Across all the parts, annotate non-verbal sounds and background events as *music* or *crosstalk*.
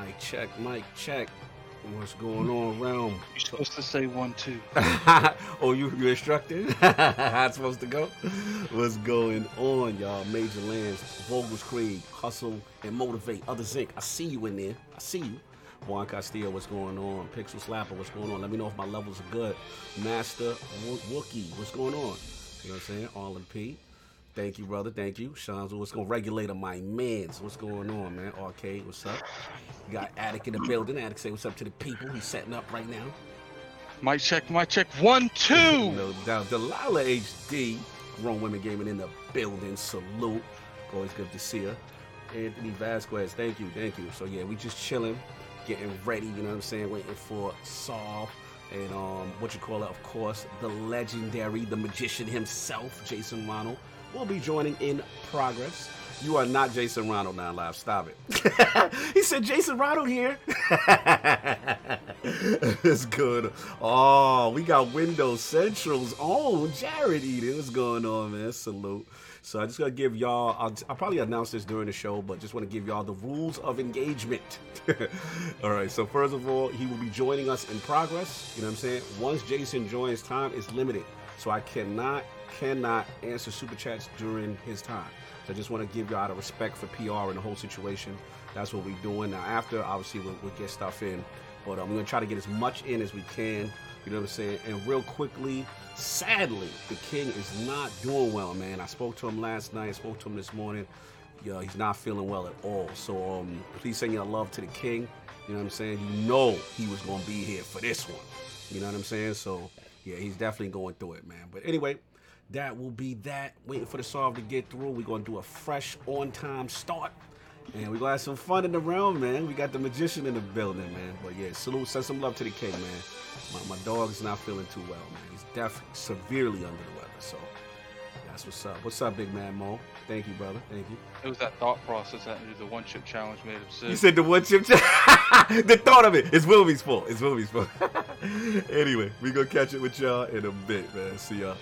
Mic check, mic check. What's going on around? *laughs* You're supposed to say one, two. *laughs* oh, you you instructed? *laughs* How it's supposed to go? What's going on, y'all? Major Lands, Vogel's Creed, Hustle and Motivate, Other Zinc. I see you in there. I see you. Juan Castillo, what's going on? Pixel Slapper, what's going on? Let me know if my levels are good. Master Wookie, what's going on? You know what I'm saying? Arlen P. Thank you, brother. Thank you. Sean's what's going on? regulator my mans. What's going on, man? Arcade, what's up? Got Addict in the building. Addict say what's up to the people. He's setting up right now. Mic check, mic check. One, two. No doubt. Delilah HD, grown women gaming in the building. Salute. Always good to see her. Anthony Vasquez, thank you, thank you. So yeah, we just chilling, getting ready, you know what I'm saying, waiting for Saul and um what you call it, of course, the legendary, the magician himself, Jason Ronald will be joining in progress. You are not Jason Ronald now live. Stop it. *laughs* he said Jason Ronald here. *laughs* it's good. Oh, we got Windows Central's own Jared Eden. What's going on, man? Salute. So I just gotta give y'all. I'll, I'll, probably announce this during the show, but just want to give y'all the rules of engagement. *laughs* all right. So first of all, he will be joining us in progress. You know what I'm saying? Once Jason joins, time is limited, so I cannot cannot answer super chats during his time. I just want to give y'all the respect for PR and the whole situation. That's what we're doing. Now, after, obviously, we'll, we'll get stuff in. But um, we're going to try to get as much in as we can. You know what I'm saying? And real quickly, sadly, the King is not doing well, man. I spoke to him last night, spoke to him this morning. Yeah, he's not feeling well at all. So um, please send your love to the King. You know what I'm saying? You know he was going to be here for this one. You know what I'm saying? So, yeah, he's definitely going through it, man. But anyway, that will be that. Waiting for the song to get through. We're gonna do a fresh, on-time start. And we're gonna have some fun in the realm, man. We got the magician in the building, man. But yeah, salute, send some love to the king, man. My, my dog's not feeling too well, man. He's definitely severely under the weather. So that's what's up. What's up, big man Mo? Thank you, brother. Thank you. It was that thought process that the one chip challenge made him sick. You said the one chip challenge. *laughs* the thought of it. It's Wilby's fault. It's Wilby's fault. *laughs* anyway, we gonna catch it with y'all in a bit, man. See y'all.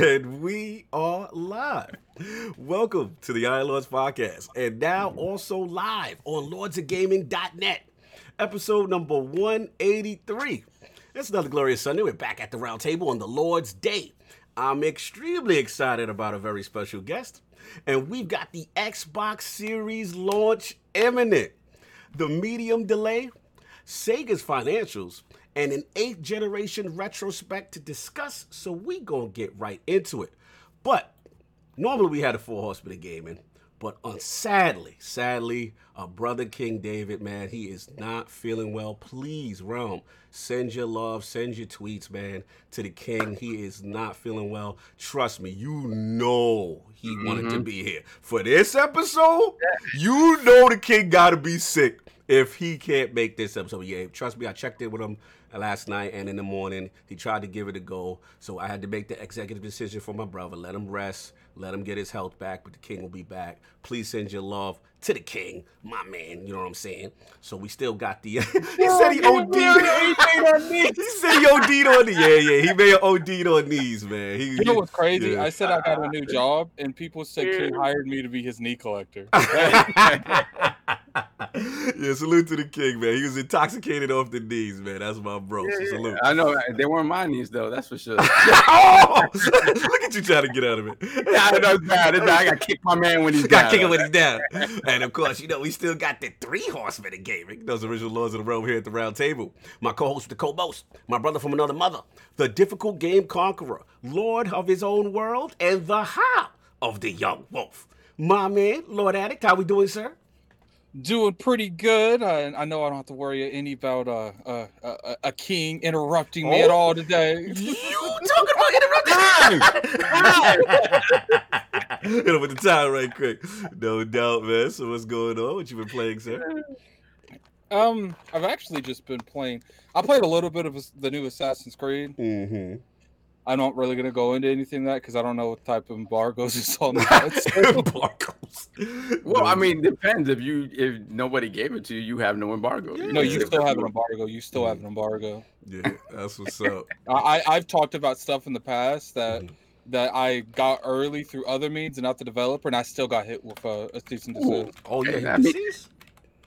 And we are live. Welcome to the Iron Lords Podcast. And now also live on lordsofgaming.net. Episode number 183. It's another glorious Sunday. We're back at the round table on the Lord's Day. I'm extremely excited about a very special guest. And we've got the Xbox Series launch imminent. The medium delay, Sega's financials, and an eighth generation retrospect to discuss. So we gonna get right into it. But normally we had a full horseman of gaming, but on sadly, sadly, our brother King David, man, he is not feeling well. Please, realm, send your love, send your tweets, man, to the king. He is not feeling well. Trust me, you know he wanted to mm-hmm. be here for this episode. You know the king got to be sick if he can't make this episode. Yeah, trust me, I checked in with him last night and in the morning. He tried to give it a go, so I had to make the executive decision for my brother. Let him rest, let him get his health back, but the king will be back. Please send your love to the king, my man. You know what I'm saying? So we still got the. *laughs* *laughs* he said he OD'd. he said he OD'd on the. Yeah, yeah. He may have OD'd on these, man. He, You know what's crazy? yeah. I said I got a new *laughs* job, and people said King hired me to be his knee collector. *laughs* yeah, salute to the king, man. He was intoxicated off the knees, man. That's my bro. So salute. I know they weren't my knees though. That's for sure. *laughs* oh, *laughs* look at you trying to get out of it. yeah, I know it's bad. It's bad. I got to kick my man when he's Got down. kicking when he's down. And of course, you know, we still got the three horsemen of gaming. Those original lords of the realm here at the round table. My co-host, the co-most, my brother from another mother, the difficult game conqueror, lord of his own world, and the how of the young wolf. My man, Lord Addict, how we doing, sir? Doing pretty good. I, I know I don't have to worry any about uh, uh, uh, a king interrupting me at Oh. all today. You *laughs* talking about interrupting? *laughs* Hit him with the time right quick. No doubt, man. So what's going on? What you been playing, sir? Um, I've actually just been playing. I played a little bit of the new Assassin's Creed. Mm-hmm. I'm not really gonna go into anything that because I don't know what type of embargoes it's on. that. So- Barcos. Well, I mean, depends. If you if nobody gave it to you, you have no embargo. no, you still have an embargo. You still have an embargo. yeah, that's what's up. *laughs* I, I I've talked about stuff in the past that Mhm. that I got early through other means and not the developer, and I still got hit with uh, a cease and desist. Oh yeah, Hey, you I mean-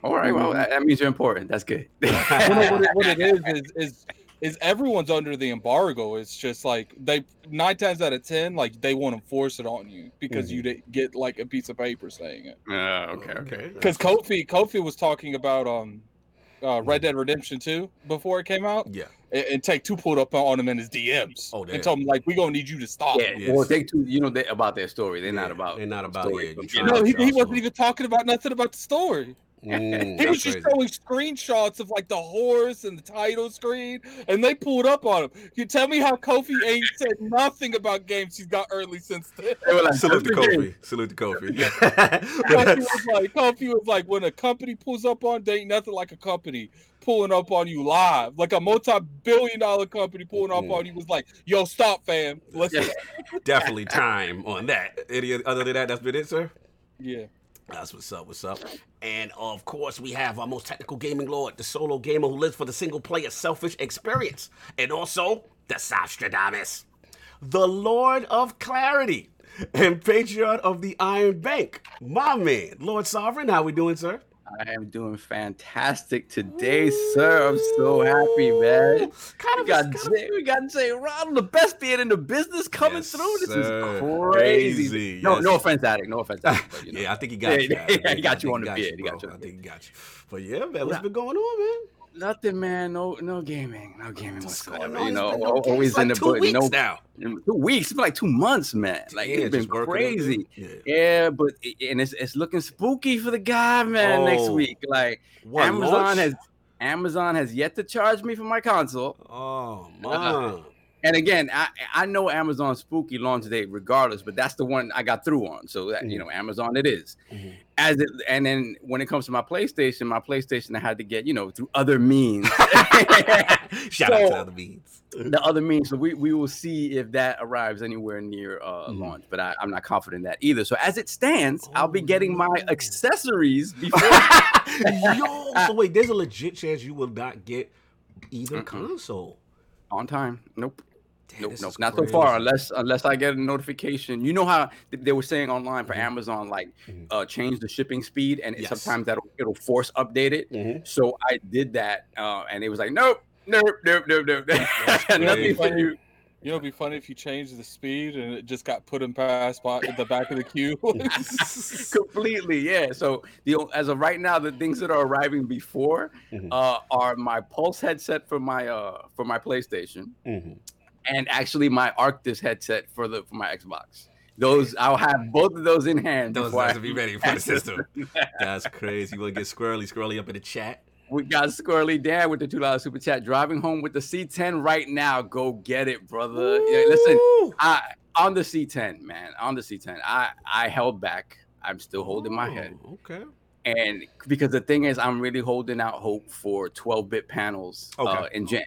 All right, well, that, that means you're important. That's good. What, it, what it *laughs* is is is is everyone's under the embargo. It's just like they nine times out of ten, like they want to force it on you because you didn't get like a piece of paper saying it. Uh, okay, okay. Because Kofi Kofi was talking about um uh, Red Dead Redemption 2 before it came out, Yeah. and, and Take Two pulled up on him in his DMs Oh, damn. and told him like, "We gonna need you to stop." Yeah, Yes. well, they too. You know they, about their story. They're not about. they're not about, story, yeah, but, you you try- know, No, he, he wasn't even talking about nothing about the story. Mm, He was just crazy. showing screenshots of like the horse and the title screen, and they pulled up on him. You tell me how Kofi ain't said nothing about games he's got early since then. They were like, Salute to "That's the game." Kofi. Salute to Kofi. *laughs* Kofi was like, Kofi was like, when a company pulls up on, there ain't nothing like a company pulling up on you live, like a multi-billion-dollar company pulling up Mhm. on you was like, "Yo, stop, fam. Let's Yeah. *laughs* Definitely time on that. Any other than that, that's been it, sir. yeah." That's what's up. What's up? And of course, we have our most technical gaming lord, the solo gamer who lives for the single player selfish experience, and also the Sostradamus, the Lord of Clarity, and patriarch of the Iron Bank, my man, Lord Sovereign. How we doing, sir? I am doing fantastic today, sir. I'm so happy, man. Kind We of got kind of- Jay, we got Jay Ronald, the best beard in the business, coming Yes, through. This sir. is crazy. Crazy, No, yes. no offense, addict. No offense, addict. But, you *laughs* know. yeah, I think he got *laughs* Yeah, you. yeah, I he got I you on the beard. He got you I think he got you. But yeah, man, what's been going on, man? Nothing, man. No, no gaming. No gaming What's whatsoever. You know, okay. always like in the two book. weeks No, now. two weeks. It's been like two months, man. Like Yeah, it's been just working on crazy. it. Yeah, but and it's it's looking spooky for the guy, man. Next Oh. week, like What, Amazon launch? has Amazon has yet to charge me for my console. Oh Uh-uh. man. And again, I I know Amazon spooky launch date regardless, but that's the one I got through on. So that you know, Amazon it is. Mhm. As it and then when it comes to my PlayStation, my PlayStation I had to get, you know, through other means. *laughs* Shout out to other means. the other means. So we, we will see if that arrives anywhere near uh, Mhm. launch, but I, I'm not confident in that either. So as it stands, I'll be Oh, getting my no. accessories *laughs* before. Yo, so *laughs* wait, there's a legit chance you will not get either Mm-mm. console. on time. Nope. Damn, Nope, nope, is not so far. Unless unless I get a notification. You know how th- they were saying online for Mhm. Amazon, like Mhm. uh, change the shipping speed, and Yes. sometimes that'll it'll force update it. Mhm. So I did that, uh, and it was like, nope, nope, nope, nope, nope. *laughs* Nothing crazy. for you. You know, it'd be funny if you changed the speed and it just got put in past by the back of the queue. *laughs* Completely, yeah. So the as of right now, the things that are arriving before Mhm. uh, are my Pulse headset for my uh for my PlayStation, Mhm. And actually my Arctis headset for the for my Xbox. Those I'll have both of those in hand. Those I- will be ready for the system. *laughs* That's crazy. We'll get squirrely, squirrely up in the chat? We got Squirrely Dan with the two dollars super chat. Driving home with the C10 right now. Go get it, brother. Yeah, listen, I on the C10, man. On the C10, I I held back. I'm still holding my head, Oh, Okay. and because the thing is, I'm really holding out hope for 12-bit panels uh, Okay. in Gen.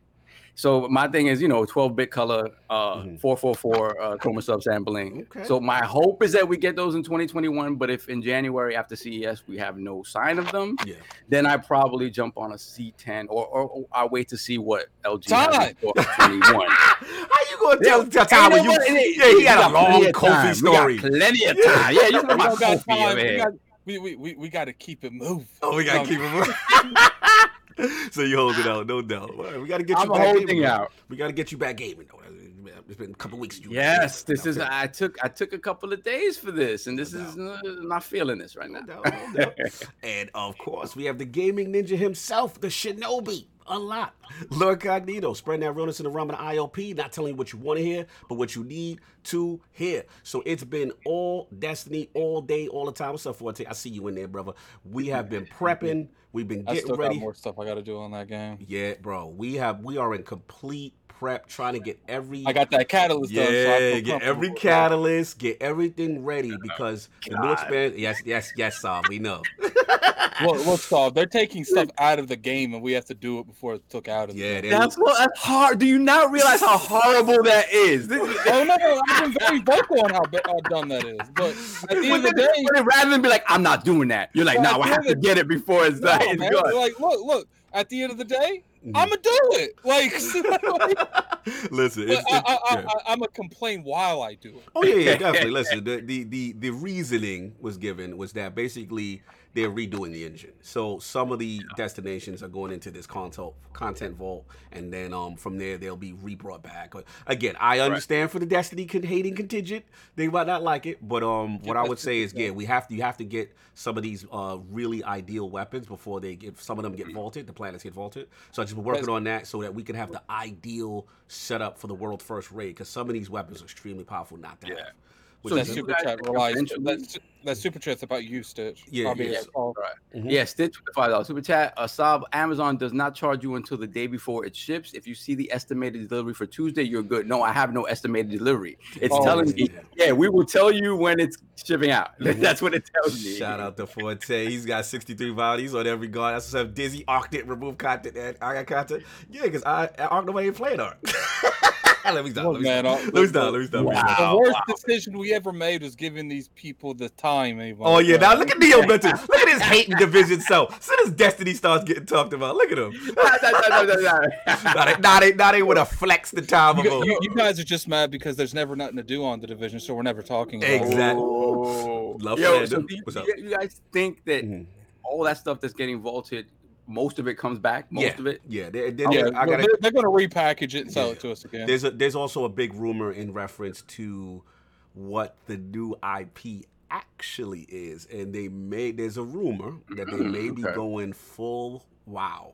So my thing is, you know, 12-bit color, uh, Mhm. 444 uh, chroma subsampling. Okay. So my hope is that we get those in 2021. But if in January after CES we have no sign of them, Yeah. then I probably jump on a C10 or, or, or I wait to see what LG Time. 21. *laughs* How you gonna tell tell Ty when you? Ain't no- it ain't- Yeah, he a got plenty long of Kofi story. We got plenty of time. Yeah, you know *laughs* we about don't got Kofi time. over We got, we, we, we, we got to keep it moving. Oh, we gotta Um, keep it moving. *laughs* *laughs* so you hold it out, no doubt. Right, we gotta get you I'm back holding gaming. out. We gotta get you back gaming. It's been a couple weeks. You Yes, this is. I took I took a couple of days for this, and this No is not feeling this right No now. doubt, no doubt. and of course, we have the gaming ninja himself, the Shinobi. Unlocked. Lord Cognito, spreading that realness in the realm of the ILP, not telling you what you want to hear, but what you need to hear. So it's been all Destiny all day, all the time. What's up, Forte? I see you in there, brother. We have been *laughs* prepping. We've been I getting still ready. got more stuff I got to do on that game. Yeah, bro. We have we are in complete prep, trying to get every I got that catalyst done. So I yeah, get every catalyst, get everything ready oh, because the new God. expansion. Yes, yes, yes, Saul, we know. Look, look, Saul, they're taking stuff out of the game, and we have to do it before it's took out of the Yeah, game. That's what. That's hard. Do you not realize how horrible that is? *laughs* Oh no, I've been very vocal on how, ba- how done that is. But at the end of the day, rather than be like, I'm not doing that, you're like, no, at I have to get it before it's, no, done. it's *laughs* man, good. like, look, look. At the end of the day. Mm-hmm. I'm gonna do it. Like, *laughs* *laughs* Listen, it's, I, it's, I, I, yeah. I, I'm gonna complain while I do it. oh yeah, yeah, *laughs* definitely. Listen, the, the the the reasoning was given was that basically they're redoing the engine. So some of the destinations are going into this content content vault, and then um from there they'll be re-brought back. But again, I understand for the Destiny con- hating contingent, they might not like it, but um what I would say is yeah, we have to you have to get some of these uh really ideal weapons before they get some of them get vaulted, the planets get vaulted. So I just been working on that so that we can have the ideal setup for the world first raid because some of these weapons are extremely powerful not to Yeah. have. So that is- you super chat think relies. eventually- That, that super chat's about you, Stitch. Yeah, Probably yeah. as well. Mhm. Yeah, Stitch with the five dollars super chat. Uh, Sab, Amazon does not charge you until the day before it ships. If you see the estimated delivery for Tuesday, you're good. No, I have no estimated delivery. It's Oh, telling me, yeah, we will tell you when it's shipping out. *laughs* Mhm. That's what it tells me. Shout out to Forte. He's got 63 bodies on every guard. That's what's up. Dizzy arced it, remove content, and I got content. Yeah, because I, I arced nobody ain't playing art. *laughs* let me stop. Let me man, stop. Let me stop. Let me stop. let me stop. Wow. The worst decision we ever made was giving these people the time. Avon. Oh yeah, now look at Neo *laughs* Mental. Look at his hating division self. As soon as Destiny starts getting talked about, look at him. now they, now they, now they would have flexed the time of You, a- you, you guys are just mad because there's never nothing to do on the division, so we're never talking about. Exactly. Love Yo, so do you, What's up? you guys think that Mhm. all that stuff that's getting vaulted, most of it comes back? Most yeah, of it? yeah. They, they, Yeah, I gotta, they're, they're going to repackage it and sell Yeah. it to us again. There's a there's also a big rumor in reference to what the new IP actually is, and they may there's a rumor that they may be mm-hmm. Okay. going full WoW,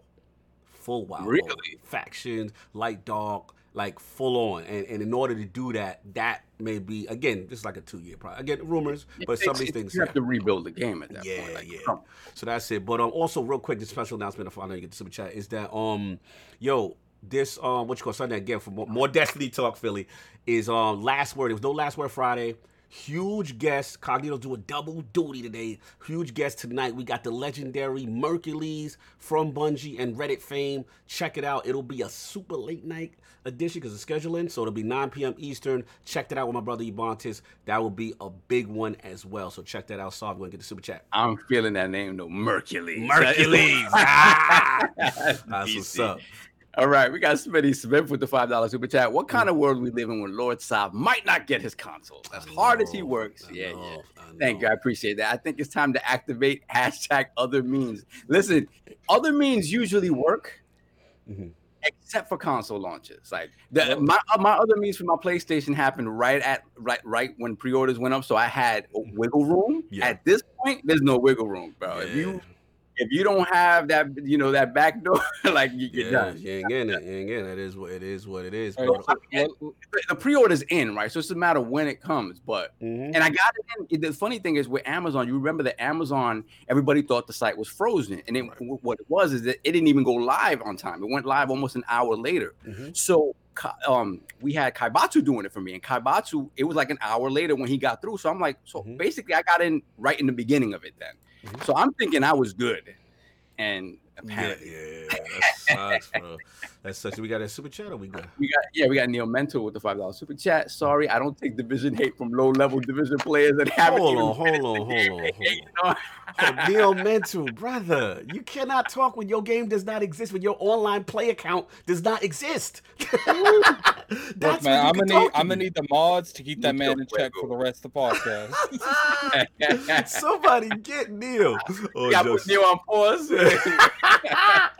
full WoW, mode. Really? factions, light dog, like full on, and, and in order to do that, that may be again this is like a two year project. Again, rumors, but some of these things. you have yeah. to rebuild the game at that Yeah, point. Like, yeah. come- So that's it. But um, also real quick, the special announcement before I know you get the super chat is that um, yo, this um, what you call Sunday again for more, more Destiny talk, Philly, is um last word. It was no last word Friday. Huge guest, Cognito do a double duty today. Huge guest tonight. We got the legendary Mercules from Bungie and Reddit fame. Check it out. It'll be a super late night edition because of scheduling. So it'll be 9 p.m. Eastern. Check that out with my brother Ebontis. That will be a big one as well. So check that out. Saw, we're gonna get the super chat. I'm feeling that name though, Mercules. Mercules. *laughs* Ah! That's *laughs* what's up. All right, we got Smitty Smith with the five dollar super chat. What kind of world we live in when Lord Saab might not get his console? As hard as he works, I yeah, yeah. know, I Thank you. I appreciate that. I think it's time to activate hashtag other means. Listen, other means usually work, Mhm. Except for console launches. Like the, my uh, my other means for my PlayStation happened right at right right when pre-orders went up, so I had a wiggle room. Yeah. At this point, there's no wiggle room, bro. If you Yeah. If you don't have that, you know, that back door, *laughs* like you, you're Yeah, done. you ain't getting it. You ain't getting it. It is what it is. What it is. Bro. right, so what- The- The pre-order's in, right? So it's a matter of when it comes. But Mhm. and I got it in. The funny thing is with Amazon, you remember that Amazon, everybody thought the site was frozen, and it, what it was is that it didn't even go live on time. It went live almost an hour later. Mhm. So um, we had Kaibatsu doing it for me, and Kaibatsu, it was like an hour later when he got through. So I'm like, so Mhm. basically, I got in right in the beginning of it then. Mhm. So I'm thinking I was good, and Yeah, apparently. yeah, that sucks, bro. That's such. We got a super chat or we good? We got yeah, we got Neil Mental with the five dollar super chat. Sorry, I don't take division hate from low level division players that haven't Hold on, hold on, hold on, hold on. Oh, Neil Mental, brother, you cannot talk when your game does not exist, when your online play account does not exist. *laughs* Look, man, I'm gonna need I'm gonna need the mods to keep that man in check for the rest of the podcast. *laughs* Somebody get Neil. *laughs* Oh, yeah, put Neil on pause. you know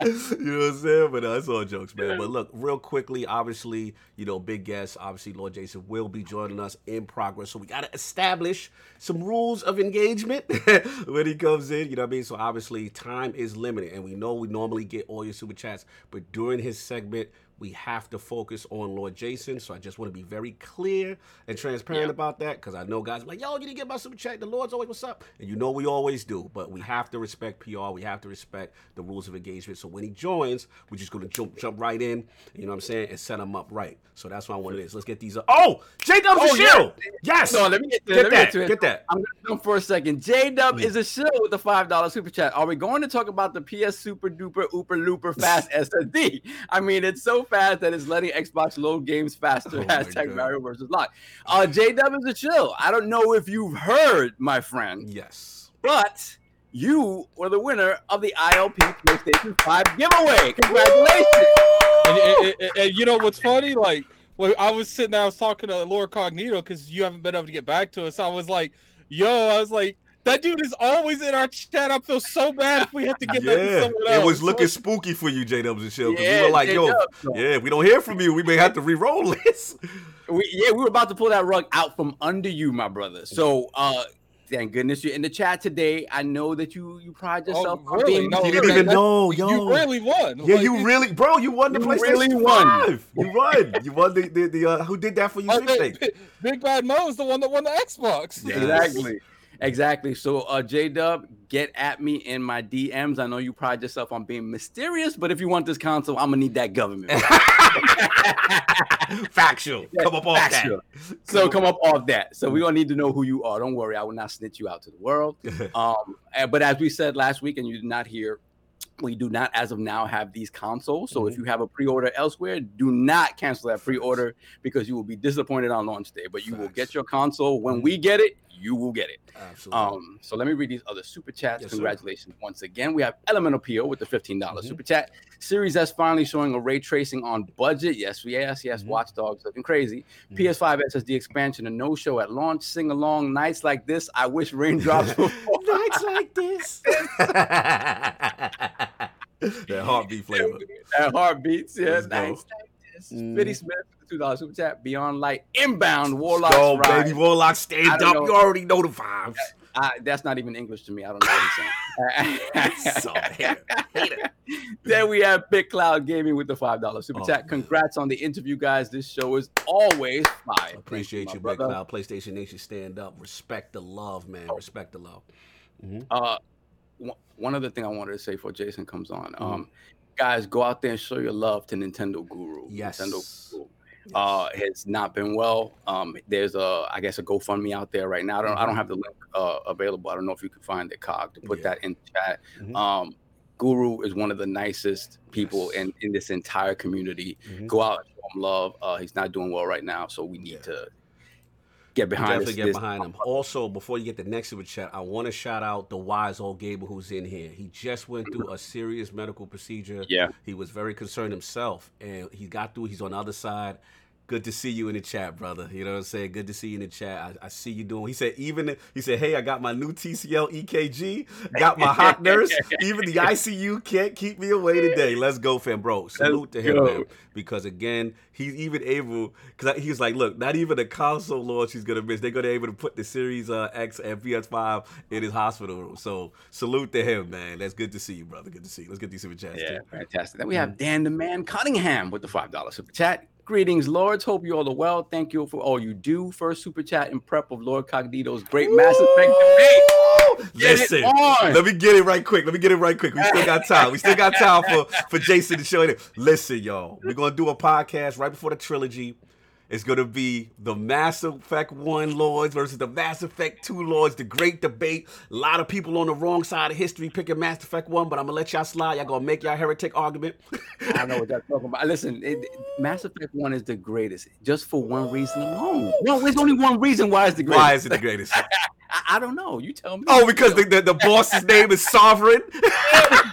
what I'm saying? But uh, that's all jokes, man. But look, real quickly, obviously, you know, big guest, obviously, Lord Jason will be joining us in progress. So we got to establish some rules of engagement *laughs* when he comes in. You know what I mean? So obviously, time is limited, and we know we normally get all your super chats, but during his segment, we have to focus on Lord Jason. So I just want to be very clear and transparent Yeah. about that because I know guys are like, yo, you didn't get my super chat. The Lord's always what's up. And you know we always do, but we have to respect PR. We have to respect the rules of engagement. So when he joins, we're just gonna jump jump right in, you know what I'm saying, and set him up right. So that's why I want it is. Let's get these up. Oh, J Dub's Oh, a yeah. Yes. No, let me get, to get let me that. to it. Get that. I'm gonna jump for a second. J Dub mm. is a shill with the five dollar super chat. Are we going to talk about the PS Super Duper Ooper Looper Fast SSD? I mean, it's so fast that it's letting Xbox load games faster. Oh my Hashtag God. Mario versus Lock. Uh, J Dub is a chill. I don't know if you've heard, my friend, Yes. but you were the winner of the ILP PlayStation 5 giveaway. Congratulations. and, and- and- and you know what's funny? Like, when I was sitting there, I was talking to Lord Cognito because you haven't been able to get back to us. I was like, "Yo," I was like, "That dude is always in our chat. I feel so bad if we have to get that to someone else." it was looking spooky for you, J Dub's a shield. 'cause we Yeah, were like, yo, J-Dub, though. yeah, if we don't hear from you, we may have to re-roll this. We, yeah, we were about to pull that rug out from under you, my brother. So, uh, thank goodness you're in the chat today. I know that you you pride yourself Oh, on really? being No, You didn't even know, yo. You really won. Yeah, Like, you really, bro. You won the You PlayStation really won. 5. You won. You won the the, the uh, who did that for you? *laughs* Oh, sweepstakes? Big, Big Bad Mo is the one that won the Xbox. Yeah. exactly. Exactly. So, uh, J Dub, get at me in my DMs. I know you pride yourself on being mysterious, but if you want this console, I'm gonna need that government. *laughs* Factual. Come up off Factual. So come up off that. So we're gonna need to know who you are. Don't worry, I will not snitch you out to the world. *laughs* Um, uh, but as we said last week, and you did not hear, we do not, as of now, have these consoles. So if Mhm. you have a pre-order elsewhere, do not cancel that pre-order because you will be disappointed on launch day. But you will get your console when we get it. You will get it. Absolutely. Um, so let me read these other super chats. Yes, sir. Congratulations once again. We have Elemental PO with the $15 Mhm. super chat. Series S finally showing a ray tracing on budget. Yes, yes, yes. Mhm. Watch Dogs looking crazy. Mhm. PS5 SSD expansion, a no show at launch. Sing along nights like this. I wish raindrops. *laughs* *laughs* Nights like this. *laughs* *laughs* that heartbeat flavor. That heartbeats, yeah. Let's go. Nights like this. Mhm. Smitty Smith, two dollars super chat. Beyond Light, inbound Warlock. Oh Rise. baby. Warlock, stand up. know. You already know the vibes. I- that's not even English to me. I don't know what he's saying. *laughs* So, hater. Hater. *laughs* then we have Big Cloud Gaming with the five dollar super Oh, chat. man. Congrats on the interview, guys. This show is always fire. Appreciate Thank you, Big. Cloud. PlayStation Nation, stand up. Respect the love, man. Oh. Respect the love. Mhm. Uh, one- one other thing I wanted to say before Jason comes on. Mm-hmm. Um, guys, go out there and show your love to Nintendo Guru. Yes. Nintendo Guru. Yes. uh has not been well um there's a i guess a gofundme out there right now i don't i don't have the link uh available i don't know if you can find the cog to put Mm-hmm. Yeah. that in chat Mhm. um guru is one of the nicest people Yes. in in this entire community Mhm. go out and show him love uh he's not doing well right now so we need Yeah. to get behind Definitely this. get behind him. Also, before you get the next super chat, I want to shout out the wise old Gable who's in here. He just went through a serious medical procedure. Yeah. He was very concerned himself, and he got through. He's on the other side. Good to see you in the chat, brother. You know what I'm saying? Good to see you in the chat. I, I see you doing. He said even he said, "Hey, I got my new TCL EKG, got my hot *laughs* nurse. Even the ICU can't keep me away today. Let's go, fam, bro. Salute to him, go. man. Because again, he's even able. Because he was like, look, not even the console launch he's gonna miss. They're gonna be able to put the Series uh, X and PS5 in his hospital room. So salute to him, man. That's good to see you, brother. Good to see you. Let's get these super chats. Yeah, too. fantastic. Then we have Dan the Man Cunningham with the $5 super chat. Greetings, Lords. Hope you all are well. Thank you for all you do. First super chat in prep of Lord Cognito's great Mass Effect debate. Get Listen, let me get it right quick. Let me get it right quick. We still got time. We still got time for for Jason to show it. Listen, y'all, we're gonna do a podcast right before the trilogy. It's gonna be the Mass Effect One Lords versus the Mass Effect Two Lords. The great debate. A lot of people on the wrong side of history picking Mass Effect One, but I'm gonna let y'all slide. Y'all gonna make y'all heretic argument. I know what that's talking about. Listen, it, Mass Effect 1 is the greatest just for one reason alone. No, there's only one reason why it's the greatest. Why is it the greatest? *laughs* I, I don't know. You tell me. Oh, because the, the, the boss's name is Sovereign. *laughs*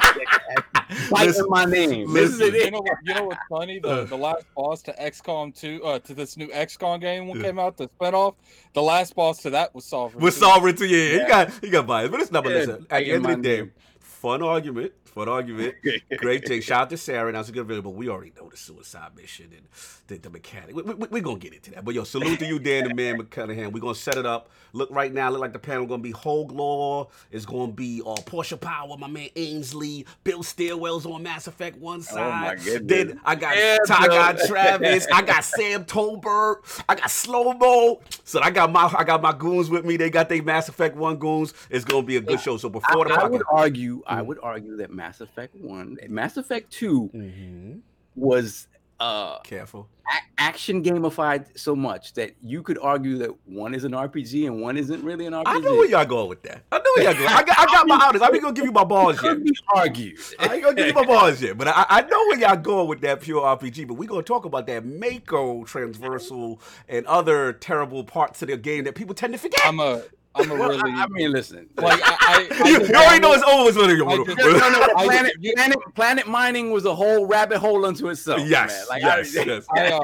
Fight listen, my name. This is listen. You know what? You know what's funny? Uh. The the last boss to XCOM two, uh, to this new XCOM game when Yeah. came out, the spinoff. The last boss to that was Sovereign. With too. sovereignty, yeah, Yeah. he got he got biased, but it's not. But Yeah, listen, at the end of the day, fun argument, fun argument, great take. Shout out to Sarah, that's a good video, but we already know the suicide mission and the, the mechanic. We, we, we gonna get into that. But yo, salute to you, Dan the Man McCunningham. We're gonna set it up. Look right now, look like the panel gonna be Hogue Law. It's gonna be uh, Portia Power, my man Ainsley, Bill Stillwell's on Mass Effect one my side. goodness. then I got Yeah, I got Travis. I got Sam Tolbert. I got Slow Mo. So I got my I got my goons with me. They got their Mass Effect One goons. It's gonna be a good show. So I, before the I podcast, would argue, I Mm. would argue that Mass Effect 1, Mass Effect 2 Mhm. was uh careful. a- action gamified so much that you could argue that one is an RPG and one isn't really an RPG. I know where y'all going with that. I know where y'all going. I got, I got my honest. I ain't gonna give you my balls yet. could be argued. I ain't gonna give you my balls yet, but I, I know where y'all going with that pure RPG. But we gonna talk about that Mako transversal and other terrible parts of the game that people tend to forget. I'm a I'm a Well, really I, I mean, listen. like I, I, *laughs* I you, just- you already know it's over. It's I over. just- No, no, no, planet, you- planet, planet mining was a whole rabbit hole unto itself. Yes, man. Like, yes, I, yes. I, um,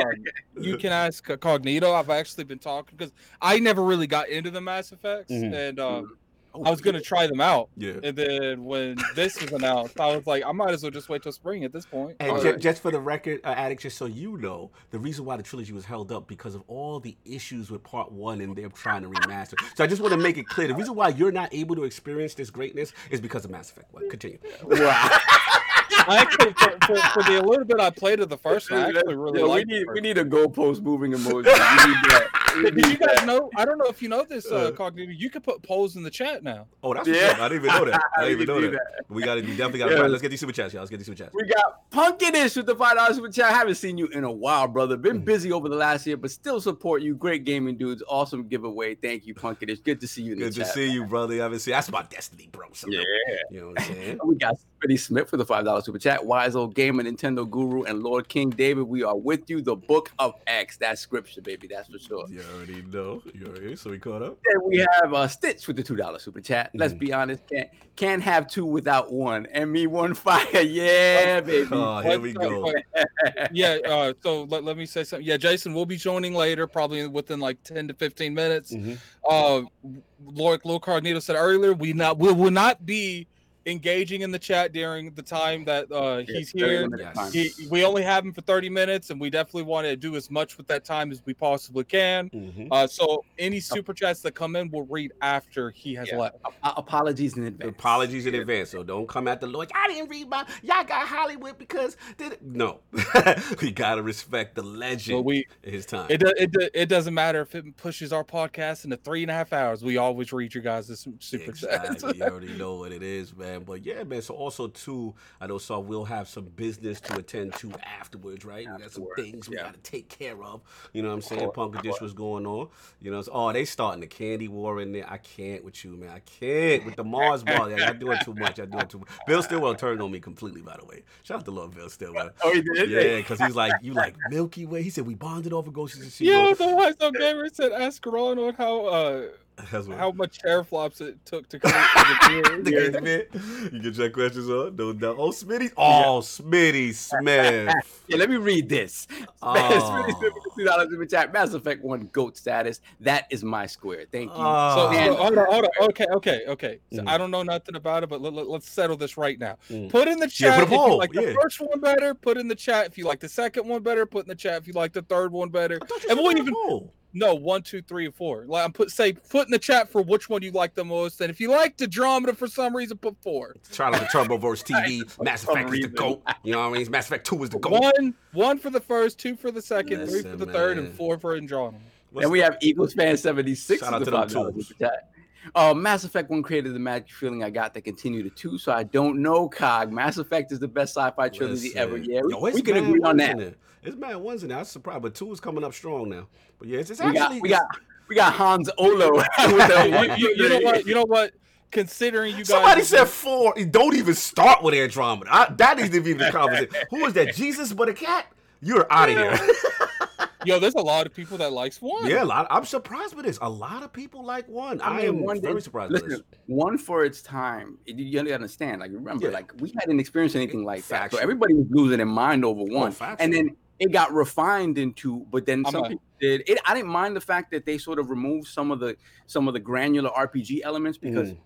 you can ask Cognito. I've actually been talking because I never really got into the Mass Effects, Mhm. and um, Oh, I was gonna try them out. Yeah. And then when this was announced, I was like, I might as well just wait till spring at this point. And But- ju- just for the record, uh, Addict, just so you know, the reason why the trilogy was held up because of all the issues with part one and they're trying to remaster. So I just want to make it clear: the reason why you're not able to experience this greatness is because of Mass Effect One. Continue. wow. *laughs* I actually, for, for, for the little bit I played of the first one, I actually really Yo, we liked need first we need a goalpost moving emoji. We need that. We Did you guys that. know? I don't know if you know this, uh, Uh. Cognito. You can put polls in the chat now. Oh, that's Yeah. what's up. I didn't even know that. I *laughs* didn't We even know do that. We got to. We definitely got to. Yeah. Let's get these super chats, y'all. Let's get these super chats. We got Pumpkinish with the five dollars super chat. I haven't seen you in a while, brother. Been Mhm. busy over the last year, but still support you. Great gaming dudes. Awesome giveaway. Thank you, Pumpkinish. Good to see you in Good the to chat. see you, brother. I haven't seen. That's my destiny, bro. So, Yeah. You know what I'm saying? *laughs* We got Smitty Smith for the five dollars super chat. Wise old gamer, Nintendo guru, and Lord King David. We are with you. The Book of X. That's scripture, baby. That's for sure. You already know. You already. So we caught up. Then we have uh, Stitch with the two dollar super chat. Let's Mhm. be honest, can't can't have two without one. And me one fire, *laughs* yeah, baby. Oh, here we What's up, go. *laughs* yeah. Uh, so let, let me say something. Yeah, Jason we'll be joining later, probably within like ten to fifteen minutes. Mhm. Uh, Lord Lord Cognito said earlier, we not we will not be engaging in the chat during the time that uh, he's Yeah, 30 here. Yes. He, we only have him for 30 minutes, and we definitely want to do as much with that time as we possibly can. Mhm. Uh, so any super chats that come in, we'll read after he has Yeah. left. A- apologies in advance. Apologies in advance, so don't come at the Lord. I didn't read my. Y'all got Hollywood because did it? no. *laughs* we gotta respect the legend. But we his time. it, do- it do- it doesn't matter if it pushes our podcast into three and a half hours. We always read your guys' super chats. You already know what it is, man. Man. But yeah, man. So also too, I know so we'll have some business to attend to afterwards, right? We got some Afterwards, things we yeah. gotta take care of. You know what I'm saying? course, Pumpkinish was going on. You know, so, oh, they starting the candy war in there. I can't with you, man. I can't with the Mars bar. Yeah, y'all doing too much. Y'all doing too much. Bill Stillwell turned on me completely, by the way. Shout out to love Bill Stillwell. Oh, he did. Yeah, because he's like, you like Milky Way. He said we bonded over Ghosts and She Yeah, the White Sox gamer said ask Ron on how uh That's what how much hair flops it took to *laughs* create the the beard. You get your questions on. No doubt. Oh, Smitty. Oh, Smitty Smith. *laughs* Yeah, let me read this. Oh. *laughs* Two dollars super chat. Mass Effect One goat status. That is my square. Thank you. So, Oh. so hold on, hold on. Okay, okay, okay. So Mm. I don't know nothing about it, but let, let, us settle this right now. Mm. Put in the chat put a if you like the yeah. first one better. Put in the chat if you like the second one better. Put in the chat if you like the third one better. I thought you And we'll even poll. No one, two, three, and four. Like I'm put say put in the chat for which one you like the most, and if you like Andromeda for some reason, put four. Shout out to Turboverse TV. Mass some Effect is the reason. GOAT. You know what I mean? Mass Effect 2 is the GOAT. One, one for the first, two for the second, three for Listen, the third, and four for Andromeda. What's and we have Eagles fan 76 Shout out is to the them $5 twos. super chat. Uh, Mass Effect 1 created the magic feeling I got that continue to 2, so I don't know, Cog. Mass Effect is the best sci-fi trilogy Listen. ever. Yeah, we, Yo, we can agree on that. in there. It's mad ones in there. I was surprised, but two is coming up strong now. But yeah, it's, it's We got, actually we got we got Hans Olo. *laughs* *laughs* you, you- you know what? You know what? Considering you guys, Somebody said four. Don't even start with Andromeda. I, that needs to be the conversation. *laughs* Who is that? Jesus but a cat? You're out of here. yo, there's a lot of people that likes one. yeah, a lot. I'm surprised with this. A lot of people like one. I, mean, am one very did- surprised with Listen, this. one for its time. You- You understand. Like, remember, Yeah. like we hadn't experienced anything like that, so everybody was losing their mind over oh, one. factual. and then it got refined into. But then I'm some a- people did. It, I didn't mind the fact that they sort of removed some of the some of the granular RPG elements because Mm.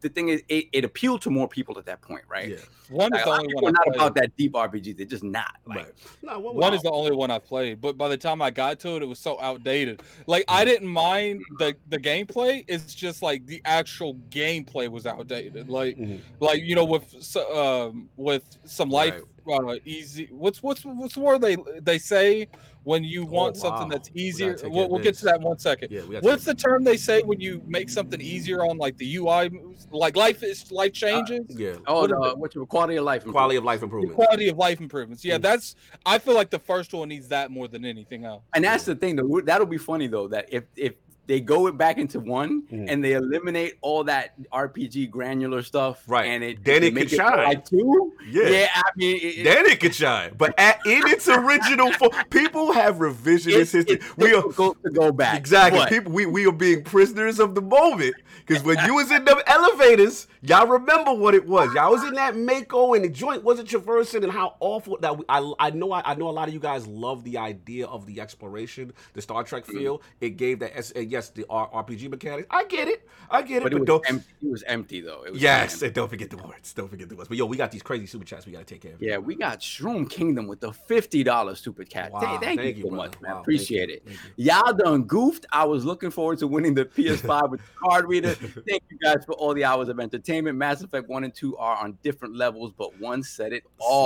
the thing is, it, it appealed to more people at that point, right? Yeah, one is Like, a the lot of only people one are I not played. about that deep RPG. They're just not. Like, right. No, what, One is the only one I played, but by the time I got to it, it was so outdated. Like I didn't mind the the gameplay. It's just like the actual gameplay was outdated. Like Mhm. like you know with um with some life uh, easy. What's what's what's the word they they say when you want something Oh, wow. that's easier? take We'll, we'll get to that in one second. Yeah, What's the term they say when you make something easier on like the UI? Like life is life changes. yeah oh, What the, is what's your quality of life? quality of life The improvement. quality of life improvements. Yeah, Mm. that's. I feel like the first one needs that more than anything else. And that's the thing, though. That'll be funny though. That if if they go it back into one Mhm. and they eliminate all that RPG granular stuff, Right. And it Then it can shine. like two. Yeah. Yeah, I mean, it, Then it could shine, but at, in its original form, people have revisionist it's, history. it's We are to go back. exactly but- people. We, we are being prisoners of the moment because when you was in them elevators, y'all remember what it was. Y'all was in that Mako and the joint wasn't traversing and how awful that. We, I I know I, I know a lot of you guys love the idea of the exploration, the Star Trek Mm-hmm. feel. It gave that S- yes the RPG mechanics. I get it. I get it. But But, it was, don't. empty, it was empty though. It was Yes, empty. don't forget the words. Don't forget the words. But yo, we got these crazy super chats. We gotta take care of. Yeah, we got Shroom Kingdom with the fifty dollars super cat. Wow, Thank, thank thank you so brother. much, man. Wow, Appreciate it. You. Y'all done goofed. I was looking forward to winning the *laughs* PS5 with the card reader. *laughs* Thank you guys for all the hours of entertainment. Mass Effect 1 and 2 are on different levels, but one set it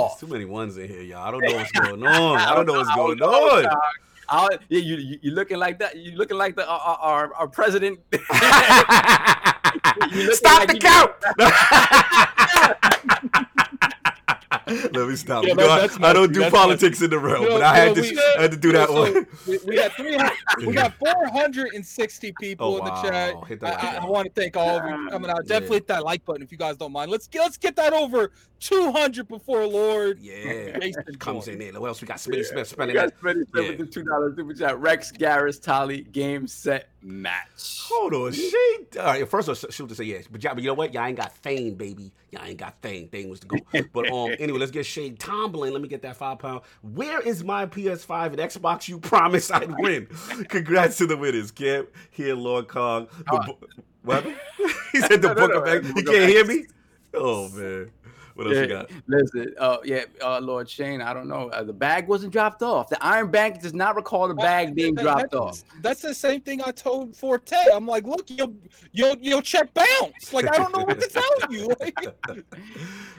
There's too many ones in here, y'all. I don't know what's *laughs* going on. I don't know what's going on. dog. I- yeah, you, you you looking like that. You looking like the uh, uh, our our president. *laughs* *laughs* Stop like the count. Let me stop. Yeah, You know, I, I don't do That's politics in the realm, You know- but I had know, to, we- I had to do that So, one. we, we got 300, we got *laughs* 460 people Oh, in the wow. chat. Hit the I, I, I want to thank all of you for coming out. Yeah. Definitely hit that like button if you guys don't mind. Let's get let's get that over 200 before Lord Yeah, Jason comes in there. What else we got? Smitty Smith You spending guys that. ready to Yeah. with the two dollars super chat? Wrex Garrus Tali game set match. Hold on, she. All right, first of all, she'll just say yes, but y'all, but you know what? Y'all ain't got Thane, baby. Y'all ain't got Thane. Thane was the go. But um, anyway, *laughs* let's get Shade Tomlin. Let me get that five pound. Where is my PS5 and Xbox? You promised I'd win. *laughs* Congrats to the winners, Camp. Here, Lord Kong. The Uh, bo- what? *laughs* he said the *laughs* No, no, book no, of uh, X. He can't hear me. Oh man. What else Yeah. you got? Listen, uh, yeah, uh, Lord Shane, I don't know. Uh, the bag wasn't dropped off. The Iron Bank does not recall the bag being That- dropped that's, off. That's the same thing I told Forte. I'm like, look, your your your check bounce. Like I don't know what to tell you. *laughs* Like,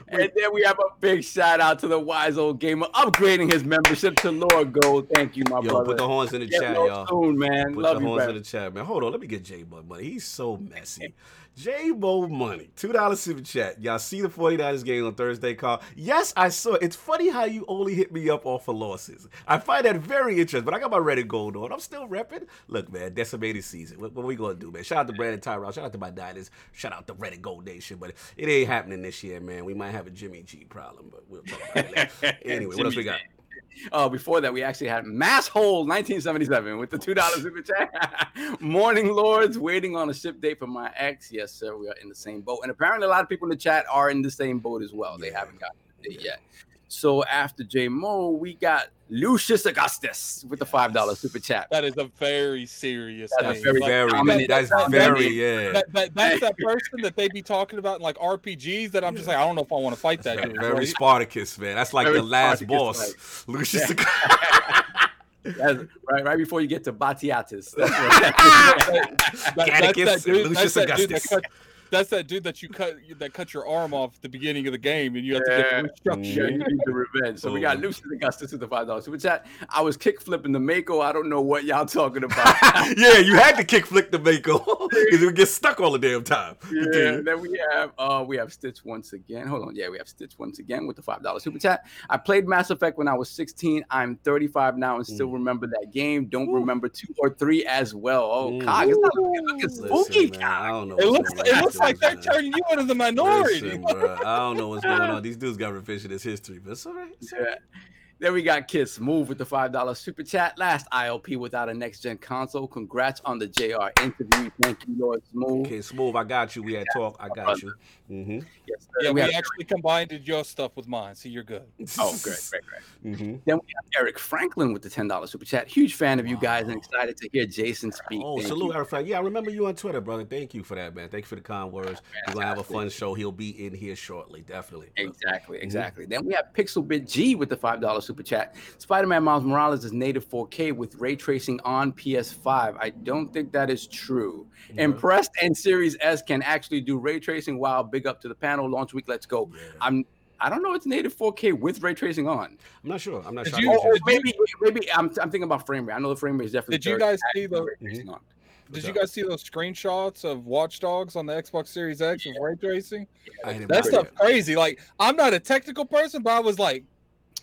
And then we have a big shout out to the wise old gamer upgrading his membership to Lord Gold. Thank you, my Yo, brother. put the horns in the Get chat, y'all. soon, man. Put Love the you, horns brother. in the chat, man. Hold on, let me get J Bug money. He's so messy. J Bo money, two dollars super chat. Y'all see the 49ers game on Thursday, Carl? Yes, I saw it. It's funny how you only hit me up off of losses. I find that very interesting, but I got my red and gold on. I'm still repping. Look, man, decimated season. What, what we gonna do, man? Shout out to Brandon Tyrell. Shout out to my Niners. Shout out to the Red and Gold Nation. But it ain't happening this year, man. We might have a Jimmy G problem, but we'll talk about it later. *laughs* Anyway, what else we got? Oh, before that, we actually had Mass Hole 1977 with the two dollars super chat. *laughs* Morning Lords, waiting on a ship date for my ex. Yes, sir, we are in the same boat, and apparently a lot of people in the chat are in the same boat as well. They haven't gotten it yet. So after J Mo, we got Lucius Augustus with the five dollars super chat. that is a very serious That's name. very Like, Very, dominant- that's that- very, yeah. that, that, that's that person that they be talking about in like RPGs that I'm just like, I don't know if I want to fight that Very, dude. very right? Spartacus, man. That's like Very the last Spartacus, boss. Lucius. *laughs* That's right, right before you get to Batiatus. *laughs* That's what That- that's Atticus that dude- and that's Lucius that dude that Augustus. Cut- That's that dude that you cut that cut your arm off at the beginning of the game, and you have to Yeah. get Yeah, you need the revenge. So we got. Lucius Augustus with the five dollars super chat. I was kick flipping the Mako. I don't know what y'all talking about. *laughs* yeah, you had to kick flick the Mako *laughs* because it would get stuck all the damn time. Yeah, Continue. then we have uh we have Stitch once again. Hold on, yeah, we have Stitch once again with the five dollar super chat. I played Mass Effect when I was 16. I'm 35 now and still Mm. remember that game. Don't Ooh. remember two or three as well. Oh, Mm. cog, it's not looking, looking Listen, spooky. man, I don't know. It looks it looks with like they're turning you into the minority. Listen, bro, I don't know what's going on. These dudes got revisionist history, but it's all right. It's all Yeah. Then we got Kiss Move with the five dollar super chat. Last ILP without a next gen console. Congrats on the JR interview. Thank you, Lord Smooth. Okay, smooth. I got you. We had talk. I got you. Mm-hmm. Yes. Yeah, we we have, actually combined your stuff with mine, so you're good. oh, great, great, great. Mm-hmm. Then we have Eric Franklin with the ten dollar super chat. Huge fan of you guys and Wow. excited to hear Jason speak. Oh, Thank salute, you. Eric. Frank. Yeah, I remember you on Twitter, brother. Thank you for that, man. Thank you for the kind words. We're gonna have a fun show. He'll be in here shortly, definitely. Exactly, Mm-hmm. exactly. Then we have Pixelbit G with the five dollar super chat. Spider-Man Miles Morales is native 4K with ray tracing on PS5. I don't think that is true. Okay. Impressed and Series S can actually do ray tracing. Wow, big up to the panel. Launch week, let's go. Yeah. I'm I don't know it's native 4K with ray tracing on. I'm not sure. I'm not Did sure. you- Oh, can oh, maybe maybe I'm, I'm thinking about frame rate. I know the frame rate is definitely. Did you guys see the- ray tracing mm-hmm. on. Did you guys see those screenshots of Watch Dogs on the Xbox Series X with ray tracing? I didn't That stuff crazy. Like I'm not a technical person, but I was like,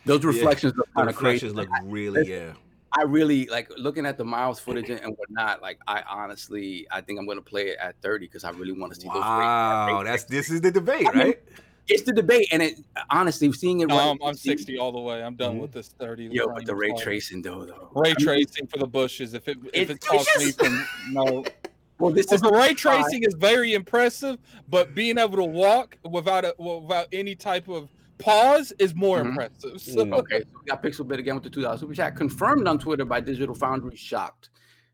Those reflections look The kind of crazy. reflections look really, yeah. I really like looking at the miles footage and, and whatnot. Like, I honestly, I think I'm going to play it at 30 because I really want to see those. Wow, ray- that's this is the debate, I mean, right? It's the debate, and it honestly seeing it. no, right- I'm, I'm 60 all the way. I'm done Mhm. with this 30. Yo, line. but the ray sorry. tracing though, though. ray I mean, tracing for the bushes. If it if It- it costs me from no, *laughs* Well, this Because is the ray tracing is very impressive, but being able to walk without a without any type of pause is more Mhm. impressive. So, Mm. okay. So we got Pixel Bit again with the two dollars super chat confirmed on Twitter by Digital Foundry. Shocked.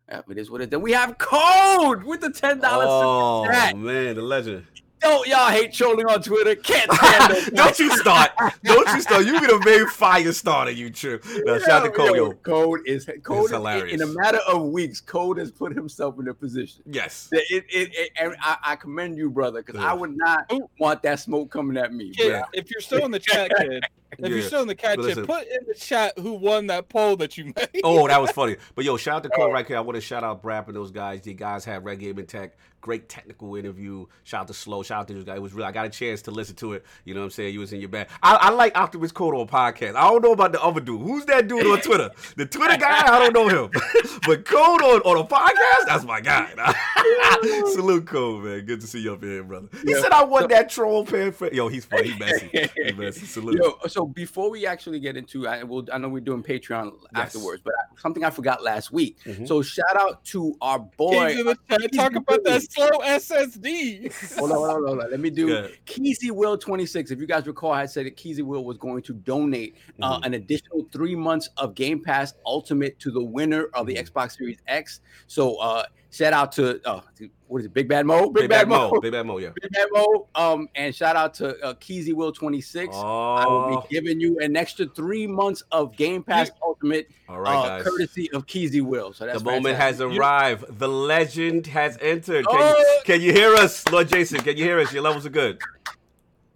Yeah, it is what it is. Then we have Code with the ten dollars. Oh super chat. man, the legend. Don't y'all hate trolling on Twitter? Can't *laughs* stand it. Don't you start. Don't you start. You be the main fire starter, you true. Now, shout out to Cole, yo. Code is Code is, hilarious. in a matter of weeks. Code has put himself in a position. Yes. that It, it, it, I, I commend you, brother, because I would not oh. want that smoke coming at me. kid, Yeah. if you're still in the chat, kid, if you're still in the chat, But put in the chat who won that poll that you made. Oh, that was funny. But yo, shout out to Cole right here. I want to shout out Brap and those guys. The guys had Red and Tech. Great technical interview. Shout out to Slow. Shout out to this guy. It was real. I got a chance to listen to it. You know what I'm saying? You was in your bag. I, I like Optimus Code on podcast. I don't know about the other dude. Who's that dude on Twitter? The Twitter guy? I don't know him. *laughs* but Code on, on a podcast? That's my guy. *laughs* Salute Code, man. Good to see you up here, brother. He Yeah. said I won that troll pen for Yo, he's funny. He messy. He messy. *laughs* Salute. Yo, so before we actually get into, I will, I know we're doing Patreon afterwards, but something I forgot last week. Mhm. So shout out to our boy. Kings in the talk about that slow SSD. *laughs* hold on, hold on, hold on. Let me do Good. Keezy Will 26. If you guys recall, I said that Keezy Will was going to donate uh, Mhm. an additional three months of Game Pass Ultimate to the winner of the Mhm. Xbox Series X. So uh, Shout out to uh, what is it, Big Bad Mo? Big, Bad Mo. Big Bad Mo, yeah. Big Bad Mo. Um, and shout out to uh, Keezy Will 26. I will Oh, be giving you an extra three months of Game Pass Ultimate, all right, uh, guys. courtesy of Keezy Will. So that's the moment fantastic. has arrived. The legend has entered. Can, Oh! you, can you hear us, Lord Jason? Can you hear us? Your levels are good.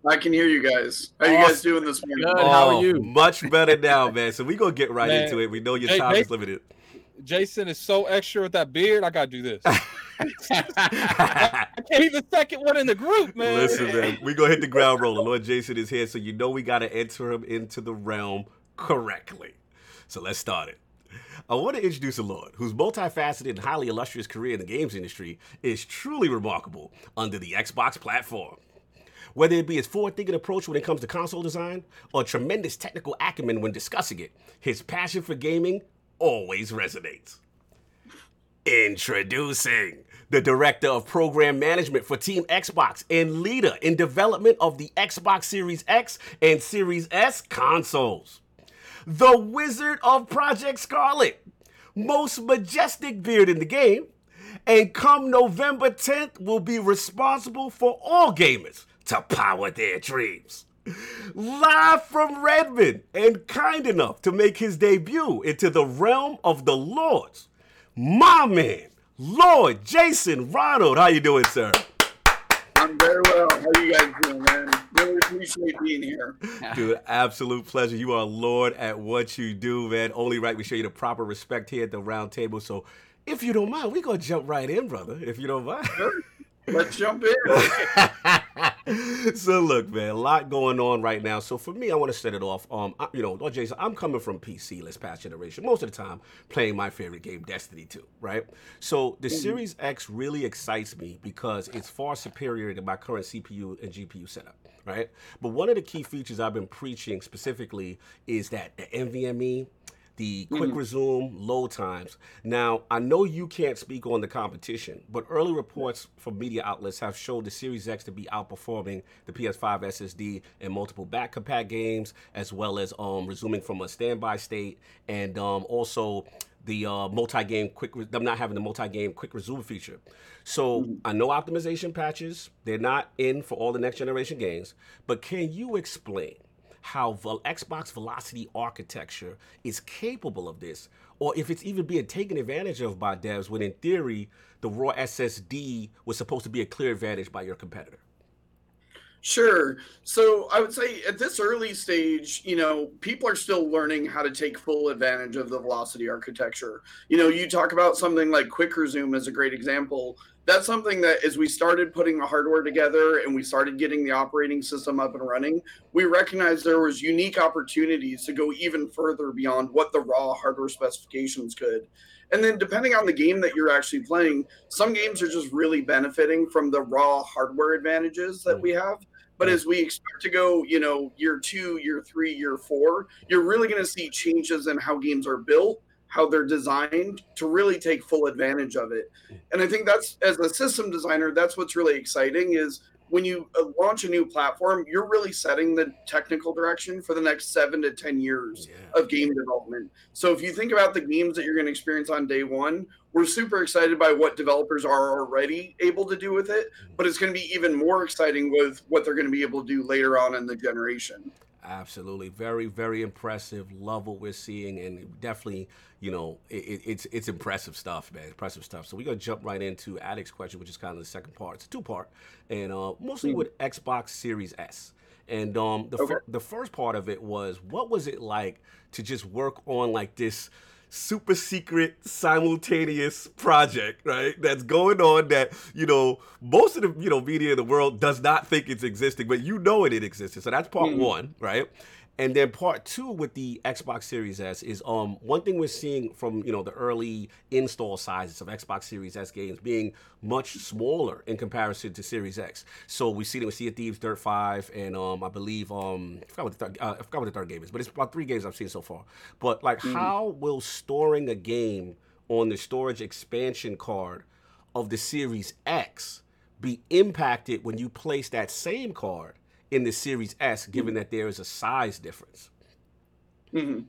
I can hear you guys. How you guys doing this morning? Good. How are Oh, you? Much better now, man. So we gonna get right Man. into it. We know your Hey, time hey. is limited. Jason is so extra with that beard. I gotta do this. *laughs* I can't even second one in the group, man. Listen, man, we gonna hit the ground rolling. Lord Jason is here, so you know we gotta enter him into the realm correctly. So let's start it. I want to introduce a Lord whose multifaceted and highly illustrious career in the games industry is truly remarkable under the Xbox platform. Whether it be his forward-thinking approach when it comes to console design or tremendous technical acumen when discussing it, his passion for gaming always resonates. Introducing the director of program management for Team Xbox and leader in development of the Xbox Series X and Series S consoles. The Wizard of Project Scarlett, most majestic beard in the game, and come November 10th will be responsible for all gamers to power their dreams. Live from Redmond and kind enough to make his debut into the realm of the Lords. My man, Lord Jason Ronald. How you doing, sir? I'm very well. How you guys doing, man? Really appreciate being here. Dude, absolute pleasure. You are Lord at what you do, man. Only right we show you the proper respect here at the round table. So if you don't mind, we gonna jump right in, brother. If you don't mind. Let's jump in. *laughs* so look, man, a lot going on right now. So for me, I want to set it off. Um, I, you know, Lord Jason, I'm coming from PC, let's past generation. Most of the time, playing my favorite game, Destiny 2, right? So the Series X really excites me because it's far superior to my current CPU and GPU setup, right? But one of the key features I've been preaching specifically is that the NVMe the quick resume load times. Now, I know you can't speak on the competition, but early reports from media outlets have showed the Series X to be outperforming the PS5 SSD in multiple back compat games, as well as um, resuming from a standby state, and um, also the uh, multi-game quick, re- them not having the multi-game quick resume feature. So I know optimization patches; they're not in for all the next generation games. But can you explain? How Xbox Velocity architecture is capable of this, or if it's even being taken advantage of by devs when in theory the raw SSD was supposed to be a clear advantage by your competitor. Sure. So I would say at this early stage, you know, people are still learning how to take full advantage of the velocity architecture. You know, you talk about something like quick resume as a great example. That's something that as we started putting the hardware together and we started getting the operating system up and running, we recognized there was unique opportunities to go even further beyond what the raw hardware specifications could. And then depending on the game that you're actually playing, some games are just really benefiting from the raw hardware advantages that hmm. we have. But as we expect to go, you know, year two, year three, year four, you're really going to see changes in how games are built, how they're designed to really take full advantage of it. And I think that's as a system designer, that's what's really exciting is when you uh, launch a new platform, you're really setting the technical direction for the next seven to 10 years Yeah. of game development. So if you think about the games that you're going to experience on day one, we're super excited by what developers are already able to do with it, but it's going to be even more exciting with what they're going to be able to do later on in the generation. Absolutely, very, very impressive. Love what we're seeing, and definitely, you know, it, it- it's it's impressive stuff, man. Impressive stuff. So we're gonna jump right into Addict's question, which is kind of the second part. It's a two part, and uh, mostly with Xbox Series S. And um, the Okay. the first part of it was, what was it like to just work on like this super secret simultaneous project, right? That's going on that, you know, most of the, you know, media in the world does not think it's existing, but you know it, it existed. So that's part mm-hmm. one, right? And then part two with the Xbox Series S is um one thing we're seeing from you know the early install sizes of Xbox Series S games being much smaller in comparison to Series X. So we see them with Sea of Thieves, Dirt Five, and um I believe um I forgot what the third, uh, I forgot what the third game is, but it's about three games I've seen so far. But like, how will storing a game on the storage expansion card of the Series X be impacted when you place that same card in the Series S, given that there is a size difference? hmm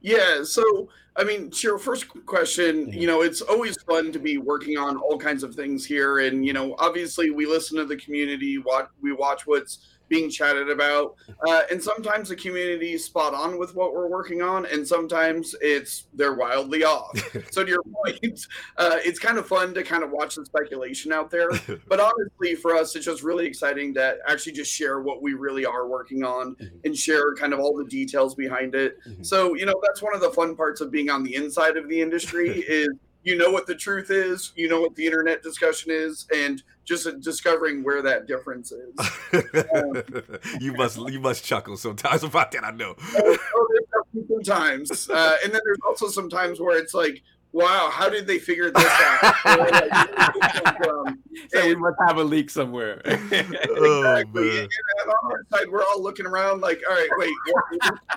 Yeah, so I mean, to your first question, Mhm. you know, it's always fun to be working on all kinds of things here, and you know, obviously, we listen to the community, watch we watch what's being chatted about, uh, and sometimes the community is spot on with what we're working on, and sometimes it's they're wildly off. *laughs* so to your point, uh, it's kind of fun to kind of watch the speculation out there, *laughs* but honestly, for us, it's just really exciting to actually just share what we really are working on Mhm. and share kind of all the details behind it. Mhm. So, you know, that's one of the fun parts of being on the inside of the industry *laughs* is you know what the truth is, you know what the internet discussion is, and just discovering where that difference is. *laughs* you must you must chuckle sometimes *laughs* about that. I know. oh, there's definitely some times, uh, and then there's also some times where it's like, wow, how did they figure this out? *laughs* Or, like, where did this come from? So we must have a leak somewhere. *laughs* Oh Exactly. man. And on our side, we're all looking around like, all right, wait,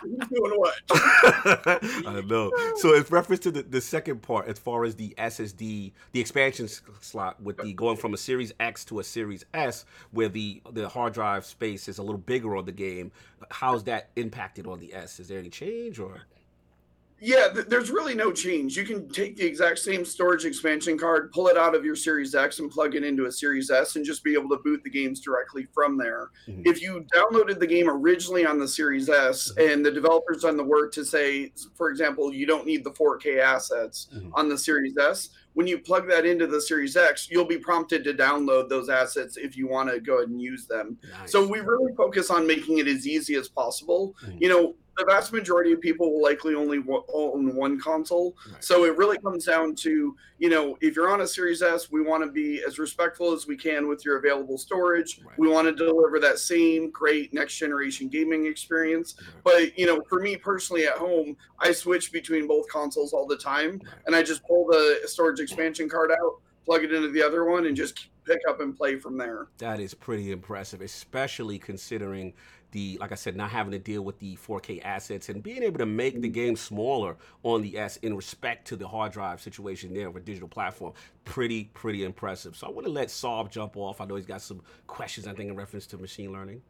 who's doing what? *laughs* I know. So, in reference to the, the second part, as far as the SSD, the expansion slot with the going from a Series X to a Series S, where the the hard drive space is a little bigger on the game, how's that impacted on the S? Is there any change or? Yeah, th- there's really no change. You can take the exact same storage expansion card, pull it out of your Series X, and plug it into a Series S, and just be able to boot the games directly from there. Mhm. If you downloaded the game originally on the Series S, Mhm. and the developers done the work to say, for example, you don't need the 4K assets Mhm. on the Series S, when you plug that into the Series X, you'll be prompted to download those assets if you want to go ahead and use them. Nice. So we really focus on making it as easy as possible. Mhm. You know, the vast majority of people will likely only wo- own one console. Right. So it really comes down to, you know, if you're on a Series S, we want to be as respectful as we can with your available storage. Right. We want to deliver that same great next generation gaming experience. Right. But, you know, for me personally at home, I switch between both consoles all the time and I just pull the storage expansion card out, plug it into the other one, and just pick up and play from there. That is pretty impressive, especially considering the, like I said, not having to deal with the 4K assets and being able to make the game smaller on the S in respect to the hard drive situation there of a digital platform. Pretty, pretty impressive. So I want to let Saab jump off. I know he's got some questions, I think, in reference to machine learning.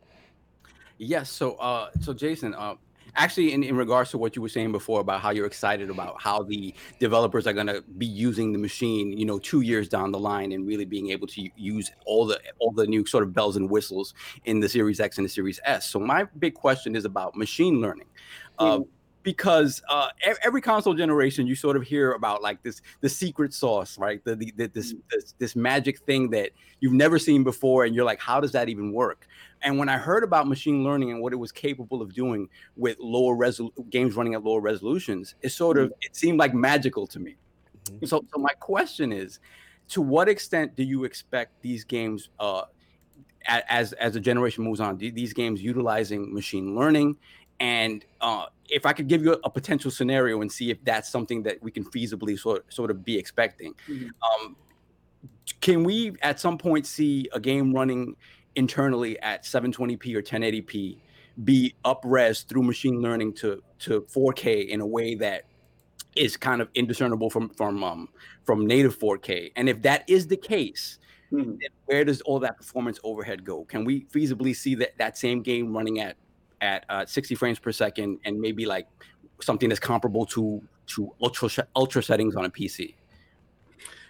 Yes. So, uh, so Jason, uh, actually, in, in regards to what you were saying before about how you're excited about how the developers are going to be using the machine, you know, two years down the line and really being able to use all the all the new sort of bells and whistles in the Series X and the Series S. So, my big question is about machine learning. Uh, because uh, every console generation you sort of hear about like this the secret sauce right the, the, the this, this this magic thing that you've never seen before and you're like how does that even work and when i heard about machine learning and what it was capable of doing with lower resol- games running at lower resolutions it sort of it seemed like magical to me Mhm. so so my question is to what extent do you expect these games uh as as the generation moves on these games utilizing machine learning and uh, if I could give you a, a potential scenario and see if that's something that we can feasibly sort sort of be expecting, Mhm. um, can we at some point see a game running internally at 720p or 1080p be up-res through machine learning to to 4K in a way that is kind of indiscernible from from um, from native 4K? And if that is the case, Mhm. then where does all that performance overhead go? Can we feasibly see that that same game running at at uh, 60 frames per second and maybe like something that's comparable to to ultra ultra settings on a PC?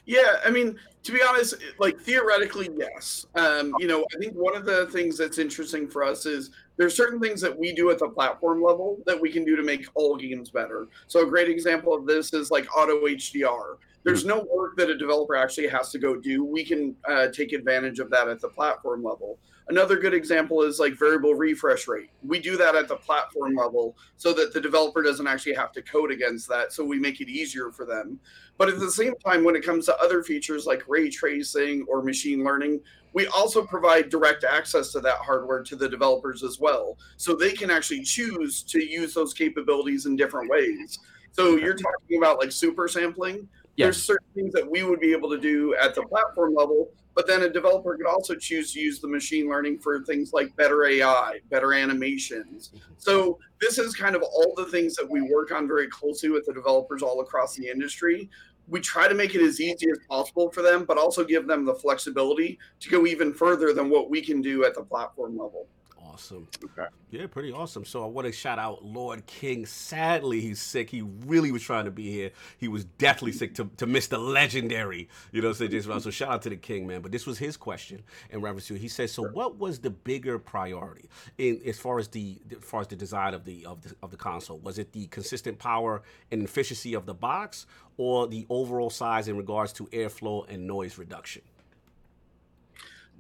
Yeah, I mean, to be honest, like theoretically, yes. Um, you know, I think one of the things that's interesting for us is there's certain things that we do at the platform level that we can do to make all games better. So a great example of this is like auto HDR. There's hmm. no work that a developer actually has to go do. We can uh, take advantage of that at the platform level. Another good example is like variable refresh rate. We do that at the platform level so that the developer doesn't actually have to code against that. So we make it easier for them. But at the hmm. same time, when it comes to other features like ray tracing or machine learning, we also provide direct access to that hardware to the developers as well. So they can actually choose to use those capabilities in different ways. So hmm. you're talking about like super sampling. There's certain things that we would be able to do at the platform level, but then a developer could also choose to use the machine learning for things like better AI, better animations. Mm-hmm. So this is kind of all the things that we work on very closely with the developers all across the industry. We try to make it as easy as possible for them, but also give them the flexibility to go even further than what we can do at the platform level. Awesome. Okay. Yeah, pretty awesome. So I want to shout out Lord King. Sadly, he's sick. He really was trying to be here. He was deathly sick to, to miss the legendary, you know, say James Brown. So shout out to the King, man. But this was his question in reference to. He says, so what was the bigger priority in as far as the as far as the design of the of the of the console? Was it the consistent power and efficiency of the box, or the overall size in regards to airflow and noise reduction?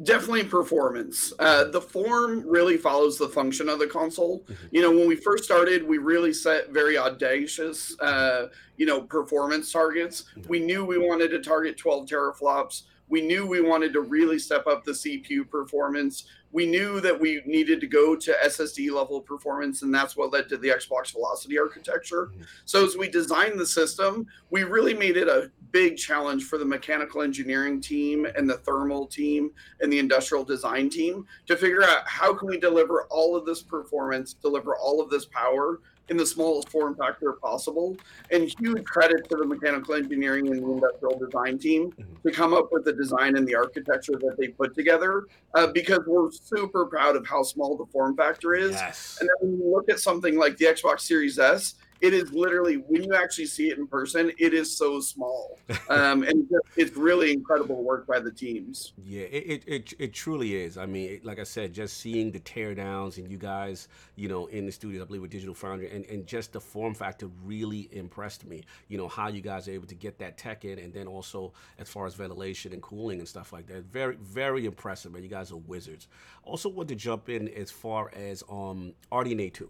Definitely performance. Uh, the form really follows the function of the console. You know, when we first started, we really set very audacious, uh, you know, performance targets. We knew we wanted to target 12 teraflops. We knew we wanted to really step up the CPU performance. We knew that we needed to go to SSD level performance, and that's what led to the Xbox Velocity architecture. So, as we designed the system, we really made it a big challenge for the mechanical engineering team and the thermal team and the industrial design team to figure out how can we deliver all of this performance, deliver all of this power in the smallest form factor possible. And huge credit to the mechanical engineering and the industrial design team to come up with the design and the architecture that they put together uh, because we're super proud of how small the form factor is. Yes. And then when you look at something like the Xbox Series S, it is literally when you actually see it in person, it is so small, *laughs* um, and it's really incredible work by the teams. Yeah, it it, it, it truly is. I mean, it, like I said, just seeing the teardowns and you guys, you know, in the studio, I believe with Digital Foundry, and, and just the form factor really impressed me. You know how you guys are able to get that tech in, and then also as far as ventilation and cooling and stuff like that, very very impressive, man. You guys are wizards. Also, want to jump in as far as um RDNA two.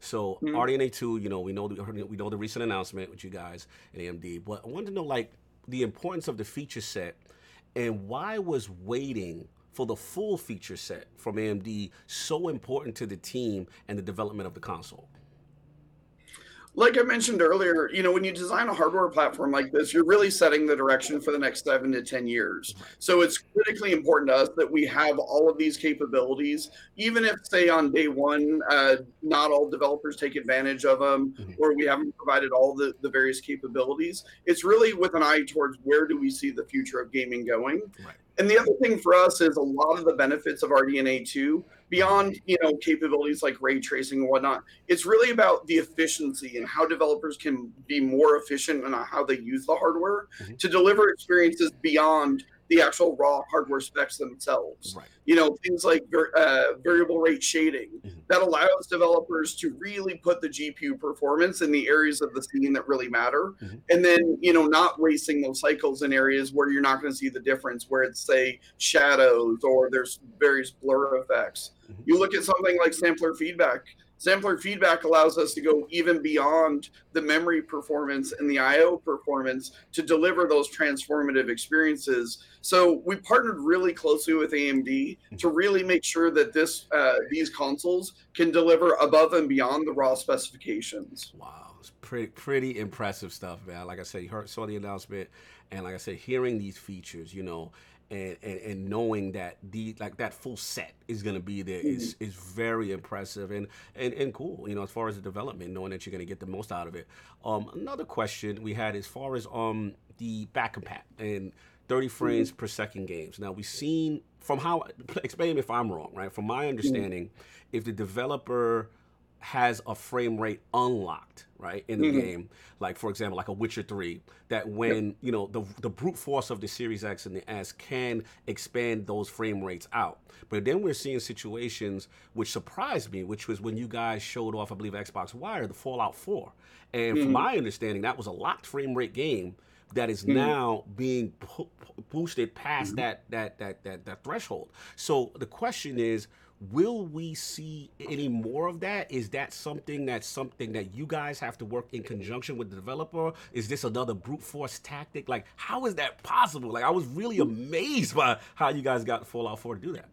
So Mhm. RDNA two, you know, we know the, we know the recent announcement with you guys at AMD, but I wanted to know like the importance of the feature set and why was waiting for the full feature set from AMD so important to the team and the development of the console? Like I mentioned earlier, you know, when you design a hardware platform like this, you're really setting the direction for the next seven to 10 years. So it's critically important to us that we have all of these capabilities, even if, say, on day one, uh, not all developers take advantage of them Mhm. or we haven't provided all the, the various capabilities. It's really with an eye towards where do we see the future of gaming going. Right. And the other thing for us is a lot of the benefits of RDNA 2, beyond you know capabilities like ray tracing and whatnot, it's really about the efficiency and how developers can be more efficient in how they use the hardware Mhm. to deliver experiences beyond the actual raw hardware specs themselves. Right. You know, things like uh, variable rate shading Mhm. that allows developers to really put the GPU performance in the areas of the scene that really matter. Mhm. And then, you know, not wasting those cycles in areas where you're not going to see the difference, where it's, say, shadows or there's various blur effects. Mhm. You look at something like sampler feedback. Sampler feedback allows us to go even beyond the memory performance and the IO performance to deliver those transformative experiences. So we partnered really closely with AMD to really make sure that this uh, these consoles can deliver above and beyond the raw specifications. Wow, it's pretty pretty impressive stuff, man. Like I said, you heard saw the announcement, and like I said, hearing these features, you know, and and, and knowing that the like that full set is gonna be there is is very impressive and, and and cool. You know, as far as the development, knowing that you're gonna get the most out of it. Um, another question we had as far as um the back compat and 30 frames per second games. Now we've seen from how *laughs* explain if I'm wrong, right? From my understanding, if the developer has a frame rate unlocked, right, in the Mhm. game, like for example, like a Witcher 3, that when, you know, the the brute force of the Series X and the S can expand those frame rates out. But then we're seeing situations which surprised me, which was when you guys showed off, I believe, Xbox Wire, the Fallout 4. And from Mhm. my understanding, that was a locked frame rate game that is Mhm. now being pu- boosted past that, that that that that threshold. So the question is, will we see any more of that? Is that something that's something that you guys have to work in conjunction with the developer? Is this another brute force tactic? Like, how is that possible? Like, I was really amazed by how you guys got Fallout 4 to do that.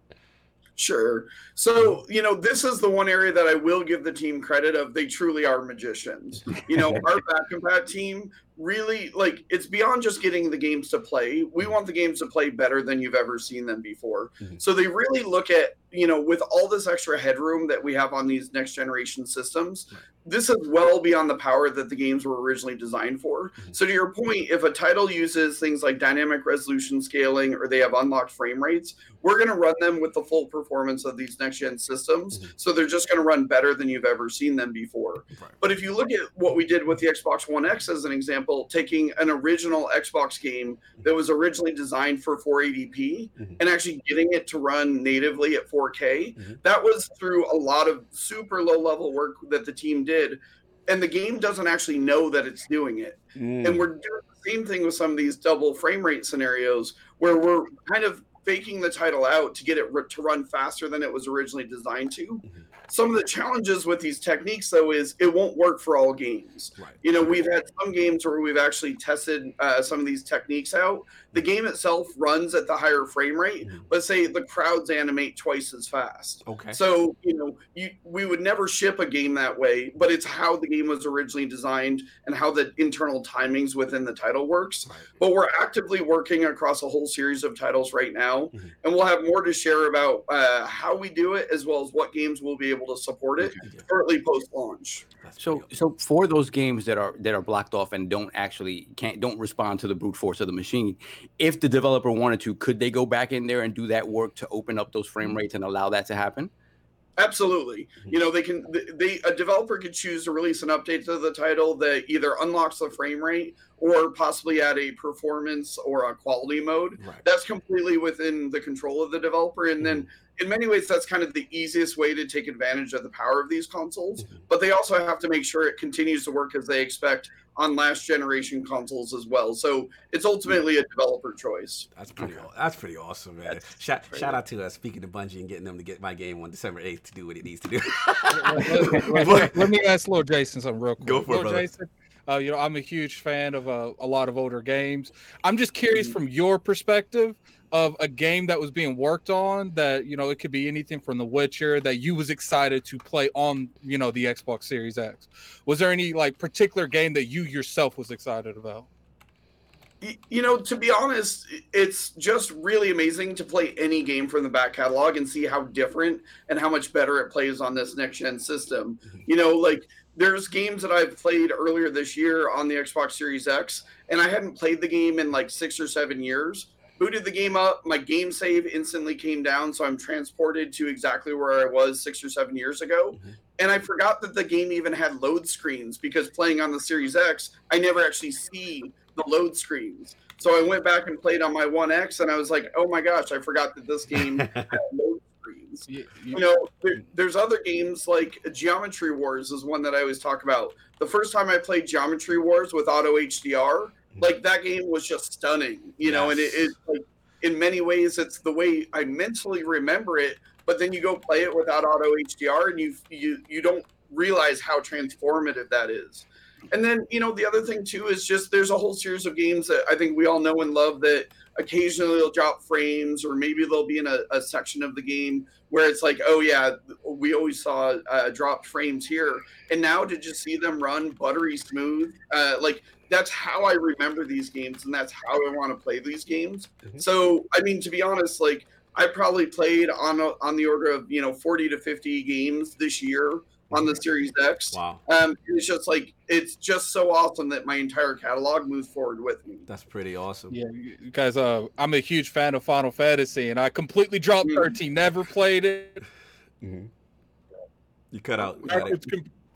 Sure. So, you know, this is the one area that I will give the team credit of. They truly are magicians. You know, our *laughs* back compat team really like it's beyond just getting the games to play. We want the games to play better than you've ever seen them before. Mhm. So they really look at, you know, with all this extra headroom that we have on these next generation systems, this is well beyond the power that the games were originally designed for. Mhm. So to your point, if a title uses things like dynamic resolution scaling or they have unlocked frame rates, we're going to run them with the full performance of these next gen systems. Mhm. So they're just going to run better than you've ever seen them before. Right. But if you look at what we did with the Xbox One X as an example, taking an original Xbox game that was originally designed for 480p Mhm. and actually getting it to run natively at 4K, Mhm. that was through a lot of super low level work that the team did. And the game doesn't actually know that it's doing it. Mm. And we're doing the same thing with some of these double frame rate scenarios where we're kind of faking the title out to get it to run faster than it was originally designed to. Mhm. Some of the challenges with these techniques, though, is it won't work for all games. Right. You know, we've had some games where we've actually tested uh, some of these techniques out. The game itself runs at the higher frame rate, Mhm. but say the crowds animate twice as fast. Okay. So, you know, you, we would never ship a game that way, but it's how the game was originally designed and how the internal timings within the title works. Right. But we're actively working across a whole series of titles right now, Mhm. and we'll have more to share about uh, how we do it as well as what games we'll be able to support it Yeah, shortly post launch. So, so for those games that are that are blocked off and don't actually can't don't respond to the brute force of the machine, if the developer wanted to, could they go back in there and do that work to open up those frame mm-hmm. rates and allow that to happen? Absolutely. Mm-hmm. You know, they can they a developer could choose to release an update to the title that either unlocks the frame rate or possibly add a performance or a quality mode. Right. That's completely within the control of the developer. And then mm-hmm. In many ways that's kind of the easiest way to take advantage of the power of these consoles. Mhm. But they also have to make sure it continues to work as they expect on last generation consoles as well. So it's ultimately a developer choice. That's pretty. aw- That's pretty awesome, man. That's shout pretty shout out to uh, speaking to Bungie and getting them to get my game on December eighth to do what it needs to do. *laughs* *laughs* let, let- let- let me ask Lord Jason something real quick. Go for it, brother. Jason, uh, you know, I'm a huge fan of uh, a lot of older games. I'm just curious Mhm. from your perspective of a game that was being worked on that you know it could be anything from The Witcher that you was excited to play on you know the Xbox Series X. Was there any like particular game that you yourself was excited about? You know, to be honest, it's just really amazing to play any game from the back catalog and see how different and how much better it plays on this next gen system. Mhm. You know, like there's games that I've played earlier this year on the Xbox Series X, and I hadn't played the game in like six or seven years. Booted the game up, my game save instantly came down, so I'm transported to exactly where I was six or seven years ago. Mhm. And I forgot that the game even had load screens because playing on the Series X, I never actually see the load screens. So I went back and played on my One X, and I was like, "Oh my gosh, I forgot that this game *laughs* had load screens." You, You know, there, there's other games like Geometry Wars is one that I always talk about. The first time I played Geometry Wars with Auto HDR, like that game was just stunning. You know, and it Yes. like in many ways it's the way I mentally remember it, but then you go play it without Auto HDR, and you you you don't realize how transformative that is. And then, you know, the other thing too is just there's a whole series of games that I think we all know and love that occasionally they'll drop frames or maybe they'll be in a, a section of the game where it's like, oh yeah, we always saw uh, dropped frames here. And now to just see them run buttery smooth, uh, like that's how I remember these games and that's how I want to play these games. Mhm. So, I mean, to be honest, like I probably played on a, on the order of, you know, 40 to 50 games this year on the Series X. wow, Um, it's just like it's just so awesome that my entire catalog moves forward with me. that's pretty awesome. Yeah, you you guys. Uh, I'm a huge fan of Final Fantasy, and I completely dropped Mhm. 13. Never played it. Mhm. You cut out. you got it. Backwards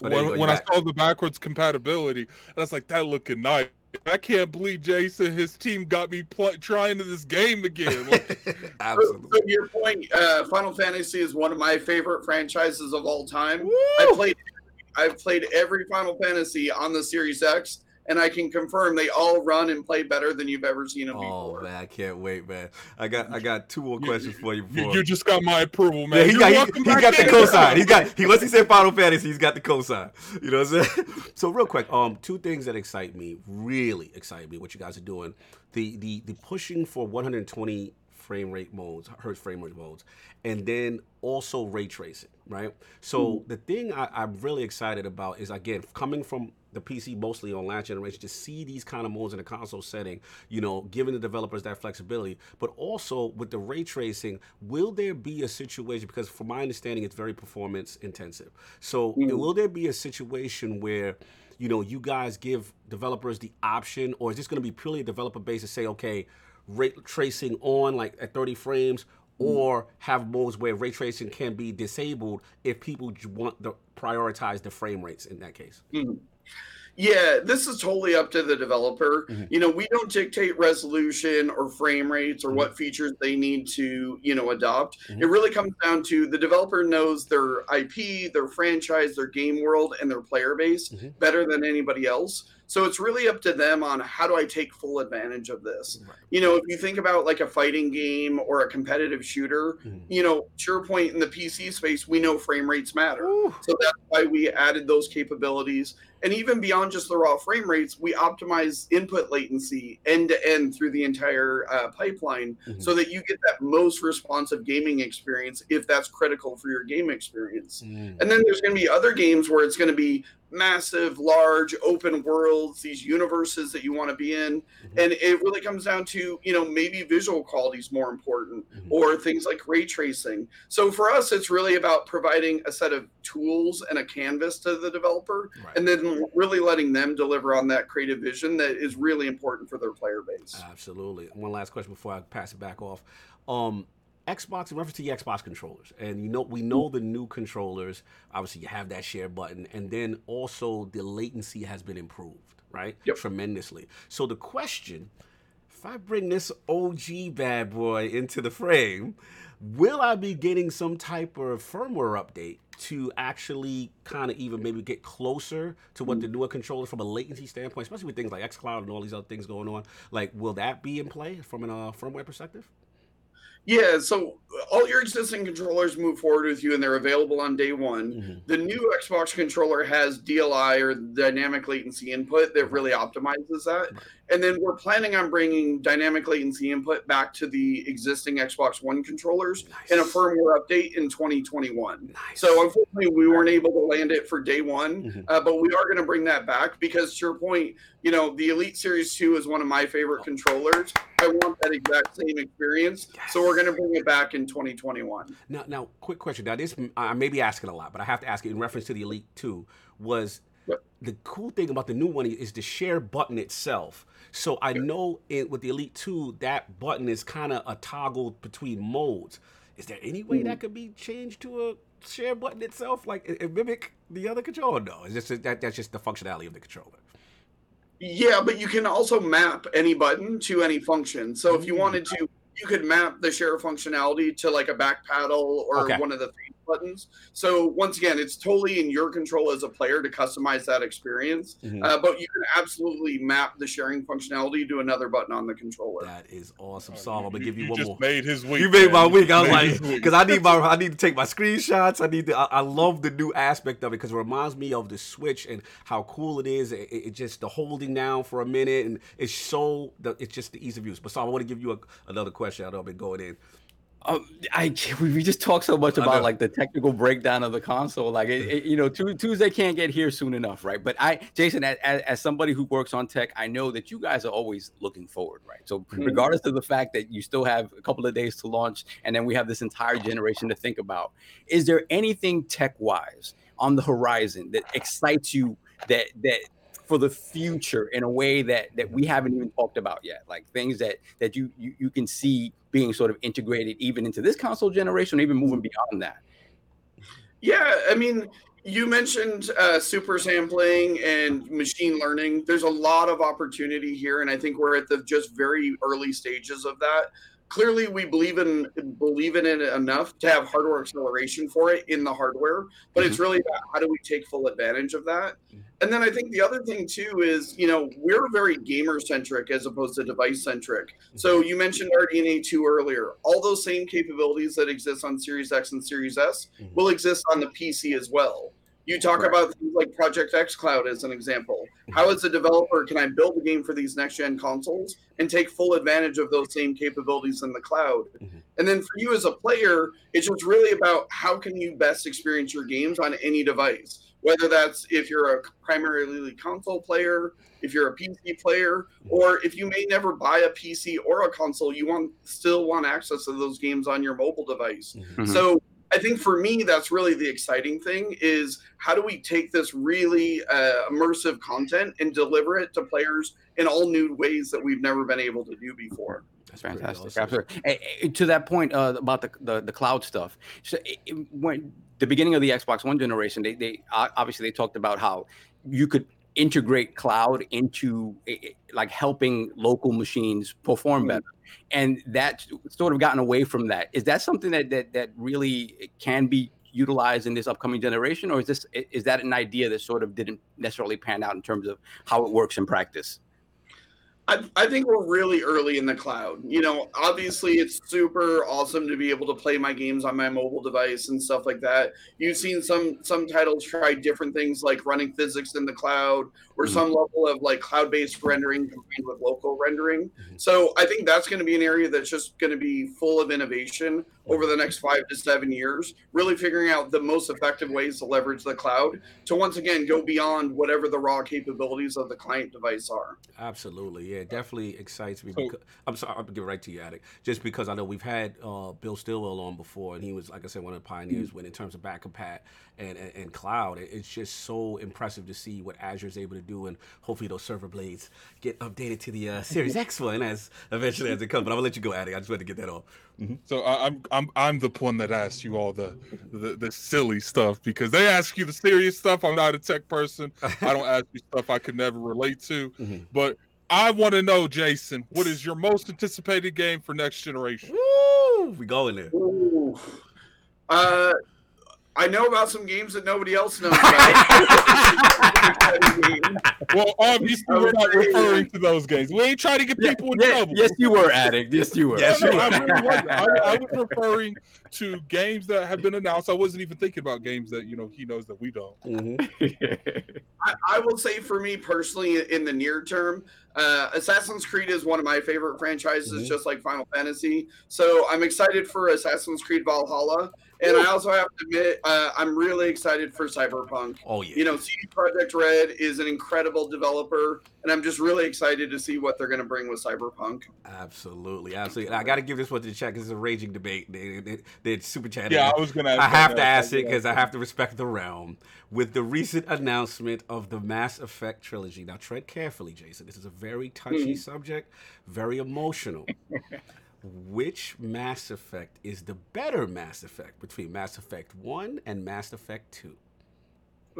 Oh, you when go, when I saw the backwards compatibility, I was like, "That looking nice." I can't believe Jason, his team got me pl- trying to this game again. Like, *laughs* *laughs* Absolutely. so to your point, uh, Final Fantasy is one of my favorite franchises of all time. I played, I've played every Final Fantasy on the Series X, and I can confirm they all run and play better than you've ever seen them Oh before. man, I can't wait, man. I got I got two more You- questions for you you, before. you just got my approval, man. yeah, he got, he, he got the in. cosign. He's got *laughs* he once he said Final Fantasy, he's got the cosign. You know what I'm saying? *laughs* So real quick, um, two things that excite me, really excite me, what you guys are doing. The the the pushing for 120 frame rate modes, hertz frame rate modes, and then also ray tracing, right? So the thing I, I'm really excited about is again coming from the PC mostly on last generation to see these kind of modes in a console setting, you know, giving the developers that flexibility, but also with the ray tracing, will there be a situation because from my understanding it's very performance intensive. So Mm. will there be a situation where you know, you guys give developers the option, or is this going to be purely a developer base to say, okay, ray tracing on like at 30 frames, or have modes where ray tracing can be disabled if people want to prioritize the frame rates in that case? Yeah, this is totally up to the developer. Mhm. You know, we don't dictate resolution or frame rates or Mhm. what features they need to, you know, adopt. Mhm. It really comes down to the developer knows their IP, their franchise, their game world, and their player base Mhm. better than anybody else. So it's really up to them on how do I take full advantage of this. You know, if you think about like a fighting game or a competitive shooter, Mhm. you know, to your point in the PC space, we know frame rates matter. Ooh. So that's why we added those capabilities. And even beyond just the raw frame rates, we optimize input latency end to end through the entire uh, pipeline Mhm. so that you get that most responsive gaming experience if that's critical for your game experience. Mm. And then there's going to be other games where it's going to be massive, large, open worlds, these universes that you want to be in. Mhm. And it really comes down to, you know, maybe visual quality is more important Mhm. or things like ray tracing. So for us, it's really about providing a set of tools and a canvas to the developer Right. and then really letting them deliver on that creative vision that is really important for their player base. Absolutely. One last question before I pass it back off. Um, Xbox in reference to the Xbox controllers, and you know we know the new controllers. Obviously, you have that share button, and then also the latency has been improved, right? Yep. Tremendously. So the question: If I bring this OG bad boy into the frame, will I be getting some type of firmware update to actually kind of even maybe get closer to what the newer controllers from a latency standpoint, especially with things like xCloud and all these other things going on? Like, will that be in play from a uh, firmware perspective? Yeah, so all your existing controllers move forward with you and they're available on day one. Mhm. The new Xbox controller has DLI or dynamic latency input that really optimizes that. And then we're planning on bringing dynamic latency input back to the existing Xbox One controllers Nice. in a firmware update in 2021. Nice. So unfortunately, we weren't able to land it for day one, Mhm. uh, but we are going to bring that back because, to your point, you know, the Elite Series Two is one of my favorite controllers. I want that exact same experience, so we're going to bring it back in 2021. Now, now, quick question. Now, this I may be asking a lot, but I have to ask it in reference to the Elite Two. Was Yep. the cool thing about the new one is the share button itself. So I know it, with the Elite Two, that button is kind of a toggle between modes. Is there any way that could be changed to a share button itself, like it, it mimic the other controller? No, it's just that that's just the functionality of the controller. Yeah, but you can also map any button to any function. So if you Mm. wanted to, you could map the share functionality to like a back paddle or Okay. one of the face buttons. So once again, it's totally in your control as a player to customize that experience. Mhm. Uh, but you can absolutely map the sharing functionality to another button on the controller. That is awesome, Saul. I'm gonna give you, you one just more. made his week. You made my week. I was Made like, because I need my, I need to take my screenshots. I need to. I, I love the new aspect of it because it reminds me of the Switch and how cool it is. It, it just the holding down for a minute and it's so. The, it's just the ease of use. But Sam, I want to give you a, another question. I know I've been going in. Um, I we just talked so much about like the technical breakdown of the console. Like it, it- you know, Tu- Tuesday can't get here soon enough, right? But I, Jason, as, as, somebody who works on tech, I know that you guys are always looking forward, right? So Mhm. regardless of the fact that you still have a couple of days to launch, and then we have this entire generation to think about, is there anything tech wise on the horizon that excites you that that for the future in a way that that we haven't even talked about yet like things that that you you, you can see being sort of integrated even into this console generation even moving beyond that Yeah, I mean, you mentioned uh, super sampling and machine learning. There's a lot of opportunity here, and I think we're at the just very early stages of that. Clearly, we believe in believe in it enough to have hardware acceleration for it in the hardware, but it's mm-hmm. really about how do we take full advantage of that. Mm-hmm. And then I think the other thing too is, you know, we're very gamer centric as opposed to device centric. So mm-hmm. you mentioned RDNA 2 earlier. All those same capabilities that exist on Series X and Series S Mhm. will exist on the PC as well. You talk Correct. about things like Project X Cloud as an example. How, as a developer, can I build a game for these next gen consoles and take full advantage of those same capabilities in the cloud? Mhm. And then for you as a player, it's just really about how can you best experience your games on any device, whether that's if you're a primarily console player, if you're a PC player, or if you may never buy a PC or a console, you want still want access to those games on your mobile device. Mhm. Mhm. So I think for me, that's really the exciting thing is how do we take this really uh, immersive content and deliver it to players in all new ways that we've never been able to do before. That's Fantastic. awesome. Absolutely. To that point uh, about the, the the cloud stuff. So it, it- when the beginning of the Xbox One generation, they they uh, obviously they talked about how you could integrate cloud into eh, eh, like helping local machines perform Mhm. better. And that's sort of gotten away from that. Is that something that that that really can be utilized in this upcoming generation, or is this is that an idea that sort of didn't necessarily pan out in terms of how it works in practice? I, I think we're really early in the cloud. You know, obviously it's super awesome to be able to play my games on my mobile device and stuff like that. You've seen some some titles try different things like running physics in the cloud or Mhm. some level of like cloud-based rendering combined with local rendering. Mhm. So I think that's going to be an area that's just going to be full of innovation over the next five to seven years, really figuring out the most effective ways to leverage the cloud to once again go beyond whatever the raw capabilities of the client device are. Absolutely, yeah, definitely excites me. So- because, I'm sorry, I'll give it right to you, Addict. Just because I know we've had uh, Bill Stillwell on before, and he was, like I said, one of the pioneers when in terms of back compat and, and, and cloud. It's just so impressive to see what Azure is able to do, and hopefully those server blades get updated to the uh, Series X one as eventually as it comes. But I'm gonna let you go, Addict. I just wanted to get that off. So I, I'm I'm I'm the one that asked you all the, the the silly stuff because they ask you the serious stuff. I'm not a tech person. *laughs* I don't ask you stuff I could never relate to. Mhm. But I want to know, Jason, what is your most anticipated game for next generation? Woo! We going there. Ooh. Uh, I know about some games that nobody else knows *laughs* about. Well, obviously I we're not referring to those games. We ain't trying to get Yeah, people in yeah, trouble. yes, you were, Addict. Yes, you were. Yes, No, you were. I, really wasn't. I, I was referring to games that have been announced. I wasn't even thinking about games that you know he knows that we don't. Mhm. *laughs* I, I will say for me personally, in the near term, uh, Assassin's Creed is one of my favorite franchises, Mhm. just like Final Fantasy. So I'm excited for Assassin's Creed Valhalla, and I also have to admit uh, I'm really excited for Cyberpunk. Oh yeah. You know, CD Projekt Red is an incredible developer, and I'm just really excited to see what they're going to bring with Cyberpunk. Absolutely, absolutely. I got to give this one to the chat because it's a raging debate. They, they, they're super chatting. Yeah, I was gonna. I have to ask it because I have to respect the realm. With the recent announcement of the Mass Effect trilogy, now tread carefully, Jason. This is a very touchy Mhm. subject, very emotional. *laughs* Which Mass Effect is the better Mass Effect between Mass Effect 1 and Mass Effect 2?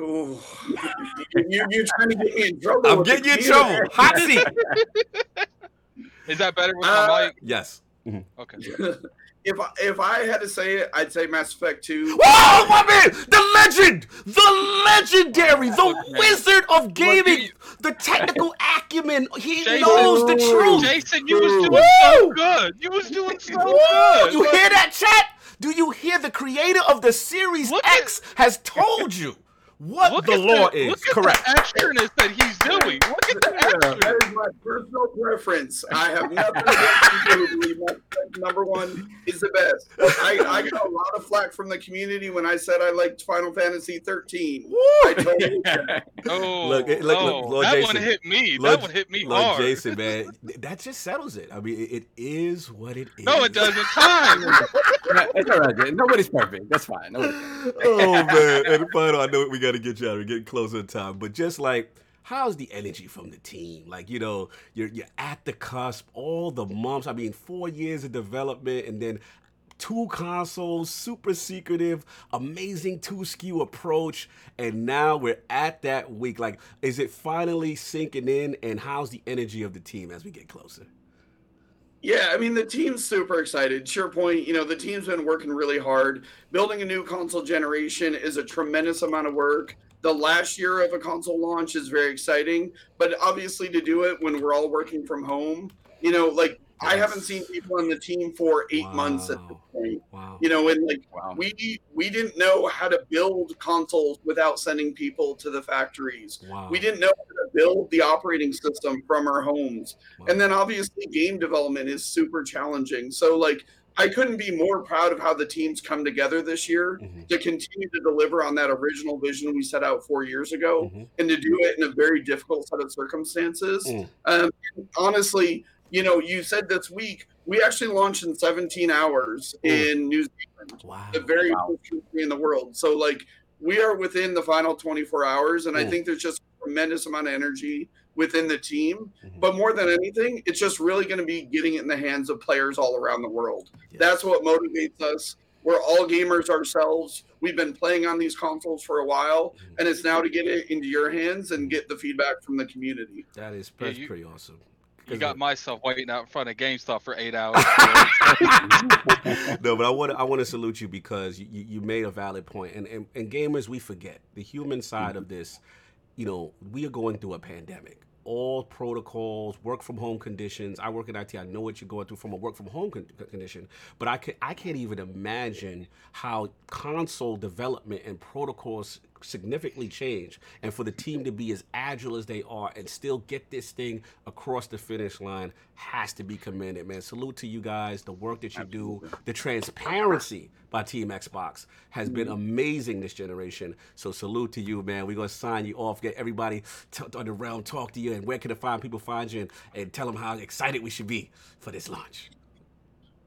Ooh. *laughs* you, you're trying to get me in trouble. I'm getting you in community. trouble. Hot seat. *laughs* Is that better with Uh, my mic? Yes. Okay. *laughs* if I, if I had to say it, I'd say Mass Effect Two. Whoa, my man! The legend! The legendary! The wizard of gaming! you- The technical acumen! He Jason. knows the truth! Jason, you was doing so good. You was doing so Woo! good. You hear that, chat? Do you hear the creator of the Series Look at- X has told you what Look the law the, is? Look at Correct. the extraness that he's doing. Look at the extra. is my personal preference. I have nothing against people who believe number one is the best. I, I got a lot of flack from the community when I said I liked Final Fantasy 13. Woo! I totally *laughs* Oh, Look, look, oh, look, Lord that Jason. one hit me. Lord- that one hit me Look, hard. Jason, *laughs* man, that just settles it. I mean, it, it is what it is. No, it doesn't. Time. *laughs* it's all right. Nobody's perfect. That's fine. Nobody's perfect. oh man! And final, I know we got to get you out. We're getting closer to time, but just like, how's the energy from the team? Like, you know, you're you're at the cusp. All the months. I mean, four years of development, and then two consoles, super secretive, amazing two skew approach, and now we're at that week. Like, is it finally sinking in? And how's the energy of the team as we get closer? Yeah, I mean the team's super excited. Sure point, you know, the team's been working really hard. Building a new console generation is a tremendous amount of work. The last year of a console launch is very exciting, but obviously to do it when we're all working from home, you know, like I haven't seen people on the team for 8 months at this point. Wow. You know, and like Wow. we we didn't know how to build consoles without sending people to the factories. Wow. We didn't know how to build the operating system from our homes. Wow. And then obviously game development is super challenging. So like I couldn't be more proud of how the teams come together this year Mhm. to continue to deliver on that original vision we set out four years ago Mhm. and to do it in a very difficult set of circumstances. Mm. Um, honestly, you know, you said this week we actually launched in 17 hours Mm. in New Zealand, Wow. the very Wow. first country in the world. So, like, we are within the final 24 hours, and I Mm. think there's just a tremendous amount of energy within the team. Mhm. But more than anything, it's just really going to be getting it in the hands of players all around the world. Yes. That's what motivates us. We're all gamers ourselves. We've been playing on these consoles for a while, Mhm. and it's now to get it into your hands and get the feedback from the community. That is Yeah, you- pretty awesome. You 'Cause got the- myself waiting out in front of GameStop for eight hours. *laughs* no, but I want to I want to salute you because you, you you made a valid point, and, and and gamers we forget the human side of mm-hmm. this. You know, we are going through a pandemic. All protocols, work from home conditions. I work in IT. I know what you're going through from a work from home con- condition, but I can I can't even imagine how console development and protocols significantly change and for the team to be as agile as they are and still get this thing across the finish line has to be commended man. Salute to you guys the work that you do. The transparency by team xbox has been mm-hmm. amazing this generation. So salute to you man. We're going to sign you off get everybody t- on the realm talk to you and where can the find people find you and, and tell them how excited we should be for this launch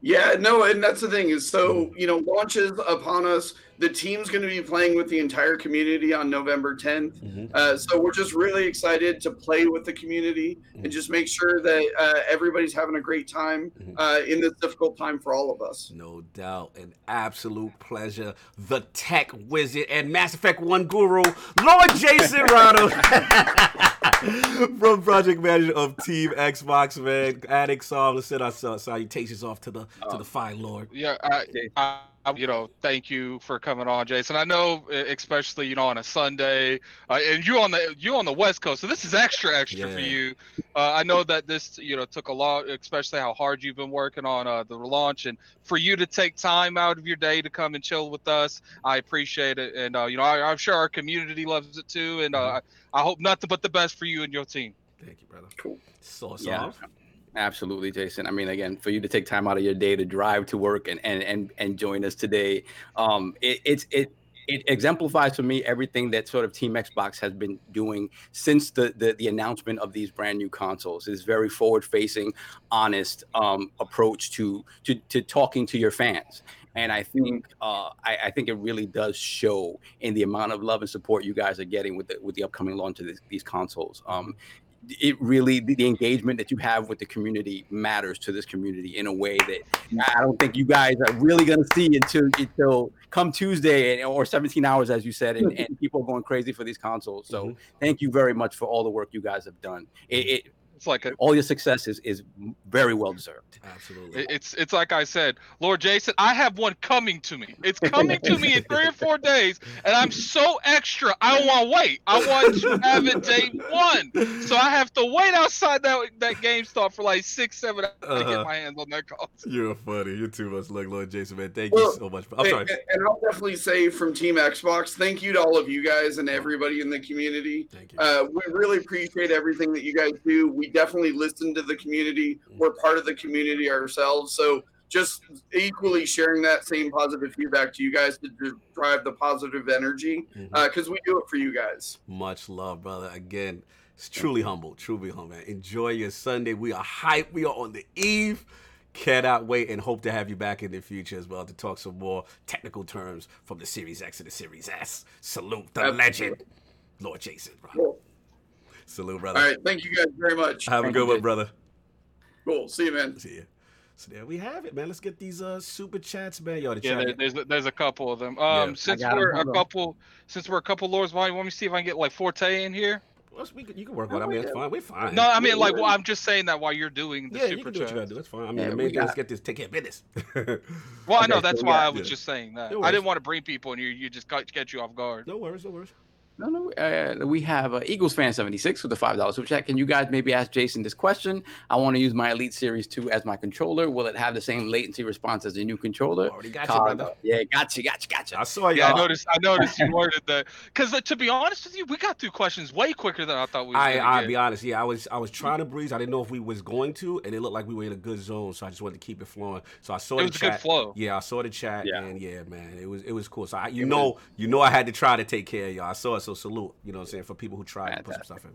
Yeah, no, and that's the thing is so, you know, launches upon us. The team's going to be playing with the entire community on November 10th. Mhm. Uh, so we're just really excited to play with the community Mhm. and just make sure that uh, everybody's having a great time Mhm. uh, in this difficult time for all of us. No doubt. An absolute pleasure. The tech wizard and Mass Effect 1 guru, Lord Jason Ronald. *laughs* *laughs* From project manager of Team Xbox, man. Addict Psalm, let's send our salutations off to the to oh. the fine Lord. yeah, I, I, I- you know, thank you for coming on, Jason. I know, especially you know, on a Sunday, uh, and you on the you on the West Coast, so this is extra extra for you. Uh, I know that this, you know, took a lot, especially how hard you've been working on uh, the launch, and for you to take time out of your day to come and chill with us, I appreciate it. And uh, you know, I, I'm sure our community loves it too, and uh, I hope nothing but the best for you and your team. Thank you, brother. Cool. Sauce Yeah. off. Absolutely, Jason. I mean, again, for you to take time out of your day to drive to work and and and, and join us today, um, it, it's it it exemplifies for me everything that sort of Team Xbox has been doing since the the, the announcement of these brand new consoles. It's very forward facing, honest um, approach to to to talking to your fans. And I think uh, I, I think it really does show in the amount of love and support you guys are getting with the with the upcoming launch of this, these consoles. Um, it really the, the engagement that you have with the community matters to this community in a way that I don't think you guys are really going to see until until come Tuesday and, or 17 hours, as you said, and, *laughs* and people are going crazy for these consoles. So Mhm. thank you very much for all the work you guys have done. It, it It's like a all your success is, is very well deserved. Absolutely. It's it's like I said, Lord Jason, I have one coming to me. It's coming to me in three or four *laughs* days, and I'm so extra. I don't want to wait. I want to have it day one, so I have to wait outside that that GameStop for like six, seven hours to Uh-huh. get my hands on that console. You're funny. You're too much like Lord Jason, man. Thank Well, you so much. I'm sorry. and I'll definitely say from Team Xbox, thank you to all of you guys and everybody in the community. Thank you. Uh, we really appreciate everything that you guys do. We definitely listen to the community. We're part of the community ourselves. So just equally sharing that same positive feedback to you guys to drive the positive energy mm-hmm. uh, because we do it for you guys. Much love, brother. Again, it's truly humble, truly humble. Man. Enjoy your Sunday. We are hyped. We are on the eve. Cannot wait and hope to have you back in the future as well to talk some more technical terms from the Series X to the Series S. Salute the Absolutely. legend, Lord Jason. Bro. Cool. Salute, brother. All right. Thank you guys very much. Have a good you, one, brother. Cool. See you, man. See you. So there we have it, man. Let's get these uh super chats, man. Yo, the Yeah, chat. there, there's a- there's a couple of them. Yeah. Um, since we're a Hold on. couple, since we're a couple lords behind, you want me to see if I can get like Forte in here? Well, we can, you can work on it. I mean, that's fine. We're fine. No, I mean like well, I'm just saying that while you're doing the yeah, you super can do what you chat. gotta do. That's fine. I mean, Yeah, the we main thing is got- get this, take care of business. *laughs* Well, I know Okay, that's so why yeah, I was yeah. just saying that. No I didn't want to bring people and you you just got catch you off guard. no worries, no worries. No, no. Uh, we have uh, Eagles fan seventy six with the five dollars super chat. Can you guys maybe ask Jason this question? I want to use my Elite Series two as my controller. Will it have the same latency response as the new controller? Already got you, brother. yeah, gotcha, gotcha, gotcha. I saw you. Yeah, I y'all. noticed. I noticed you *laughs* worded that because, to be honest with you, we got through questions way quicker than I thought we. Was I gonna I'll be honest. Yeah, I was I was trying to breeze. I didn't know if we was going to, and it looked like we were in a good zone, so I just wanted to keep it flowing. So I saw It the was a good chat. flow. Yeah, I saw the chat, Yeah. and yeah, man, it was it was cool. So I, you It know, you know, I had to try to take care of y'all. I saw it, so salute. You know, what I'm saying for people who tried to put some stuff in.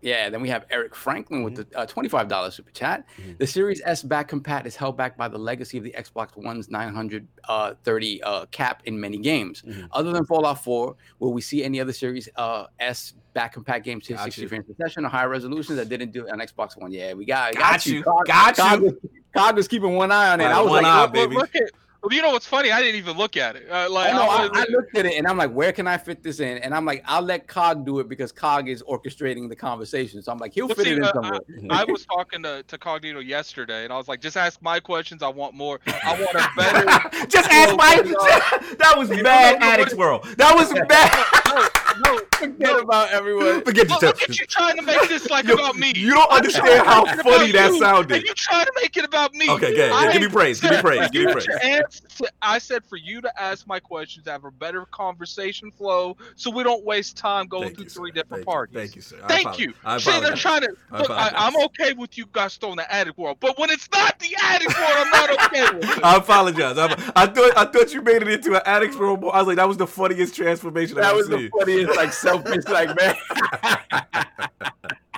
Yeah, then we have Eric Franklin with Mm-hmm. the uh, twenty-five dollars super chat. Mhm. The Series S back compat is held back by the legacy of the Xbox One's 930 uh, cap in many games. Mhm. Other than Fallout 4, will we see any other Series uh, S back compat games to Got 60 frames per second or higher resolution that didn't do it on Xbox One? Yeah, we got Got you, Cog, got Cog you. was, Cog was keeping one eye on it. Right, I was one like, eye, look, baby. Look at. You know what's funny? I didn't even look at it. Uh, like I, know, I, I looked at it and I'm like, where can I fit this in? And I'm like, I'll let Cog do it because Cog is orchestrating the conversation. So I'm like, he'll Well, fit see, it in uh, somewhere. I was talking to, to Cognito yesterday, and I was like, just ask my questions. I want more. I want a *laughs* better. Just ask *laughs* my. *laughs* that was You bad don't know what Addicts World. That was bad. no, no, Forget about everyone. Forget Look, you. look at you trying to make this like Yo, about me. You don't understand how funny about that you, sounded. And you trying to make it about me. Okay, good. I Give me praise. Give me praise. Give me praise. to I said for you to ask my questions, have a better conversation flow, so we don't waste time going Thank through you, three sir. different Thank you. parties. Thank you, sir. I Thank you. I See, they're apologize. trying to. I Look, I, I'm okay with you guys throwing the Addict world, but when it's not the Addict world, I'm not okay with it. I apologize. I, I thought I thought you made it into an Addicts World. I was like, that was the funniest transformation I've That ever was the seen. Like selfish, like man.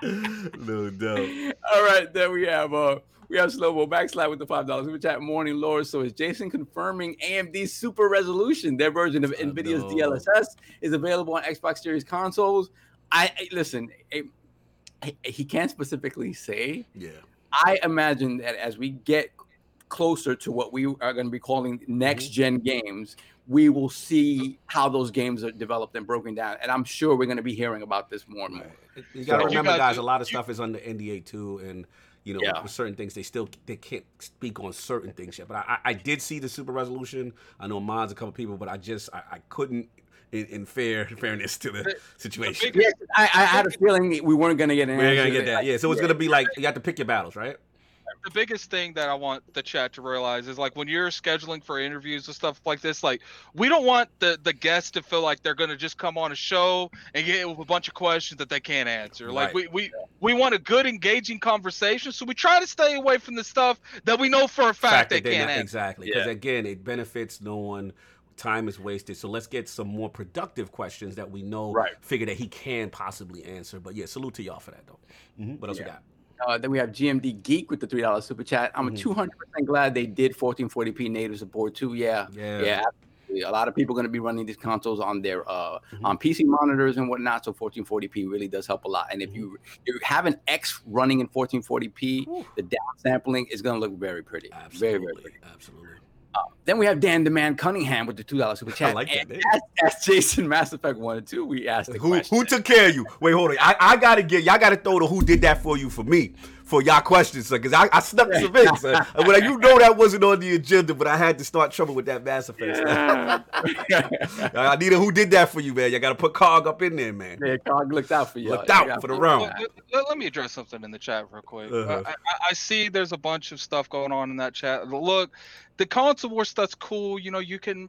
*laughs* no doubt. All right, then we have uh we have Slow-Mo Backslide with the five dollars super chat. Morning, Lord. So is Jason confirming AMD's Super Resolution, their version of Nvidia's. DLSS, is available on Xbox Series consoles? I, I- listen. he- he can't specifically say. Yeah. I imagine that as we get closer to what we are going to be calling next gen games, we will see how those games are developed and broken down. And I'm sure we're going to be hearing about this more and more. You got to So- remember, You guys- guys. A lot of you- stuff is under NDA too, and you know, Yeah. with certain things they still they can't speak on certain things yet. But I, I, I did see the super resolution. I know mine's a couple people, but I just I, I couldn't. In, in fair *laughs* fairness to the The- situation, big- Yeah, I, I had a feeling we weren't going to get an we're gonna get that. Yeah, so it's gonna be like you have to pick your battles, right? The biggest thing that I want the chat to realize is like when you're scheduling for interviews and stuff like this, like we don't want the the guests to feel like they're gonna just come on a show and get with a bunch of questions that they can't answer. Like Right. we we we want a good engaging conversation, so we try to stay away from the stuff that we know for a fact, they they're can't not- answer. exactly because again, it benefits no one. Time is wasted, so let's get some more productive questions that we know, Right. figure that he can possibly answer. But yeah, salute to y'all for that though. Mhm. What else Yeah. we got? Uh, then we have GMD Geek with the three dollars super chat. I'm Mhm. 200 percent glad they did 1440p native support too. Yeah, Yeah, yeah. absolutely. A lot of people are going to be running these consoles on their uh, Mhm. on PC monitors and whatnot. So 1440p really does help a lot. And if you you have an X running in 1440p, Whew. the downsampling is going to look very pretty. Very very Absolutely, pretty. absolutely. Then we have Dan Demand Cunningham with the two dollars super chat. I like that And. As, as Jason Mass Effect one and two, we asked the Who question. who took care of you? Wait, hold on. I, I gotta get y'all gotta throw the who did that for you for me for y'all questions, son. Cause I, I snuck some in, son. And when I- you know that wasn't on the agenda, but I had to start trouble with that Mass Effect. son. *laughs* I need a who did that for you, man. Y'all gotta put Cog up in there, man. yeah, Cog looked out for you. Looked out for the round. Let, let- let me address something in the chat real quick. Uh-huh. I, I, I see there's a bunch of stuff going on in that chat. Look, the console war stuff's cool. You know, you can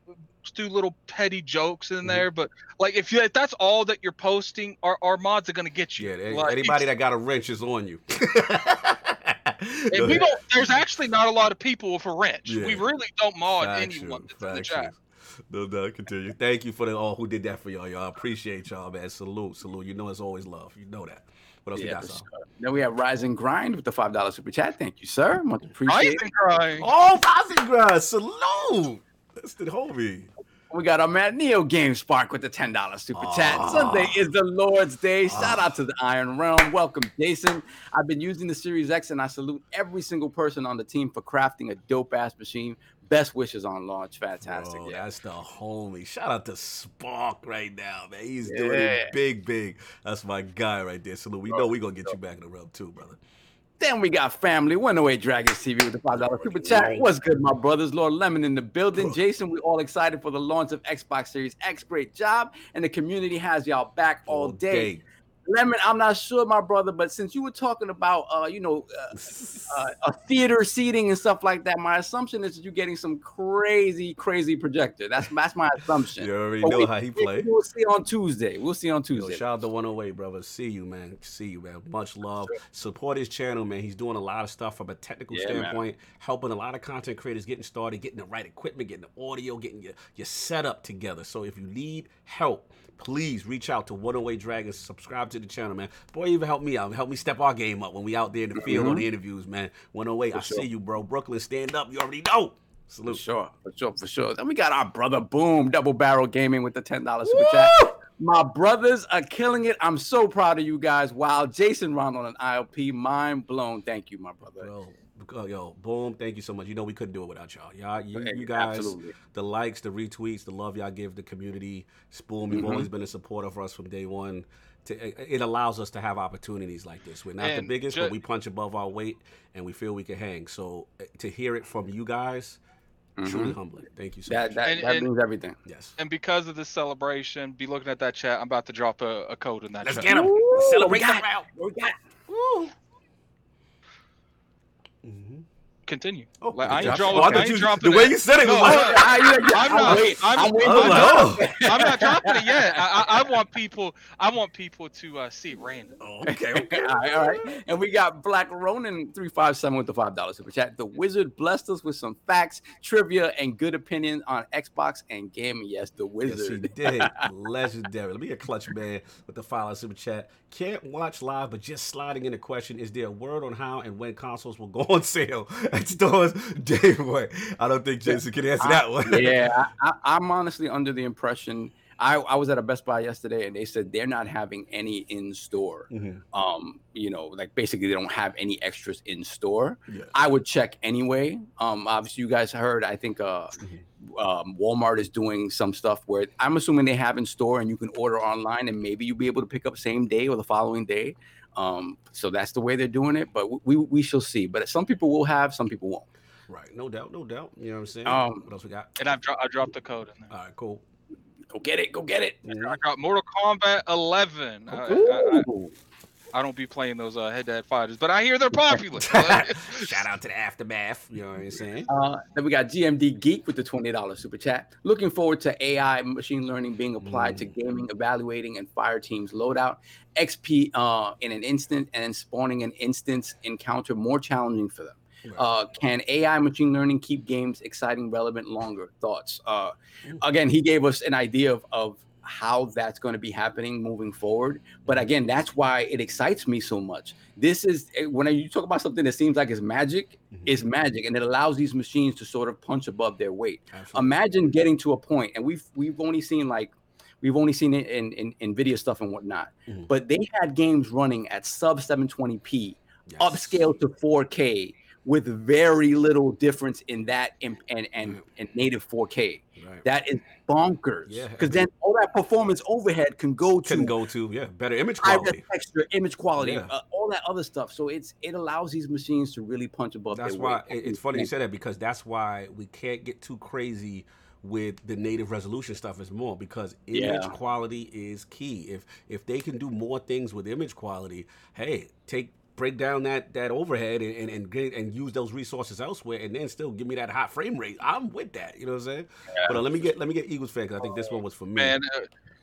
do little petty jokes in Mhm. there, but like if you if that's all that you're posting, our, our mods are gonna get you. Yeah, Like, anybody that got a wrench is on you. *laughs* and we don't. There's actually not a lot of people with a wrench. Yeah. We really don't mod Factual, anyone that's in the chat. No, no, continue. Thank you for the all who did that for y'all. Y'all appreciate y'all, man. Salute, salute. You know it's always love. You know that. What else we Yeah, got, sure. Then we have Rise and Grind with the five dollar super chat. Thank you, sir. Much I appreciated. ain't crying. Oh, Fozzygras, salute. That's the homie. We got our man Neo Game Spark with the ten dollar super chat. Sunday is the Lord's Day. Shout out to the Iron Realm. Welcome, Jason. I've been using the Series X, and I salute every single person on the team for crafting a dope ass machine. Best wishes on launch. Fantastic. Bro, yeah. That's the homie. Shout out to Spark right now, man. He's doing it big, big. That's my guy right there. Salute. We know we're gonna get you back in the realm too, brother. Then we got family. 108 Dragons TV with the five dollar super chat. What's good, my brothers? Lord Lemon in the building. Jason, we all excited for the launch of Xbox Series X. Great job, and the community has y'all back all day. Lemon, I'm not sure, my brother, but since you were talking about, uh, you know, uh, *laughs* uh, a theater seating and stuff like that, my assumption is that you're getting some crazy, crazy projector. That's that's my assumption. *laughs* You already But know we- how he plays. We'll see on Tuesday. We'll see on Yo, Tuesday. shout out to 108, brother. See you, man. See you, man. Much love. Support his channel, man. He's doing a lot of stuff from a technical Yeah, man. standpoint, helping a lot of content creators getting started, getting the right equipment, getting the audio, getting your, your setup together. So if you need help, please reach out to 108 Dragons. Subscribe to the channel, man. Boy, even help me out. Help me step our game up when we out there in the field on the mm-hmm. interviews, man. 108, I sure. see you, bro. Brooklyn, stand up. You already know. For Salute. sure, for sure, for sure. Then we got our brother Boom, Double Barrel Gaming with the ten dollars super chat. My brothers are killing it. I'm so proud of you guys. Wow, Jason Ronald and ILP, mind blown. Thank you, my brother. Bro, uh, yo, boom! Thank you so much. You know we couldn't do it without y'all. Y'all, you, Hey, you guys, absolutely. the likes, the retweets, the love y'all give the community. Spoon, you've Mhm. always been a supporter of us from day one. To, it- it allows us to have opportunities like this. We're not the biggest, ju- but we punch above our weight, and we feel we can hang. So uh, to hear it from you guys, truly Mhm. humbling. Thank you so That much. that, And- that and- means everything. yes. And because of this celebration, be looking at that chat. I'm about to drop a, a code in that Let's chat. get them. Celebrate we got the it. round. We got Mhm. Continue. Oh, Like, I ain't oh, drawing. I I ain't you- dropping the way that. you said it was like, I- yeah, yeah, I'm I'm not- waiting. I'm- I'm waiting I for was that. like, oh. I'm not dropping it yet. I, I, I want people. I want people to uh, see it random. Oh, okay, okay. *laughs* all right, all right. And we got Black Ronin three five seven with the five dollars super chat. The Wizard blessed us with some facts, trivia, and good opinions on Xbox and gaming. Yes, the Wizard. Yes, he did. *laughs* Legendary. Let me get clutch man with the file super chat. Can't watch live, but just sliding in a question. Is there a word on how and when consoles will go on sale *laughs* at stores day one? I don't think Jason can answer that one. yeah, I, I, I'm honestly under the impression. I, I was at a Best Buy yesterday, and they said they're not having any in store. Mhm. Um, you know, like basically they don't have any extras in store. Yeah. I would check anyway. Um, obviously, you guys heard. I think uh, um, Walmart is doing some stuff where I'm assuming they have in store, and you can order online, and maybe you'll be able to pick up same day or the following day. Um, so that's the way they're doing it. But we we shall see. But some people will have, some people won't. Right. No doubt. No doubt. You know what I'm saying? Um, what else we got? And I've dro- I dropped the code in there. All right. Cool. Go get it. Go get it. I got Mortal Kombat 11. I, I, I, Ooh. I don't be playing those uh, head-to-head fighters, but I hear they're popular. *laughs* *laughs* Shout out to the aftermath. You know what I'm saying? Uh, then we got GMD Geek with the twenty dollars super chat. Looking forward to AI machine learning being applied to gaming, evaluating and fire teams loadout. XP uh, in an instant and spawning an instance encounter more challenging for them. Uh, can AI machine learning keep games exciting, relevant longer? Thoughts? Uh, again, he gave us an idea of, of how that's going to be happening moving forward. But again, that's why it excites me so much. This is eh, when you talk about something that seems like it's magic, Mhm. it's magic, and it allows these machines to sort of punch above their weight. Absolutely. Imagine getting to a point, and we've we've only seen like we've only seen it in in, in video stuff and whatnot, Mhm. but they had games running at sub 720p, Yes. upscale to 4K with very little difference in that and and and, and native 4K. Right. That is bonkers. Yeah. Because then all that performance overhead can go to Can go to yeah better image quality. texture, image quality, Yeah. uh, all that other stuff. So it's it allows these machines to really punch above That's why weight. it's funny you said that because that's why we can't get too crazy with the native resolution stuff is more because image Yeah. quality is key. If if they can do more things with image quality, hey, take break down that that overhead and and, and get and use those resources elsewhere and then still give me that hot frame rate. I'm with that. You know what I'm saying? Yeah. But uh, let me get let me get Eagles fan because I think this one was for me. Man, uh,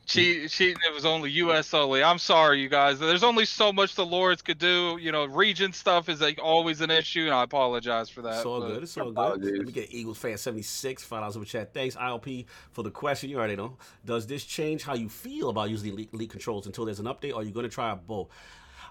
she she it was only U.S. only. I'm sorry, you guys. There's only so much the Lords could do. You know, region stuff is like always an issue, and I apologize for that. It's all good. It's all good. Let me get Eagles fan 76. Five dollars over chat. Thanks, ILP, for the question. You already know. Does this change how you feel about using elite, elite controls until there's an update? Or are you going to try a both?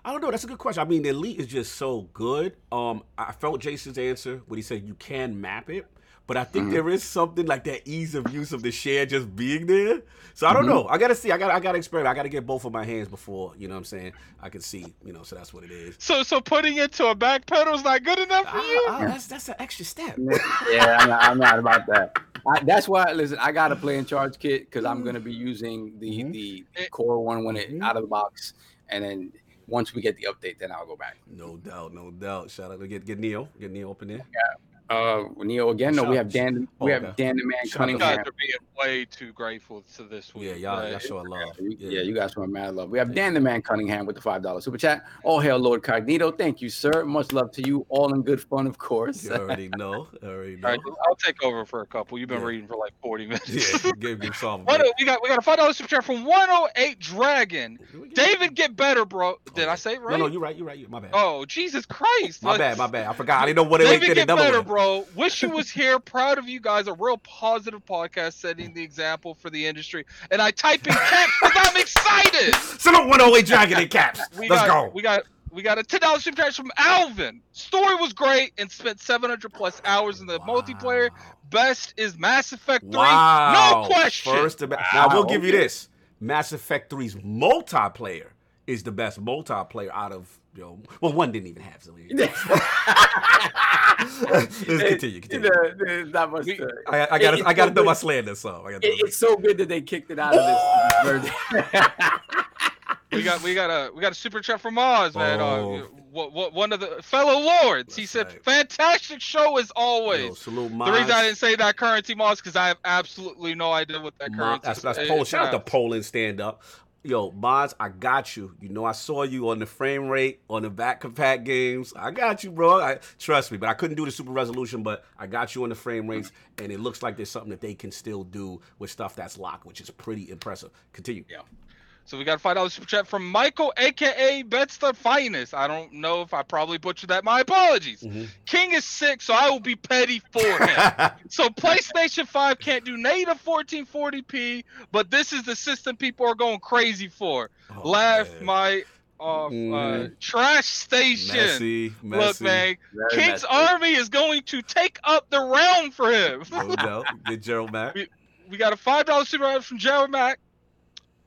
I don't know. That's a good question. I mean, the elite is just so good. Um, I felt Jason's answer when he said you can map it, but I think there is something like that ease of use of the share just being there. So I don't know. I gotta see. I got. I gotta experiment. I gotta get both of my hands before you know. what I'm saying I can see. You know. So that's what it is. So so putting it to a back pedal is not good enough for you. Ah, ah, that's that's an extra step. *laughs* yeah, I'm not, I'm not about that. I, that's why. Listen, I got a play in charge kit because I'm going to be using the Mhm. the core one when it Mhm. out of the box, and then once we get the update, then I'll go back. No doubt, no doubt. Shout out to get get Neo, get Neil up in there. Uh, Neo again. No, we have Dan. We Oh, have okay. Dan the Man Shout out You to Cunningham. guys are being way too grateful to this week. Yeah, y'all, Uh, y'all show a love. Yeah. you guys want mad love. We have Dan the Man Cunningham with the five dollar super chat. All hail Lord Cognito. Thank you, sir. Much love to you. All in good fun, of course. You already know. Already know. All right, I'll take over for a couple. You've been Yeah. reading for like 40 minutes. Yeah, give give Solve. What we got? We got a five dollars super chat from 108 Dragon. David, get better, bro. Did I say it No, right? no, you're right. You're right. My bad. Oh, Jesus Christ! my Like, bad. My bad. I forgot. I didn't know what it was. David, get another better, way. Bro. Wish you was here. Proud of you guys. A real positive podcast, setting the example for the industry. And I type in caps because I'm excited. *laughs* Salute 108 Dragon in caps. We Let's got, go. We got we got a ten dollars super chat from Alvin. Story was great and spent 700 plus hours in the multiplayer. Best is Mass Effect 3. Wow. No question. First, about, now we'll give you this: Mass Effect 3's multiplayer is the best multiplayer out of you. Well, one didn't even have. So *laughs* let's continue. Continue. The- the- not much to- I, I got It- to I got to it's throw my good. slander song. I gotta It- it's so good that they kicked it out of this. *laughs* We got we got a we got a super chat from Oz, man. Oh. Uh, what, what, one of the fellow lords. he said, right. "Fantastic show as always." Yo, salute the reason I didn't say that currency Moz because I have absolutely no idea what that Ma- currency. that's that's is. Poland. Shout out to Poland stand up. Yo, Maz, I got you. You know, I saw you on the frame rate on the back compact games. I got you, bro. I, trust me, but I couldn't do the super resolution, but I got you on the frame rates, and it looks like there's something that they can still do with stuff that's locked, which is pretty impressive. Continue. Yeah. So we got a five dollars super chat from Michael, aka Bets the Finest. I don't know if I probably butchered that. My apologies. Mhm. King is sick, so I will be petty for him. *laughs* so PlayStation 5 can't do native 1440p, but this is the system people are going crazy for. Oh, Laugh man. my off uh, Mhm. trash station. Messy, messy. Look, man, Very King's messy. army is going to take up the realm for him. No doubt. Get Gerald *laughs* back. we got a five dollar super chat from Gerald Mack.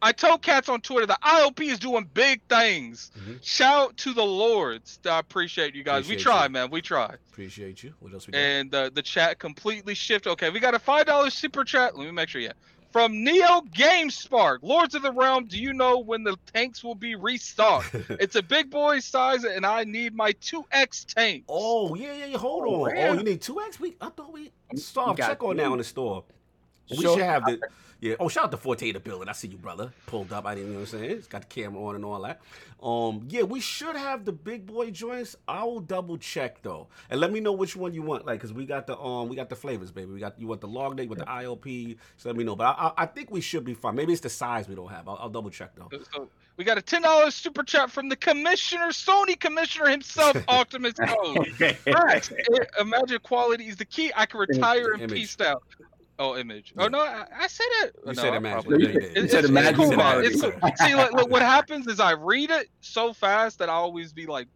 I told cats on Twitter the ILP is doing big things. Mhm. Shout out to the lords. I appreciate you guys. we try, you. man. We try. Appreciate you. What else we got? And uh, the chat completely shifted. Okay, we got a five dollar super chat. Let me make sure. Yeah, from Neo Game Spark, Lords of the Realm. Do you know when the tanks will be restocked? *laughs* it's a big boy size, and I need my two X tank. Oh yeah, yeah, yeah. Hold Oh, on. yeah. Oh, you need two X. We I thought we We stop. Check on that two. on the store. We Sure. should have the yeah. Oh, shout out to Forte the building. I see you, brother. Pulled up. I didn't know what I'm saying. It's got the camera on and all that. Um, yeah, we should have the big boy joints. I will double check though, and let me know which one you want. Like, cause we got the um, we got the flavors, baby. We got you want the log day with the ILP. So let me know. But I, I, I think we should be fine. Maybe it's the size we don't have. I'll, I'll double check though. So we got a ten dollars super chat from the commissioner, Sony commissioner himself, *laughs* Optimus Code. *laughs* Facts. Imagine quality is the key. I can retire in peace out. Oh, image. Oh, yeah. Oh no, I, I said it. You no, said imagine. you did. It- You said it's- imagine cool. It's cool. See, look, look, what happens is I read it so fast that I always be like,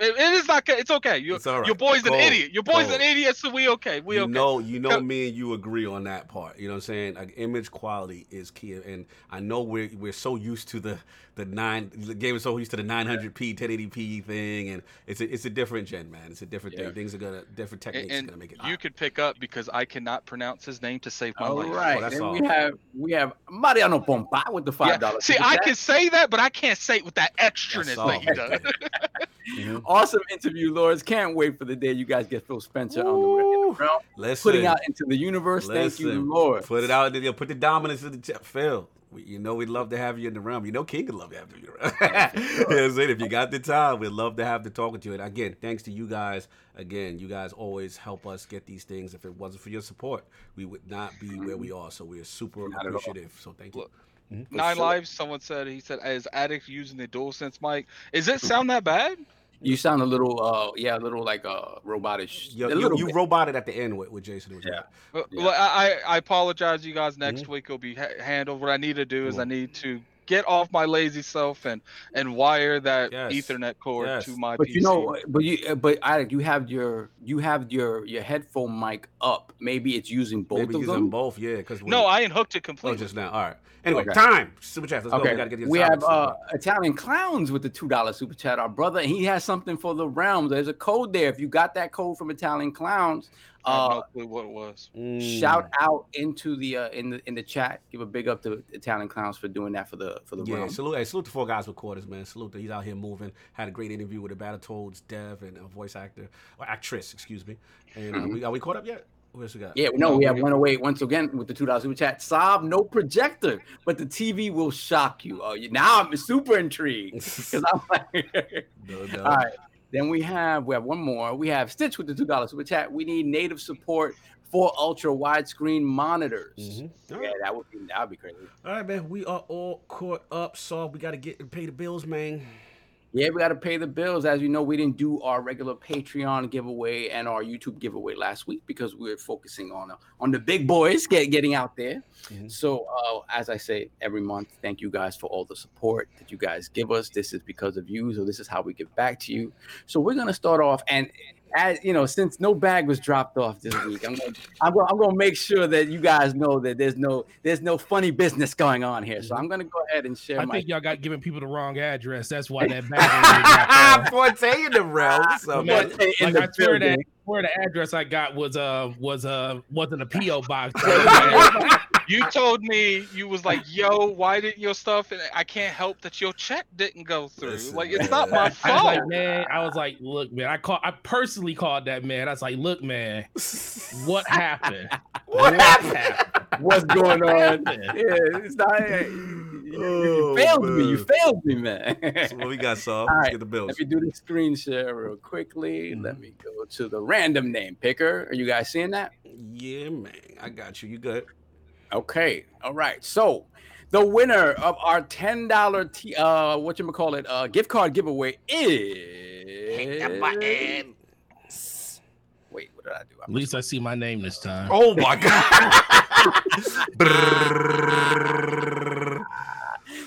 it, it is not. It's okay. You, It's right. Your boy's an idiot. Your boy's an idiot. So we okay. We you okay. know, you know, me and you agree on that part. You know what I'm saying? Like, image quality is key, and I know we're we're so used to the the nine. The game is so used to the 900p, 1080p thing, and it's a it's a different gen, man. It's a different Yeah. thing. Things are gonna different And, techniques are and gonna make it. you hot. could pick up because I cannot pronounce his name to save my All life. right, Oh, that's then all. we have we have Mariano Pompa with the five dollars. See, I can say that, but I can't say it with that extraness That's that he does. Mhm. *laughs* Awesome interview, Lords. Can't wait for the day you guys get Phil Spencer on the Ooh. realm, Listen, putting out into the universe. Thank you, listen, Lord. Put it out there. Put the dominance in the chat. Phil, we, you know we'd love to have you in the realm. You know King would love to have you in the realm. *laughs* you know saying? If you got the time, we'd love to have to talk with you. And again, thanks to you guys. Again, you guys always help us get these things. If it wasn't for your support, we would not be where we are. So we're super Not appreciative. So thank you. Look, mm-hmm. Nine sure. lives. Someone said he said as addict using the dual sense mic. Is it sound that bad? You sound a little, uh, yeah, a little like uh, robotish. You, a you, little you bit. roboted at the end with, with Jason. Yeah. Well, Yeah. well, I, I I apologize, you guys. Next Mhm. week will be ha- handled. What I need to do is I need to get off my lazy self and and wire that Yes. Ethernet cord Yes. to my But PC. you know, but you, uh, but Alec, you have your, you have your, your headphone mic up. Maybe it's using both Maybe of using them. both, yeah. Because no, I unhooked it Oh, completely. just now. All right. Anyway, Okay. time. Super chat. Let's go. We Okay, gotta get these we have uh, Italian clowns with the two dollar super chat. Our brother, he has something for the realms. There's a code there. If you got that code from Italian clowns, I had Uh, no clue what it was. Mm. shout out into the uh, in the in the chat. Give a big up to Italian Clowns for doing that for the for the Yeah, realm. salute, hey, salute to Four Guys with Quarters, man. Salute to he's out here moving. Had a great interview with the Battletoads, Dev, and a voice actor or actress, excuse me. And uh, Mhm. we are we caught up yet? What else we got? Yeah, no, No, we have we- 108 once again with the two dollars super chat. Sob, no projector, but the TV will shock you. Oh, you now I'm super intrigued *laughs* *laughs* because I'm like, *laughs* No, no. all right. Then we have we have one more. We have Stitch with the two dollars super chat. We need native support for ultra widescreen monitors. Mhm. Yeah, right. that would be that would be crazy. All right, man. We are all caught up, so we got to get and pay the bills, man. Yeah, we got to pay the bills. As you know, we didn't do our regular Patreon giveaway and our YouTube giveaway last week because we were focusing on uh, on the big boys get, getting out there. Mhm. So, uh, as I say every month, thank you guys for all the support that you guys give us. This is because of you, so this is how we give back to you. So we're gonna start off, and as you know, since no bag was dropped off this week, I'm gonna I'm gonna, I'm gonna make sure that you guys know that there's no there's no funny business going on here. So I'm gonna go ahead and share I my think y'all got giving people the wrong address. That's why that bag. *laughs* Forte in the realm. So, Man, man. in like the I swear that building. where the address I got was uh was uh wasn't a PO box. *laughs* You told me you was like, "Yo, why didn't your stuff?" And I can't help that your check didn't go through. Listen, like it's not my man. I was fault. like, man, I was like, look, man, I called, I personally called that man. I was like, look, man, what happened? *laughs* What happened? what's going on. yeah, it's not. You, you- Oh, you failed me. You failed me, man. So what we got, Saul? *laughs* All Let's right, get the bills. Let me do the screen share real quickly. Mm-hmm. Let me go to the random name picker. Are you guys seeing that? Yeah, man. I got you. You good? Okay. All right. So the winner of our ten dollar t- uh what you call it uh gift card giveaway is. Wait, what did I do? At least I see my name this time. Oh my god.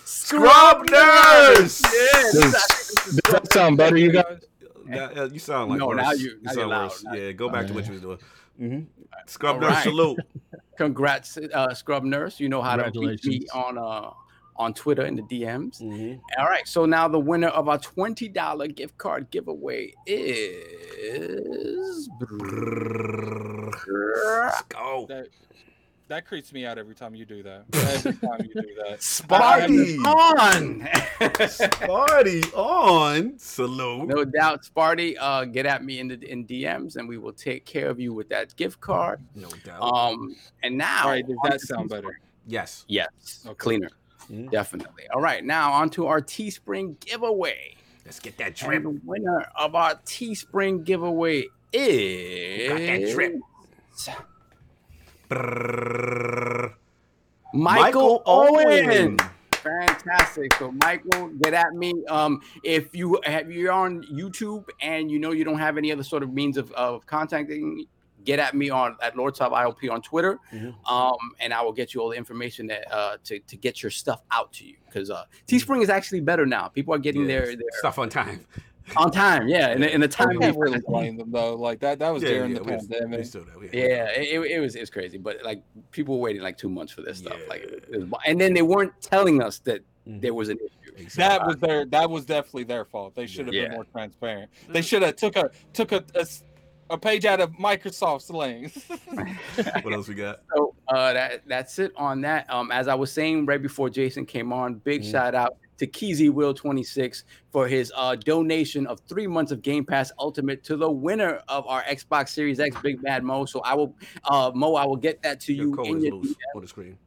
Scrub nurse. Yeah, this is- I think this is Does that sound better, you guys? Now, uh, you sound like No, worse. now you- now sound you're loud. worse. Now- Yeah, go back to what you was doing. Mm-hmm. Scrub All nurse right. salute. *laughs* Congrats, uh, Scrub Nurse. You know how to reach me on uh on Twitter in the DMs. Mhm. All right. So now the winner of our twenty dollar gift card giveaway is. Let's go. That, that creeps me out every time you do that. *laughs* Every time you do that. Sparty. on. *laughs* Sparty on. Salute. no doubt, Sparty. Uh, get at me in the in DMs, and we will take care of you with that gift card. No doubt. Um, and now, All right, does that sound Teespring. better? yes. Yes, Okay. cleaner, Mhm. definitely. All right, now on to our Teespring giveaway. Let's get that And the winner of our Teespring giveaway is got that drip. Michael, Michael Owen. Owen. Fantastic. So Michael, get at me. Um, if you have you're on YouTube and you know you don't have any other sort of means of, of contacting get at me on at Lord Top IOP on Twitter. Mhm. Um, and I will get you all the information that uh to, to get your stuff out to you. Because uh Teespring is actually better now. People are getting Yeah, their, their stuff on time. On time. Yeah, and, the- in the I time. can't really blame them though. Like that. That was Yeah, during yeah, the we- we pandemic. still there. We- Yeah, it, it was it's crazy, but like people were waiting like two months for this stuff, like, Yeah. it was- and then they weren't telling us that Mhm. there was an issue. That was their. That was definitely their fault. They should have Yeah. been more transparent. They should have took a took a, a s- a page out of Microsoft slang. *laughs* what else we got? So uh, that that's it on that. Um, as I was saying right before Jason came on, big Mhm. shout out to Keezy Will 26 for his uh, donation of three months of Game Pass Ultimate to the winner of our Xbox Series X, Big Bad Mo. So I will, uh, Mo, I will get that to Your you code in is your loose on the screen.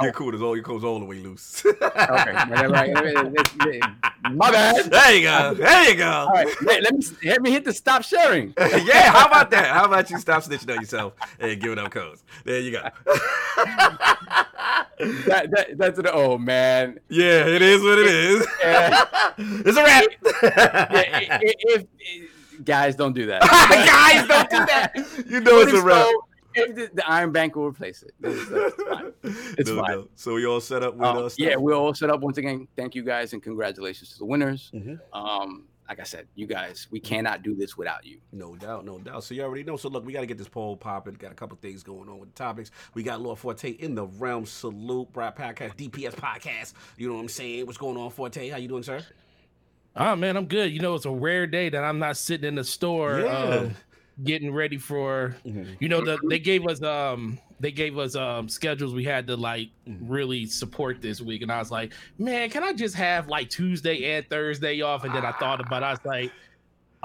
Your code is all your code's all the way loose. Okay, *laughs* my bad. There you go. There you go. All right, let, let me let me hit the stop sharing. *laughs* yeah, how about that? How about you stop snitching on yourself and giving up codes? There you go. *laughs* That, that, that's an oh man. yeah, it is what it is. Yeah. *laughs* it's a wrap. Yeah, if, if- guys don't do that. *laughs* Guys, don't do that. You know it's a wrap. So, if the, the Iron Bank will replace it. It's, uh, it's fine. *laughs* It's No fine. doubt. So we all set up with Um, us. yeah, we're all set up once again. Thank you guys and congratulations to the winners. Mhm. Um, like I said, you guys, we cannot do this without you. No doubt, no doubt. So you already know. So look, we got to get this poll popping. Got a couple things going on with the topics. We got Lord Forte in the realm. Salute, Brad Podcast, DPS Podcast. You know what I'm saying? What's going on, Forte? How you doing, sir? Oh man, I'm good. You know, it's a rare day that I'm not sitting in the store Yeah. um, getting ready for Mhm. you know the, they gave us um they gave us um schedules we had to like Mhm. really support this week and i was like man can i just have like tuesday and thursday off and then i thought about it i was like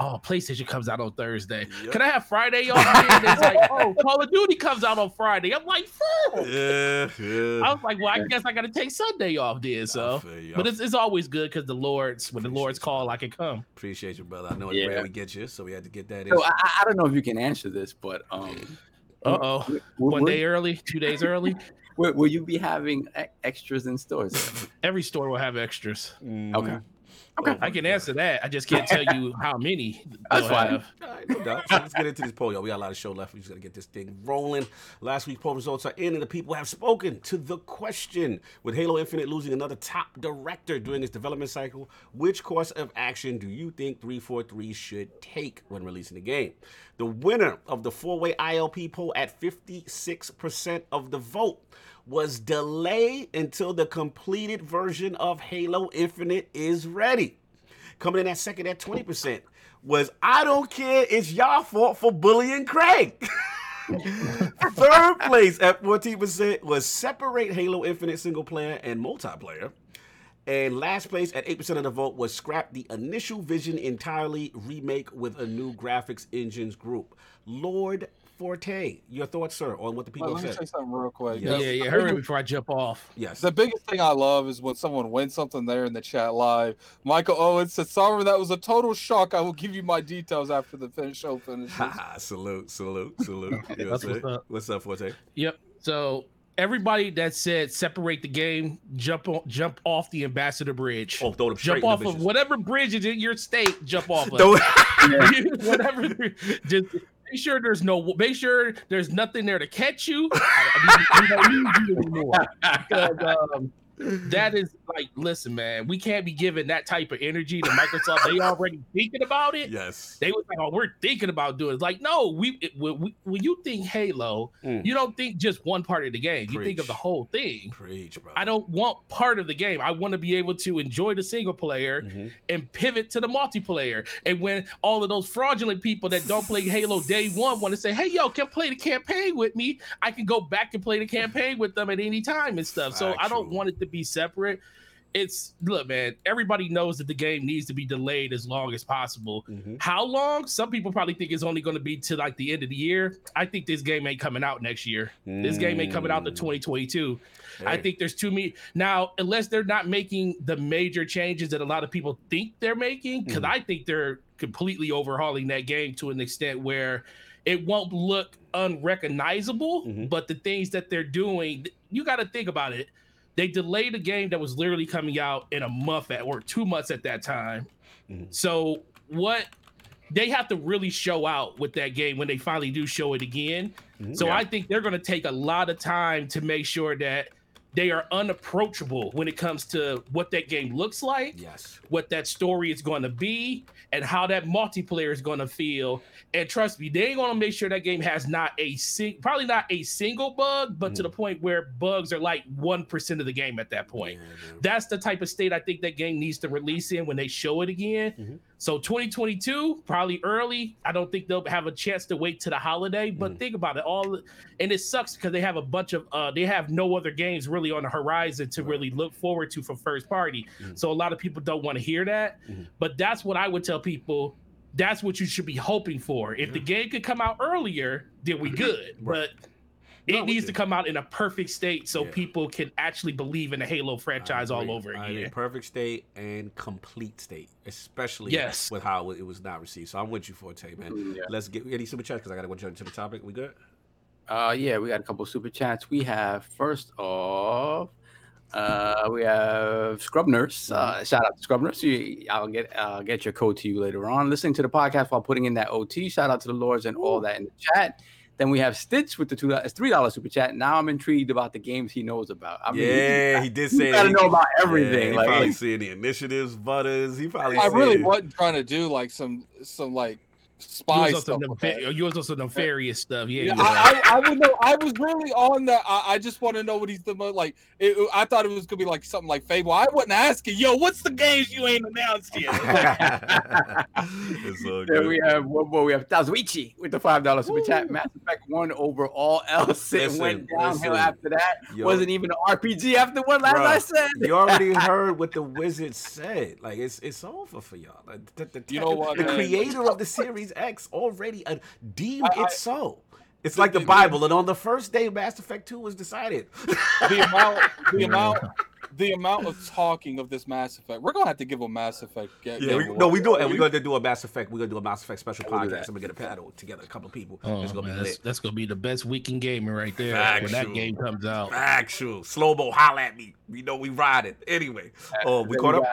oh playstation comes out on thursday Yep. can i have friday off and it's like *laughs* oh call of duty comes out on friday i'm like fool Yeah, yeah. i was like well i guess i gotta take sunday off then so but it's, it's always good because the lords when the lord's you. call i can come appreciate you, brother. I know it's Yeah. rare we get you, so we had to get that in. So I, I- I don't know if you can answer this, but um, *laughs* uh-oh w- one will- day early two days early *laughs* will, will you be having extras in stores? every store will have extras Mhm. Okay. Okay. I can answer that. I just can't tell you how many. *laughs* That's they'll fine. have. No doubt. So *laughs* let's get into this poll, y'all. We got a lot of show left. We just gotta get this thing rolling. Last week's poll results are in, and the people have spoken to the question: With Halo Infinite losing another top director during its development cycle, which course of action do you think 343 should take when releasing the game? The winner of the four-way ILP poll at 56% of the vote was delay until the completed version of Halo Infinite is ready. Coming in at second at 20% was I don't care, it's y'all fault for bullying Craig. *laughs* Third place at 14% was separate Halo Infinite single player and multiplayer. And last place at 8% of the vote was scrap the initial vision entirely, remake with a new graphics engines group. Lord Forte, your thoughts, sir, on what the people Let me say something real quick. Yeah. Yeah, yeah. Hurry before I jump off. Yes. The biggest thing I love is when someone wins something there in the chat live. Michael Owens said, "Sorry, that was a total shock. I will give you my details after the finish show finishes." Salute, salute, salute. *laughs* You know That's what I'm saying? what's up. What's up, Forte? Yep. So everybody that said separate the game, jump on, jump off the Ambassador Bridge. Oh, throw them straight jump off the of whatever bridge is in your state. Jump off of. *laughs* Throw- *laughs* whatever. Just make sure there's no. Make sure there's nothing there to catch you. *laughs* we don't need you anymore. Because, um, that is like, listen, man, we can't be giving that type of energy to Microsoft. They already *laughs* thinking about it. yes. They was like, "Oh, we're thinking about doing." it. Like, no, we, it, when, we when you think Halo, Mm. you don't think just one part of the game. You think of the whole thing. Preach, bro. I don't want part of the game. I want to be able to enjoy the single player Mhm. and pivot to the multiplayer. And when all of those fraudulent people that don't play Halo day one want to say, "Hey, yo, can play the campaign with me?" I can go back and play the campaign with them at any time and stuff. So I don't want it to be separate. It's look, man. Everybody knows that the game needs to be delayed as long as possible. Mhm. How long? Some people probably think it's only going to be to like the end of the year. I think this game ain't coming out next year. This game ain't coming out to Mm. 2022. I think there's too many now, unless they're not making the major changes that a lot of people think they're making, because Mhm. I think they're completely overhauling that game to an extent where it won't look unrecognizable. Mhm. But the things that they're doing, you got to think about it. They delayed a game that was literally coming out in a month at or two months at that time. Mhm. So what they have to really show out with that game when they finally do show it again. Mhm. So Yeah. I think they're going to take a lot of time to make sure that they are unapproachable when it comes to what that game looks like, Yes. what that story is going to be, and how that multiplayer is going to feel. And trust me, they're going to make sure that game has not a sing, probably not a single bug, but to Mhm. the point where bugs are like one percent of the game at that point. Yeah. That's the type of state I think that game needs to release in when they show it again. Mhm. So 2022, probably early. I don't think they'll have a chance to wait to the holiday. But Mhm. think about it, all and it sucks because they have a bunch of uh they have no other games really on the horizon to really look forward to for first party. Mhm. So a lot of people don't want to hear that. Mhm. But that's what I would tell people. That's what you should be hoping for. If the game could come out earlier, then we *clears throat* good. Right. But it needs with to come out in a perfect state so Yeah. people can actually believe in the Halo franchise all over I agree. again. Perfect state and complete state, especially Yes. with how it was not received. So I'm with you, Forte, man. Mm, yeah. Let's get any super chats because I got to go jump to the topic. We good? Uh, yeah, we got a couple super chats. We have first off, uh, we have Scrub Nurse. Uh, shout out to Scrub Nurse. You, I'll get uh, get your code to you later on. Listening to the podcast while putting in that OT. Shout out to the Lords and all that in the chat. Then we have Stitch with the two uh, three dollar super chat. Now I'm intrigued about the games he knows about. I mean, yeah, he did you say gotta he- know about Yeah, everything. he like, probably like, seeing the initiatives, butters. He probably. I really seen- wasn't trying to do like some some like spy yours also, stuff. with nefa- that. yours also nefarious stuff. Yeah, Yeah, yeah. I, I, I would know. I was really on that. I, I just want to know what he's the most like. It, I thought it was gonna be like something like Fable. I wasn't asking, yo, what's the games you ain't announced yet? *laughs* *laughs* it's all Then we have one more. We have Tazuichi with the five dollar super chat. Mass Effect one over all else. It Listen, went downhill listen. after that. Yo, Wasn't even an RPG after one. Last Bruh, I said. you already *laughs* heard what the wizard said. Like it's it's over for y'all. Like, the, the, You know what, The man? creator of the Series X already uh, deemed I- I- it so. It's like the the- Bible, and on the first day, Mass Effect Two was decided. the amount, the *laughs* amount, the amount of talking of this Mass Effect. We're gonna have to give a Mass Effect. Ga- Yeah, we, no, we do it, and we're going to do a Mass Effect. We're going to do a Mass Effect special We'll podcast. I'm gonna get a panel together, a couple of people. Oh, it's going to man, be that's, that's gonna be the best weekend gaming right there when that game comes out. Actual slow mo, holla at me. We know we ride it anyway. Oh, we caught up.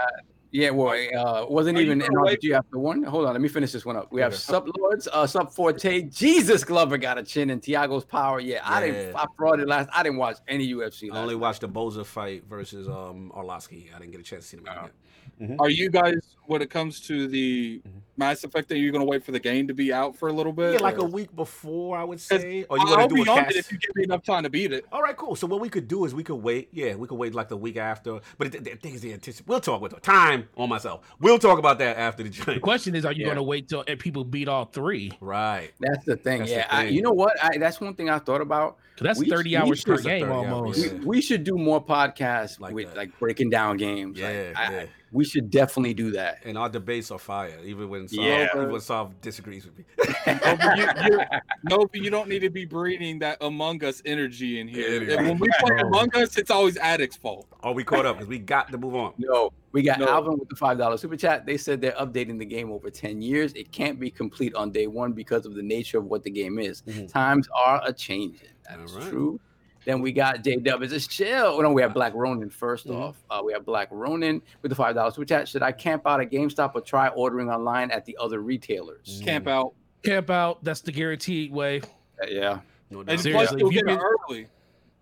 Got- yeah, well, uh, wasn't Are even an gonna wait- RPG after one. Hold on, let me finish this one up. We have Okay. Sub Lords, uh, Sub Forte, Jesus Glover got a chin, and Tiago's Power. Yeah, I didn't. I brought it last. I didn't watch any UFC. I Last only night. watched the Boza fight versus um Arlovsky. I didn't get a chance to see them Oh. yet. Are you guys, when it comes to the Mhm. Mass Effect, that you're gonna wait for the game to be out for a little bit? Yeah, like a week before, I would say. Or you I'll want to do be a on cast? it if you give me enough time to beat it. All right, cool. So what we could do is we could wait. Yeah, we could wait like the week after. But the, the thing is, the anticipation. We'll talk with time on myself. We'll talk about that after the The question is, are you Yeah. gonna wait till people beat all three? Right. That's the thing. That's the yeah, I, you know what? I, that's one thing I thought about. That's We- thirty hours per game 30 hours, almost. yeah. We, we should do more podcasts Like with that. like breaking down games. Like, Yeah, I- yeah. we should definitely do that. And our debates are fire, even when Sav, Yeah. even when Sav disagrees with me. *laughs* *laughs* No, but you, you, no, but you don't need to be breeding that Among Us energy in here. Energy. And when we play Among Us, it's always Addict's fault. Are we caught up? Because we got to move on. No, we got No. Alvin with the five dollar super chat. They said they're updating the game over ten years. It can't be complete on day one because of the nature of what the game is. Mhm. Times are a changing. That's All right. true. Then we got J Dub. It's a chill. Oh, no, we have Black Ronin 1st Mhm. off. Uh, we have Black Ronin with the five dollars super chat. Should I camp out at GameStop or try ordering online at the other retailers? Camp out. Camp out. That's the guaranteed way. Uh, yeah. No And doubt. Seriously, plus, you'll get it can-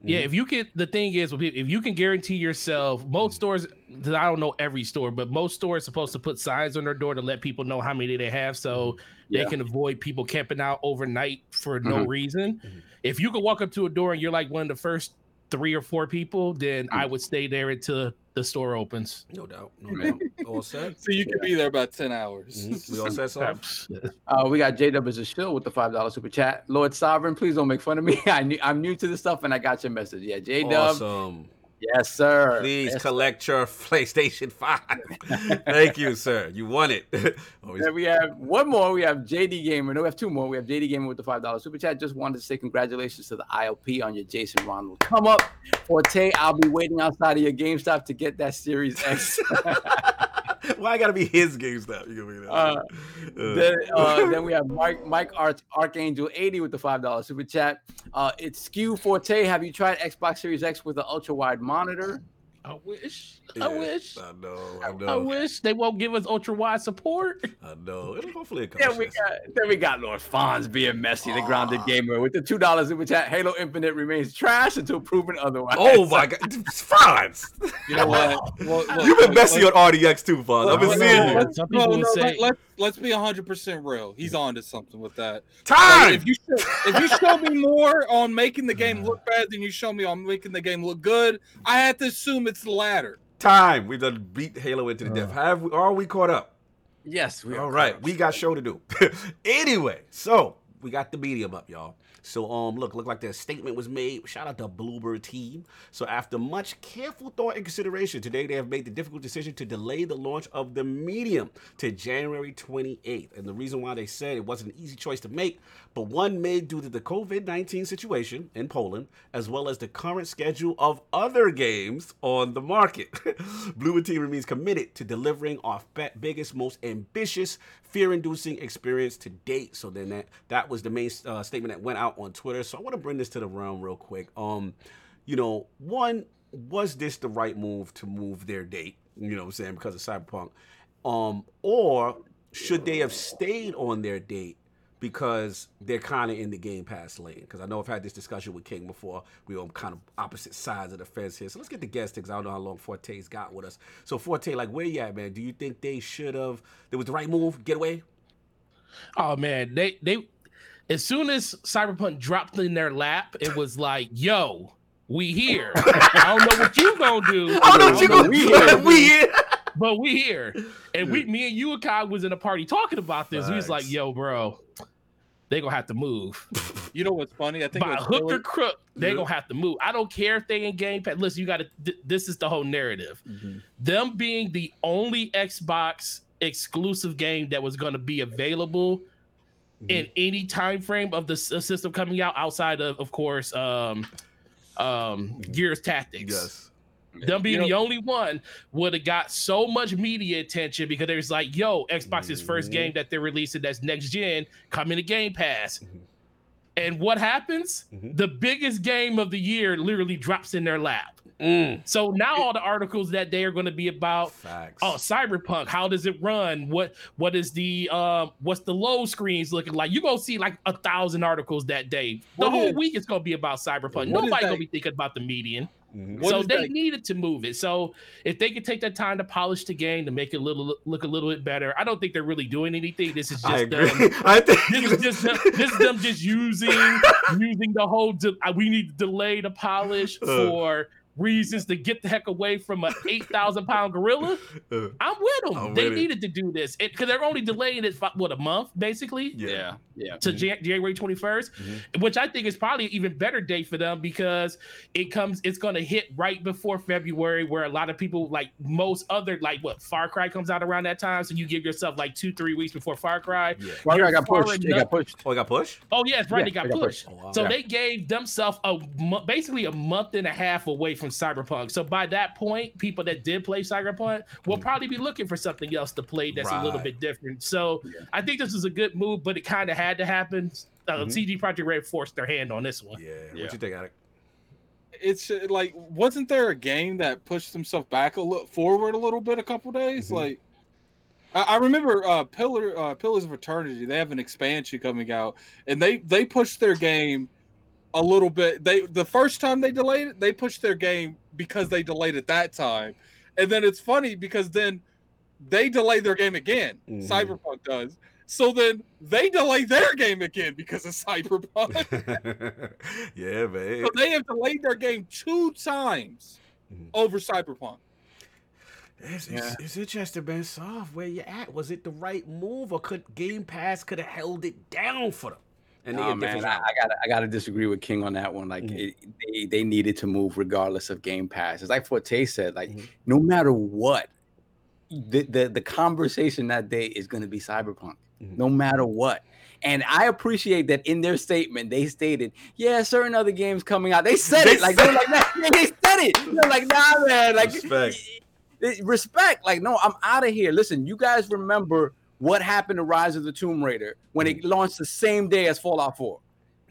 early. Yeah, Mm-hmm. if you can, the thing is, if you can guarantee yourself, most stores, I don't know every store, but most stores supposed to put signs on their door to let people know how many they have, so Yeah. they can avoid people camping out overnight for no Mhm. reason. Mhm. If you can walk up to a door and you're like one of the first three or four people, then I would stay there until the store opens. No doubt. No doubt. *laughs* All set. So you can be there about 10 hours. Mhm. We all set, Sav? *laughs* Uh, we got J Dub as a shill with the five dollar super chat. Lord Sovereign, please don't make fun of me. *laughs* I knew, I'm new to this stuff and I got your message. Yeah, J Dub. Awesome. Yes, sir. Please Yes, collect your *laughs* PlayStation 5. Thank you, sir. You won it. *laughs* Always- we have one more. We have JD Gamer. No, we have two more. We have JD Gamer with the five dollar super chat. Just wanted to say congratulations to the ILP on your Jason Ronald come up. Forte, I'll be waiting outside of your GameStop to get that Series X. *laughs* *laughs* Why I gotta be his GameStop? You gonna be Uh, then, uh, *laughs* then we have Mike Mike Arch, Archangel eighty with the five dollar super chat. Uh, it's Skew Forte. Have you tried Xbox Series X with an ultra wide monitor? I wish. Yeah, I wish. I know. I I wish they won't give us ultra wide support. I know. It'll hopefully it. Then we got then we got Lord Fonz being messy, the grounded ah. gamer with the two dollars super chat. Halo Infinite remains trash until proven otherwise. Oh my god, *laughs* Fonz! You know what? *laughs* Well, look, You've been look, messy look, on RDX too, Fonz. I've been look, seeing no, you. let's- Some no, people no, say- let, let's let's be hundred percent real. He's on to something with that. Like, Time. if you show, if you show me *laughs* more on making the game uh-huh. look bad than you show me on making the game look good, I have to assume it's the latter. Time. We've done beat Halo into the death. Have we, are we caught up? Yes, we All are right, correct. we got show to do. *laughs* anyway, so we got the medium up, y'all. So um, look, look like the statement was made. Shout out to Bloober Team. So after much careful thought and consideration, today they have made the difficult decision to delay the launch of the medium to January 28th. And the reason why they said it wasn't an easy choice to make, but one made due to the COVID-19 situation in Poland, as well as the current schedule of other games on the market. *laughs* Bloober Team remains committed to delivering our biggest, most ambitious, fear-inducing experience to date. So then that that was the main uh, statement that went out on Twitter. So I want to bring this to the realm real quick. Um, you know, one was this the right move to move their date? You know what I'm saying because of Cyberpunk, um, or should they have stayed on their date? Because they're kind of in the Game Pass lane. Because I know I've had this discussion with King before. We're on kind of opposite sides of the fence here. So let's get the guests because I don't know how long Forte's got with us. So Forte, like, where you at, man? Do you think they should have? It was the right move. Get away. Oh man, they they as soon as Cyberpunk dropped in their lap, it was like, yo, we here. I don't know what you gonna do. I don't know what you gonna *laughs* do. We here. *laughs* But we here. And we me and you and Kai was in a party talking about this. We was like, yo, bro, they gonna have to move. You know what's funny? I think By hook really- or crook, they Yeah. gonna have to move. I don't care if they in Game Pass. Listen, you gotta th- this is the whole narrative. Them being the only Xbox exclusive game that was gonna be available in any time frame of the s- system coming out outside of of course um um Gears Tactics. Yes. Them being the only one would have got so much media attention because there's like, yo, Xbox's first Mhm. game that they're releasing that's next gen coming to Game Pass. Mhm. And what happens? Mhm. The biggest game of the year literally drops in their lap. Mm. So now all the articles that day are going to be about Facts. oh cyberpunk how does it run what what is the um what's the low screens looking like you gonna see like a thousand articles that day the What whole is- week is gonna be about cyberpunk What is nobody gonna be thinking about the Medium Mhm. So they that- needed to move it so if they could take that time to polish the game to make it a little look a little bit better i don't think they're really doing anything this is I just agree. them *laughs* I think this is just them, this is them just using *laughs* using the whole de- uh, we need to delay the polish Uh. for reasons to get the heck away from an 8,000 pound gorilla. Uh, I'm with them. I'm they with it. needed to do this because they're only delaying it for what a month basically yeah. yeah. to Jan- January 21st, which I think is probably an even better date for them because it comes, it's going to hit right before February, where a lot of people, like most other, like what Far Cry comes out around that time. So you give yourself like two, three weeks before Far Cry. Yeah. Well, You're I got far pushed. They enough- got pushed. Oh, it got pushed. Oh, yeah, it's right. Yeah, they got they got pushed. pushed. Oh, wow. So Yeah. they gave themselves a basically a month and a half away from Cyberpunk. So by that point, people that did play Cyberpunk will probably be looking for something else to play that's a little bit different. So Yeah. I think this is a good move, but it kind of had to happen. Uh, Mhm. CD Projekt Red forced their hand on this one. Yeah. Yeah. What you think, Alec? it's uh, like wasn't there a game that pushed himself back a little forward a little bit a couple days Mhm. like I, I remember uh pillar uh pillars of eternity they have an expansion coming out and they they pushed their game a little bit they the first time they delayed it they pushed their game because they delayed it that time and then it's funny because then they delay their game again Mhm. cyberpunk does so then they delay their game again because of cyberpunk *laughs* yeah, man. so they have delayed their game two times Mhm. over Cyberpunk. It's, Yeah. it's, it's interesting, man. Soft, where you at? Was it the right move, or could Game Pass could have held it down for them? And Nah, man, I. I gotta, I gotta disagree with King on that one. Like, Mhm. it, they, they needed to move regardless of Game Pass. It's like Forte said, like, Mhm. no matter what, the, the the conversation that day is going to be Cyberpunk, Mhm. no matter what. And I appreciate that in their statement they stated, yeah, certain other games coming out. They said They it like they're said- like, nah, they said it. They're like, nah, man, like Respect. respect. Like, no, I'm out of here. Listen, you guys remember what happened to Rise of the Tomb Raider when it launched the same day as Fallout 4?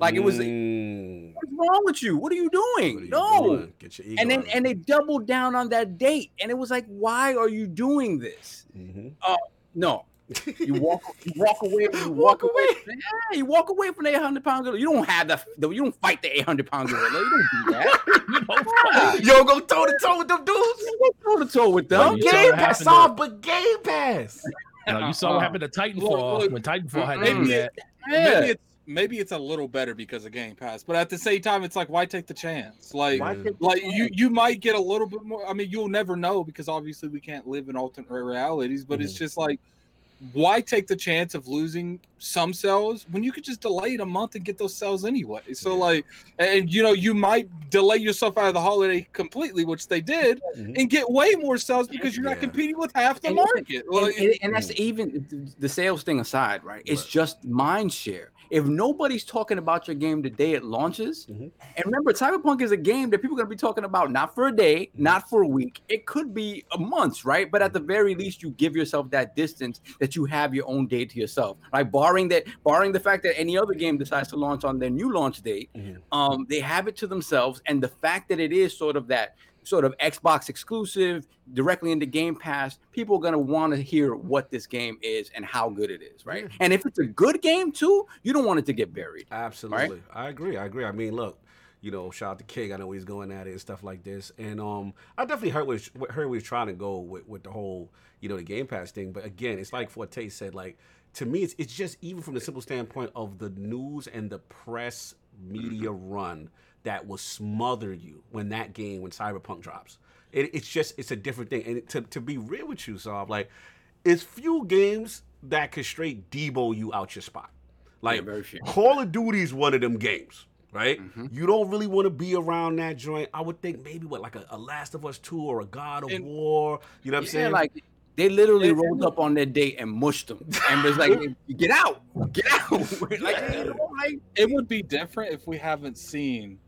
Like it was Mm. what's wrong with you? What are you doing? Are you no. doing? Get your ego And then out and they doubled down on that date. And it was like, why are you doing this? Mhm. No. You walk you walk away you *laughs* Walk walk, away. away. Yeah, you walk away from the 800 pound gorilla. You don't have the, the you don't fight the 800 pound gorilla. You don't do *laughs* that. You Yeah. Yo, go toe to toe with them dudes. You don't to toe with them. Game Pass off, but Game Pass. You, know, you saw Uh-uh. what happened to *laughs* Titanfall Look, look, when Titanfall had maybe do that. Yeah. Maybe it's maybe it's a little better because of Game Pass, but at the same time, it's like why take the chance? Like Why like chance? you you might get a little bit more. I mean, you'll never know because obviously we can't live in alternate realities. But it's Mhm. just like. Why take the chance of losing some cells when you could just delay it a month and get those cells anyway? So Yeah. like, and you know, you might delay yourself out of the holiday completely, which they did, Mhm. and get way more cells because you're not competing with half the And- market. And, Like, and- and that's even the sales thing aside, right? It's Right. just mind share. If nobody's talking about your game the day it launches, Mhm. and remember, Cyberpunk is a game that people are going to be talking about not for a day, Mm-hmm. not for a week. It could be a month, right? But at the very least, you give yourself that distance that you have your own day to yourself, right? Barring that, barring the fact that any other game decides to launch on their new launch date, Mhm. um, they have it to themselves, and the fact that it is sort of that sort of Xbox exclusive directly into Game Pass, people are gonna want to hear what this game is and how good it is, right? Yeah. And if it's a good game too, you don't want it to get buried. Absolutely. I agree. I agree. I mean, look, you know, shout out to King. I know he's going at it and stuff like this. And um, I definitely heard what heard he was trying to go with, with the whole, you know, the Game Pass thing. But again, it's like Forte said, like to me, it's it's just even from the simple standpoint of the news and the press media run that will smother you when that game when Cyberpunk drops. It, it's just it's a different thing. And to to be real with you, Saab, like it's few games that could straight debo you out your spot. Like very few. Call of Duty is one of them games, right? Mhm. You don't really want to be around that joint. I would think maybe what like a, a Last of Us Two or a God of And- War. You know what I'm Yeah, saying? like they literally And- rolled up on their date and mushed them, and was like, *laughs* "Get out, get out!" *laughs* like, you know, like It would be different if we haven't seen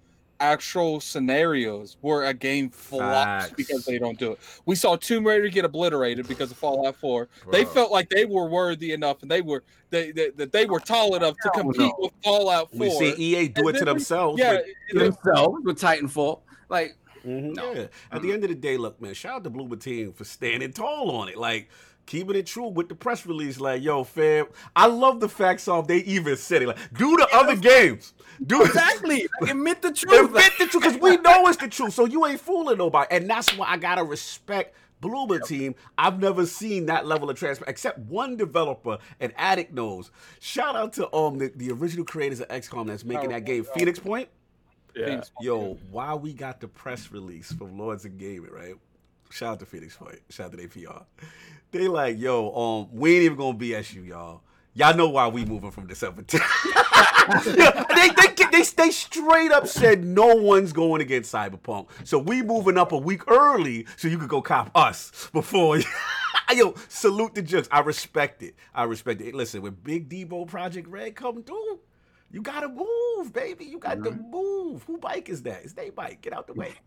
actual scenarios where a game flops Facts. because they don't do it. We saw Tomb Raider get obliterated because of Fallout 4. They felt like they were worthy enough and they were they, they that they were tall enough to compete no. with Fallout 4. we see EA do And it to themselves. yeah, with- it- it- themselves with Titanfall. Like, Mhm, No. Yeah. At the end of the day, look, man, shout out to Bloober Team for standing tall on it. Like, keeping it true with the press release. Like, yo, fam, I love the facts off. They even said it. Like, do the other games. Do exactly, *laughs* like, admit the truth. Admit the truth, because we know it's the truth. So you ain't fooling nobody. And that's why I gotta respect Bloober Team. I've never seen that level of transparency, except one developer, and Addict knows. Shout out to um the, the original creators of XCOM that's making that game, Phoenix Point. Yeah. Yo, why we got the press release from Lords of Gaming, right? Shout out to Phoenix Point. Shout out to their PR. They like, yo, um, we ain't even gonna BS you, y'all. Y'all know why we moving from December 10th. *laughs* Yeah, they, they, they, they straight up said no one's going against Cyberpunk. So we moving up a week early so you could go cop us before. *laughs* Yo, salute the jokes. I respect it. I respect it. Listen, when Big Debo Project Red come through, you gotta move, baby. You got to move. Who bike is that? It's they bike. Get out the way. *laughs* *laughs*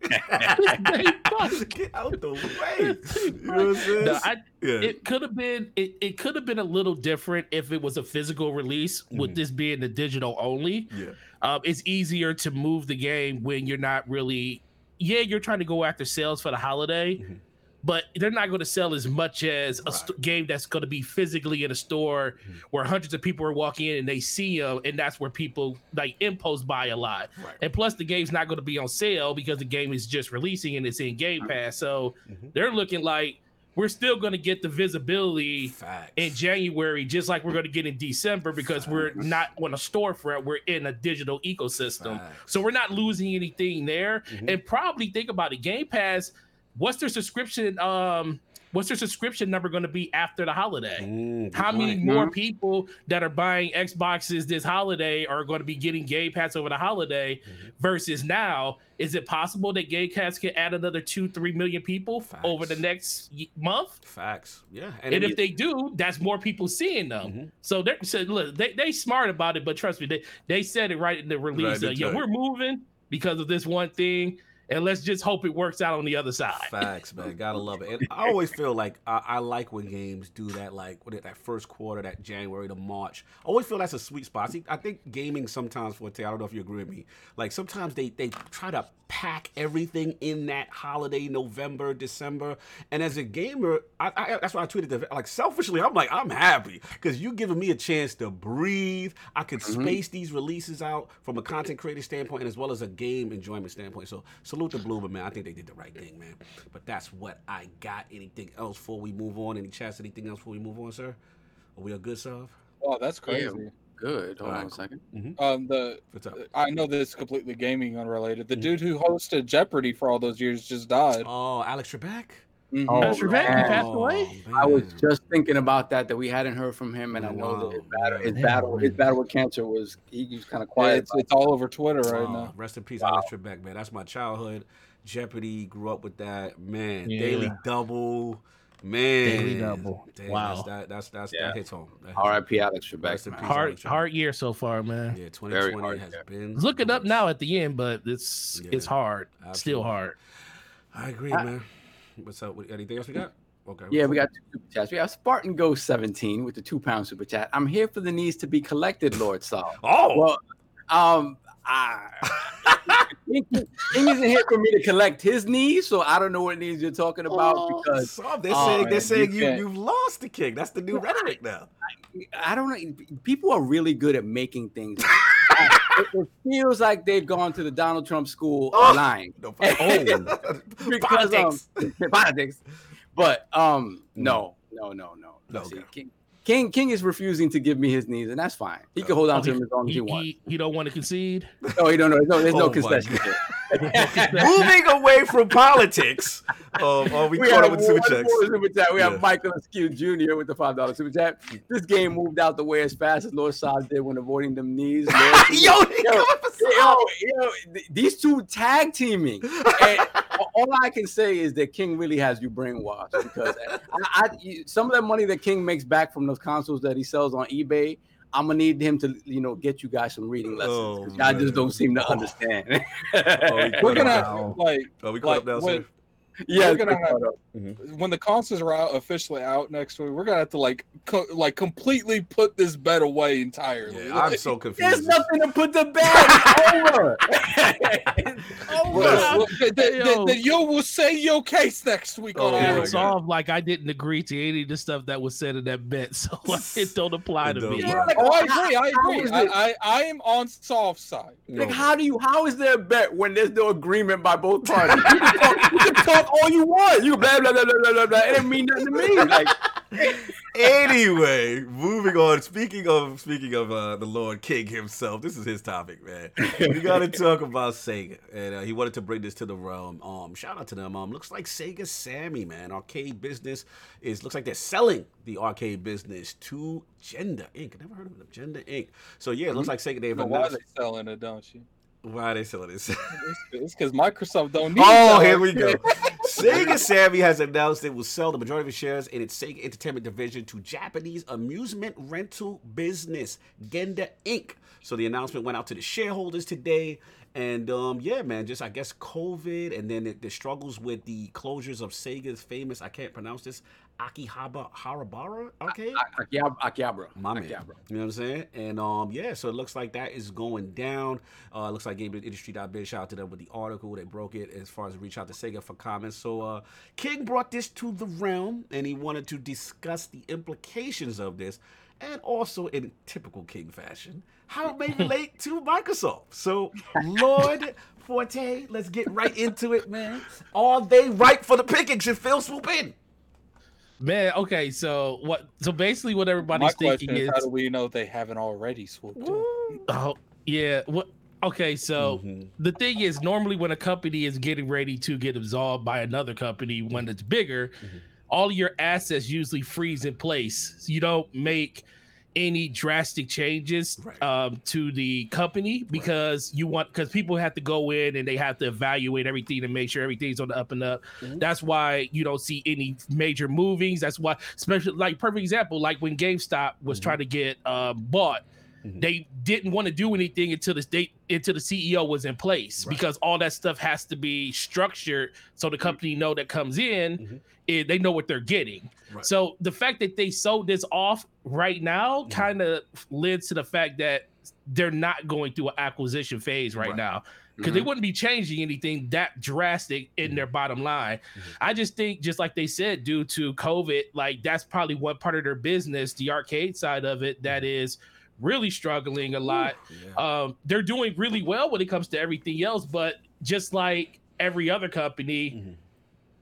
Get out the way. You know what I'm saying? No, I, yeah. it could have been it, it could have been a little different if it was a physical release with Mhm. this being the digital only yeah. um, it's easier to move the game when you're not really yeah you're trying to go after sales for the holiday Mhm. But they're not going to sell as much as a st- game that's going to be physically in a store Mhm. where hundreds of people are walking in and they see them and that's where people like impulse buy a lot Right. and plus the game's not going to be on sale because the game is just releasing and it's in game pass so Mhm. they're looking like we're still going to get the visibility Facts. in January, just like we're going to get in December, because we're not on a storefront, we're in a digital ecosystem. Facts. So we're not losing anything there. Mhm. And probably think about it Game Pass, what's their subscription? Um, what's their subscription number going to be after the holiday? Mm, How many point. more people that are buying Xboxes this holiday are going to be getting Game Pass over the holiday Mhm. versus now? Is it possible that Game Pass can add another two, three million people Facts. over the next month? Facts. Yeah. And, it- if they do, that's more people seeing them. Mhm. So they're so look, they they smart about it, but trust me, they they said it right in the release. Right, uh, yeah, did. we're moving because of this one thing, and let's just hope it works out on the other side. Facts, man. Gotta *laughs* love it. And I always feel like I, I like when games do that, like what is it, that first quarter, that January to March. I always feel that's a sweet spot. See, I think gaming sometimes for I don't know if you agree with me. Like sometimes they they try to pack everything in that holiday, November, December. And as a gamer, I, I that's why I tweeted that. Like selfishly, I'm like I'm happy because you giving me a chance to breathe. I could mm-hmm. space these releases out from a content creator standpoint and as well as a game enjoyment standpoint. So, So salute to Bloober, man. I think they did the right thing, man. But that's what I got. Anything else before we move on? Any chats? Anything else before we move on, sir? Are we a good sub? Oh, that's Yeah. crazy. Good. Hold on a second. Um, the What's up? I know this is completely gaming unrelated. The Mhm. dude who hosted Jeopardy for all those years just died. Oh, Alex Trebek. Mhm. Oh, That's Trebek, he passed away? I was just thinking about that that we hadn't heard from him, and I know that his battle, his man. battle, his battle with cancer was he was kind of Yeah, quiet. it's, it's all over Twitter right Wow. now. Rest in peace, Alex Trebek, man. That's my childhood. Jeopardy, grew up with that. Man, Yeah. Daily Double. Man. Daily Double. Damn, Wow. That's, that, that's, that's, Yeah. that hits home. That hits R.I.P. Alex Rest Trebek. in man. peace. Hard Alex Trebek. hard year so far, man. Yeah, 2020 hard, has yeah. been. It's looking up now at the end, but it's it's hard. absolutely. Still hard. I agree, I- man. What's up? Anything else we got? Okay. Yeah, we got two super chats. We have Spartan Ghost 17 with the two pound super chat. I'm here for the needs to be collected, Lord Saul. Oh, Well, um, I, *laughs* King isn't here for me to collect his needs, so I don't know what needs you're talking about because So they're Oh, saying they're saying you you have lost the king. That's the new rhetoric now. I don't know. People are really good at making things. It, it feels like they've gone to the Donald Trump school Oh. of lying. No, Because, politics. um, *laughs* politics. But um, no, no, no, no. No, okay. King, King King is refusing to give me his knees, and that's fine. He can hold on to Oh, them as long as He, he wants. he, he don't want to concede. No, he don't know. No, there's no Oh my concession. God. Moving away from politics. Um, oh, we, We caught up a with super checks. super chat. We Yeah. have Michael Askew Jr. with the five dollar super chat. This game moved out the way as fast as Lord Saz did when avoiding them knees. Lord- Yo, he Yo, yo, yo, these two tag teaming. And all I can say is that King really has you brainwashed because I, I, some of that money that King makes back from those consoles that he sells on eBay, I'm gonna need him to, you know, get you guys some reading lessons. Oh, y'all man. just don't seem to Oh. understand. Oh, he We're gonna like Oh, we caught like, up now, when-. Yeah, gonna have Mhm. when the consoles are out officially out next week. We're gonna have to like co- like completely put this bet away entirely. Yeah, I'm so confused. There's nothing to put the bed over. *laughs* It's over. well, well, then- then- Yo. you will say your case next week Oh on my It's God. off like I didn't agree to any of the stuff that was said in that bet, *laughs* so like, it don't apply It to don't me. apply. Oh, I agree. I agree. I, I, I am on soft side. No. Like, how do you? How is there a bet when there's no agreement by both parties? *laughs* You can talk, you can talk all you want. You blah blah blah blah blah blah. blah. It didn't mean nothing to me. Like, anyway, moving on. Speaking of speaking of uh, the Lord King himself, this is his topic, man. We got to talk about Sega, and uh, he wanted to bring this to the realm. Um, shout out to them. Um, looks like Sega Sammy, man, arcade business is looks like they're selling the arcade business to Genda Inc. Never heard of them, Genda Inc. So yeah, it looks like Sega they've But why are announced. they selling it, don't you? Why are they selling this? It's because Microsoft don't need. Oh, here we go. *laughs* Sega Sammy has announced it will sell the majority of its shares in its Sega Entertainment division to Japanese amusement rental business Genda Inc. So the announcement went out to the shareholders today. And um, yeah, man, just I guess COVID and then the, the struggles with the closures of Sega's famous, I can't pronounce this, Akihabara Harabara arcade. Akihabara. Akihabara. My man. Akihabara. You know what I'm saying? And um, yeah, so it looks like that is going down. Uh, it looks like GameIndustry.biz, shout out to them with the article. They broke it as far as reach out to Sega for comments. So uh, King brought this to the realm and he wanted to discuss the implications of this and also in typical King fashion, how it may relate to Microsoft. So, Lord Forte, let's get right into it, man. Are they ripe for the picking? Should Phil swoop in? Man, okay, so what? So basically, what everybody's question thinking is, is, how do we know they haven't already swooped in? oh yeah, what? Okay, so Mhm. the thing is, normally when a company is getting ready to get absorbed by another company when it's bigger, Mm-hmm. all your assets usually freeze in place. So you don't make any drastic changes Right. um, to the company because you want because people have to go in and they have to evaluate everything and make sure everything's on the up and up. Mhm. That's why you don't see any major movings. That's why, especially like perfect example, like when GameStop was Mhm. trying to get um, bought Mhm. they didn't want to do anything until the state until the CEO was in place Right. because all that stuff has to be structured so the company know that comes in Mhm. eh, they know what they're getting. Right. So the fact that they sold this off right now Mhm. kind of leads to the fact that they're not going through an acquisition phase right, Right. now because they Mhm. wouldn't be changing anything that drastic in Mhm. their bottom line. I just think, just like they said, due to COVID, like that's probably one part of their business, the arcade side of it, that is really struggling a lot. Yeah. Um, they're doing really well when it comes to everything else, but just like every other company, Mhm.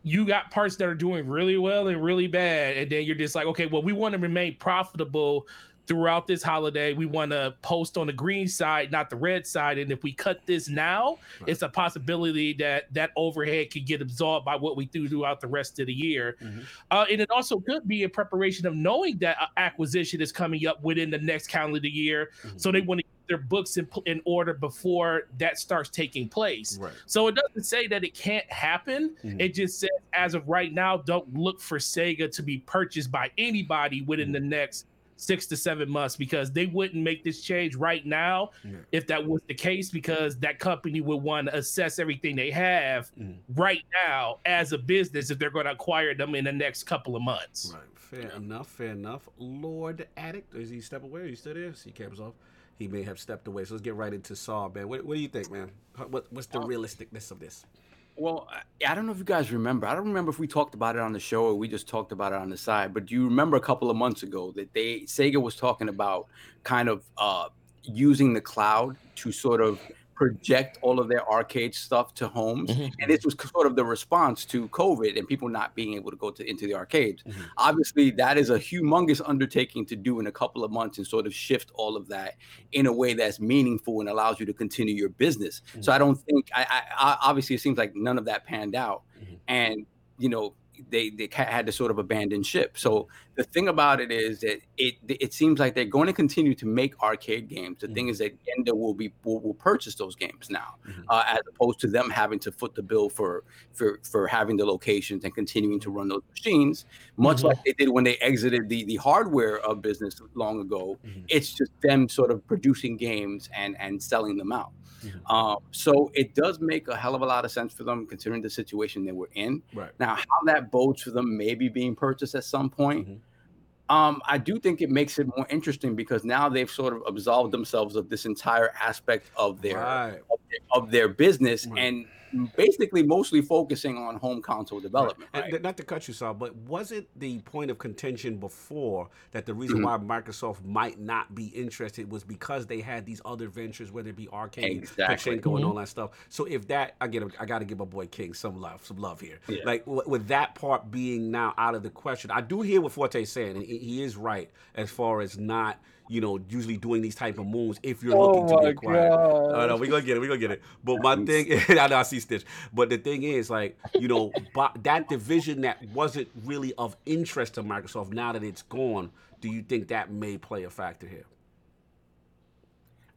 you got parts that are doing really well and really bad, and then you're just like, okay, well, we want to remain profitable throughout this holiday. We want to post on the green side, not the red side, and if we cut this now, Right. it's a possibility that that overhead could get absorbed by what we do throughout the rest of the year. Mhm. Uh, and it also could be in preparation of knowing that acquisition is coming up within the next calendar year, so they want to get their books in, in order before that starts taking place. Right. So it doesn't say that it can't happen. Mhm. It just says, as of right now, don't look for Sega to be purchased by anybody within the next six to seven months because they wouldn't make this change right now Yeah. if that was the case because that company would want to assess everything they have Mhm. right now as a business if they're going to acquire them in the next couple of months. Right. Fair enough. Fair enough. Lord Addict, is he step away? Are you still there? See cameras off. He may have stepped away. So let's get right into Saw, man. What, what do you think, man? What, what's the realisticness of this? Well, I- don't know if you guys remember. I don't remember if we talked about it on the show or we just talked about it on the side. But do you remember a couple of months ago that they Sega was talking about kind of uh, using the cloud to sort of project all of their arcade stuff to homes, Mhm. and this was sort of the response to COVID and people not being able to go to into the arcades. Mhm. Obviously, that is a humongous undertaking to do in a couple of months and sort of shift all of that in a way that's meaningful and allows you to continue your business. So I don't think I, I, I obviously it seems like none of that panned out, Mhm. and you know they they had to sort of abandon ship. So the thing about it is that it it seems like they're going to continue to make arcade games. The thing is that Genda will be will, will purchase those games now, Mhm. uh, as opposed to them having to foot the bill for for for having the locations and continuing to run those machines, much Mhm. like they did when they exited the the hardware of business long ago. Mhm. It's just them sort of producing games and and selling them out. Mhm. Um, so it does make a hell of a lot of sense for them considering the situation they were in. Right. Now, how that bodes for them maybe being purchased at some point. Um, I do think it makes it more interesting because now they've sort of absolved themselves of this entire aspect of their Right. of, their, of their business Right. and basically mostly focusing on home console development. And Right. not to cut you, Sal, but was it the point of contention before that the reason Mhm. why Microsoft might not be interested was because they had these other ventures, whether it be arcade, Exactly. Pachinko, and all that stuff. So if that, I get, I got to give my boy King some love, some love here. Yeah. Like w- with that part being now out of the question, I do hear what Forte's saying, and he he is right as far as not, you know, usually doing these type of moves if you're Oh looking to my get quiet. god! Oh, no, we gonna get it. We gonna get it. But my thing, *laughs* I know I see Stitch. But the thing is, like, you know, but that division that wasn't really of interest to Microsoft. Now that it's gone, do you think that may play a factor here?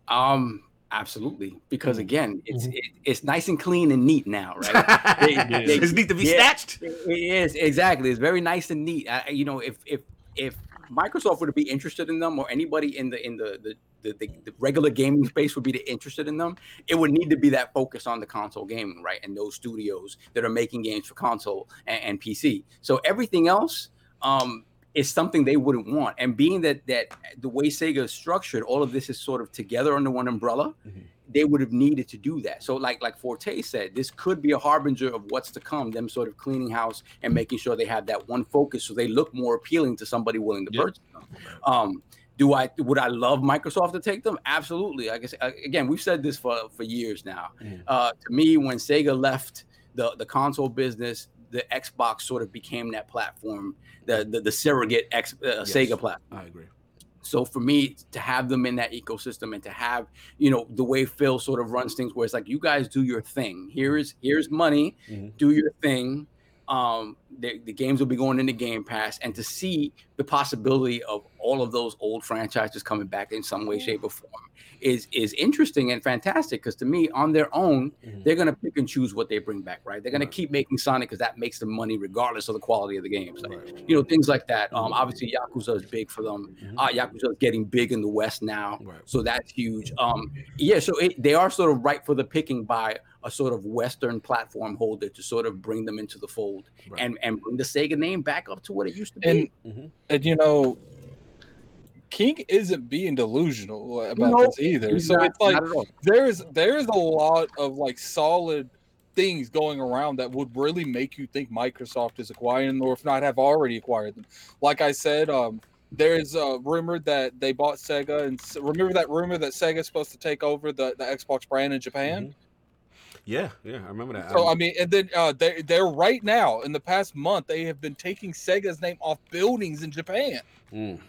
Um, absolutely, because Mhm. again, it's Mhm. it, it's nice and clean and neat now, right? *laughs* They- they- it's neat to be yeah. snatched. It is exactly. It's very nice and neat. I, you know, if if if Microsoft would be interested in them, or anybody in the in the the, the, the, the regular gaming space would be interested in them, it would need to be that focus on the console gaming, right? And those studios that are making games for console and, and PC. So everything else, um, is something they wouldn't want. And being that that the way Sega is structured, all of this is sort of together under one umbrella. Mhm. They would have needed to do that. So, like like Forte said, this could be a harbinger of what's to come. Them sort of cleaning house and making sure they have that one focus, so they look more appealing to somebody willing to Yep. purchase them. Um, do I would I love Microsoft to take them? Absolutely. I guess again, we've said this for for years now. Mhm. Uh, to me, when Sega left the the console business, the Xbox sort of became that platform, the the, the surrogate X, uh, Yes. Sega platform. I agree. So for me to have them in that ecosystem and to have, you know, the way Phil sort of runs things where it's like you guys do your thing. Here's here's money, Mhm. do your thing. Um the, the games will be going into Game Pass and to see the possibility of all of those old franchises coming back in some way, shape, or form is is interesting and fantastic because to me, on their own, Mhm. they're gonna pick and choose what they bring back, right? They're gonna keep making Sonic because that makes them money regardless of the quality of the games. Like, Right. you know, things like that. Um, Mhm. obviously Yakuza is big for them. Mhm. Uh, Yakuza is getting big in the West now, Right. so that's huge. Um, yeah, so it, they are sort of ripe for the picking by a sort of Western platform holder to sort of bring them into the fold Right. and and bring the Sega name back up to what it used to be. And Mhm. and you know, King isn't being delusional about No, this either. So not- it's like not at all. there's there's a lot of like solid things going around that would really make you think Microsoft is acquiring them, or if not have already acquired them. Like I said, um, there's a rumor that they bought Sega, and remember that rumor that Sega's supposed to take over the, the Xbox brand in Japan. Yeah, yeah, I remember that. So I Um, mean, and then uh, they they're right now in the past month they have been taking Sega's name off buildings in Japan. mm.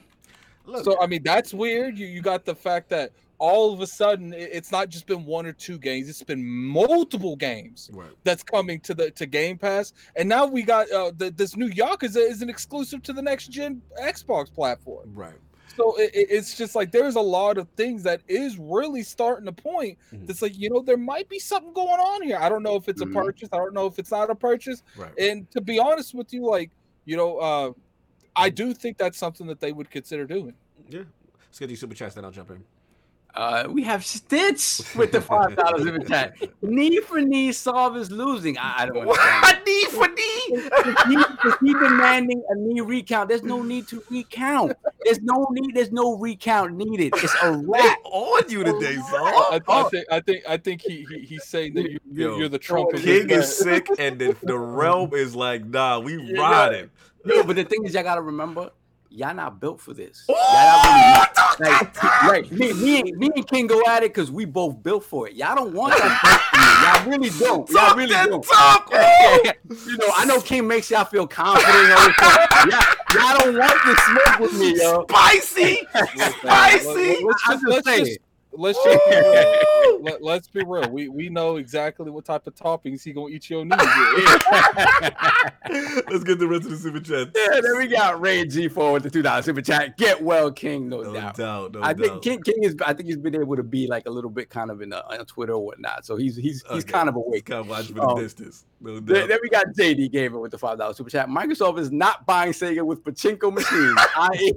Look, So I mean, that's weird. You you got the fact that all of a sudden it's not just been one or two games; it's been multiple games right. that's coming to the to Game Pass, and now we got uh, the, this new Yakuza is an exclusive to the next gen Xbox platform. Right. So it, it- it's just like there's a lot of things that is really starting to point. Mhm. That's like you know there might be something going on here. I don't know if it's Mhm. a purchase. I don't know if it's not a purchase. Right. And to be honest with you, like you know, uh, I do think that's something that they would consider doing. Yeah. Let's get these super chats, then I'll jump in. Uh, we have Stitch with the five dollars in the chat. Knee for knee, solve is losing. I, I don't understand. What? *laughs* Knee for knee? Is he, demanding a knee recount? There's no need to recount. There's no need. There's no recount needed. It's a They wrap. on you today, son. I, I think I think I think he, he he's saying that you, *laughs* Yo, you're, you're the Trump of King this is band. sick, and the, the realm *laughs* is like, nah, we Yeah. riding. No, but the thing is, y'all gotta remember, y'all not built for this. Ooh, Y'all not really, that like, right, me, me, me and King go at it because we both built for it. Y'all don't want that. Y'all really don't. Y'all really don't. talk. *laughs* You know, I know King makes y'all feel confident. and y'all, y'all don't want this smoke with me, yo. Spicy, *laughs* spicy. Let's I'm just, just let's saying. just let's just be real. Let, let's be real. We we know exactly what type of toppings he gonna eat your knees. *laughs* Let's get the rest of the super chat. Yeah, then we got Ray G4 with the two dollars super chat. Get well, King, no, No doubt. doubt, no I think. King, King is. I think he's been able to be like a little bit kind of in a, on Twitter or whatnot. So he's he's he's Okay. kind of He's awake. kind of watching for Um, the distance. No Then, then we got JD Gamer with the five dollars super chat. Microsoft is not buying Sega with pachinko machines. *laughs* I.e.,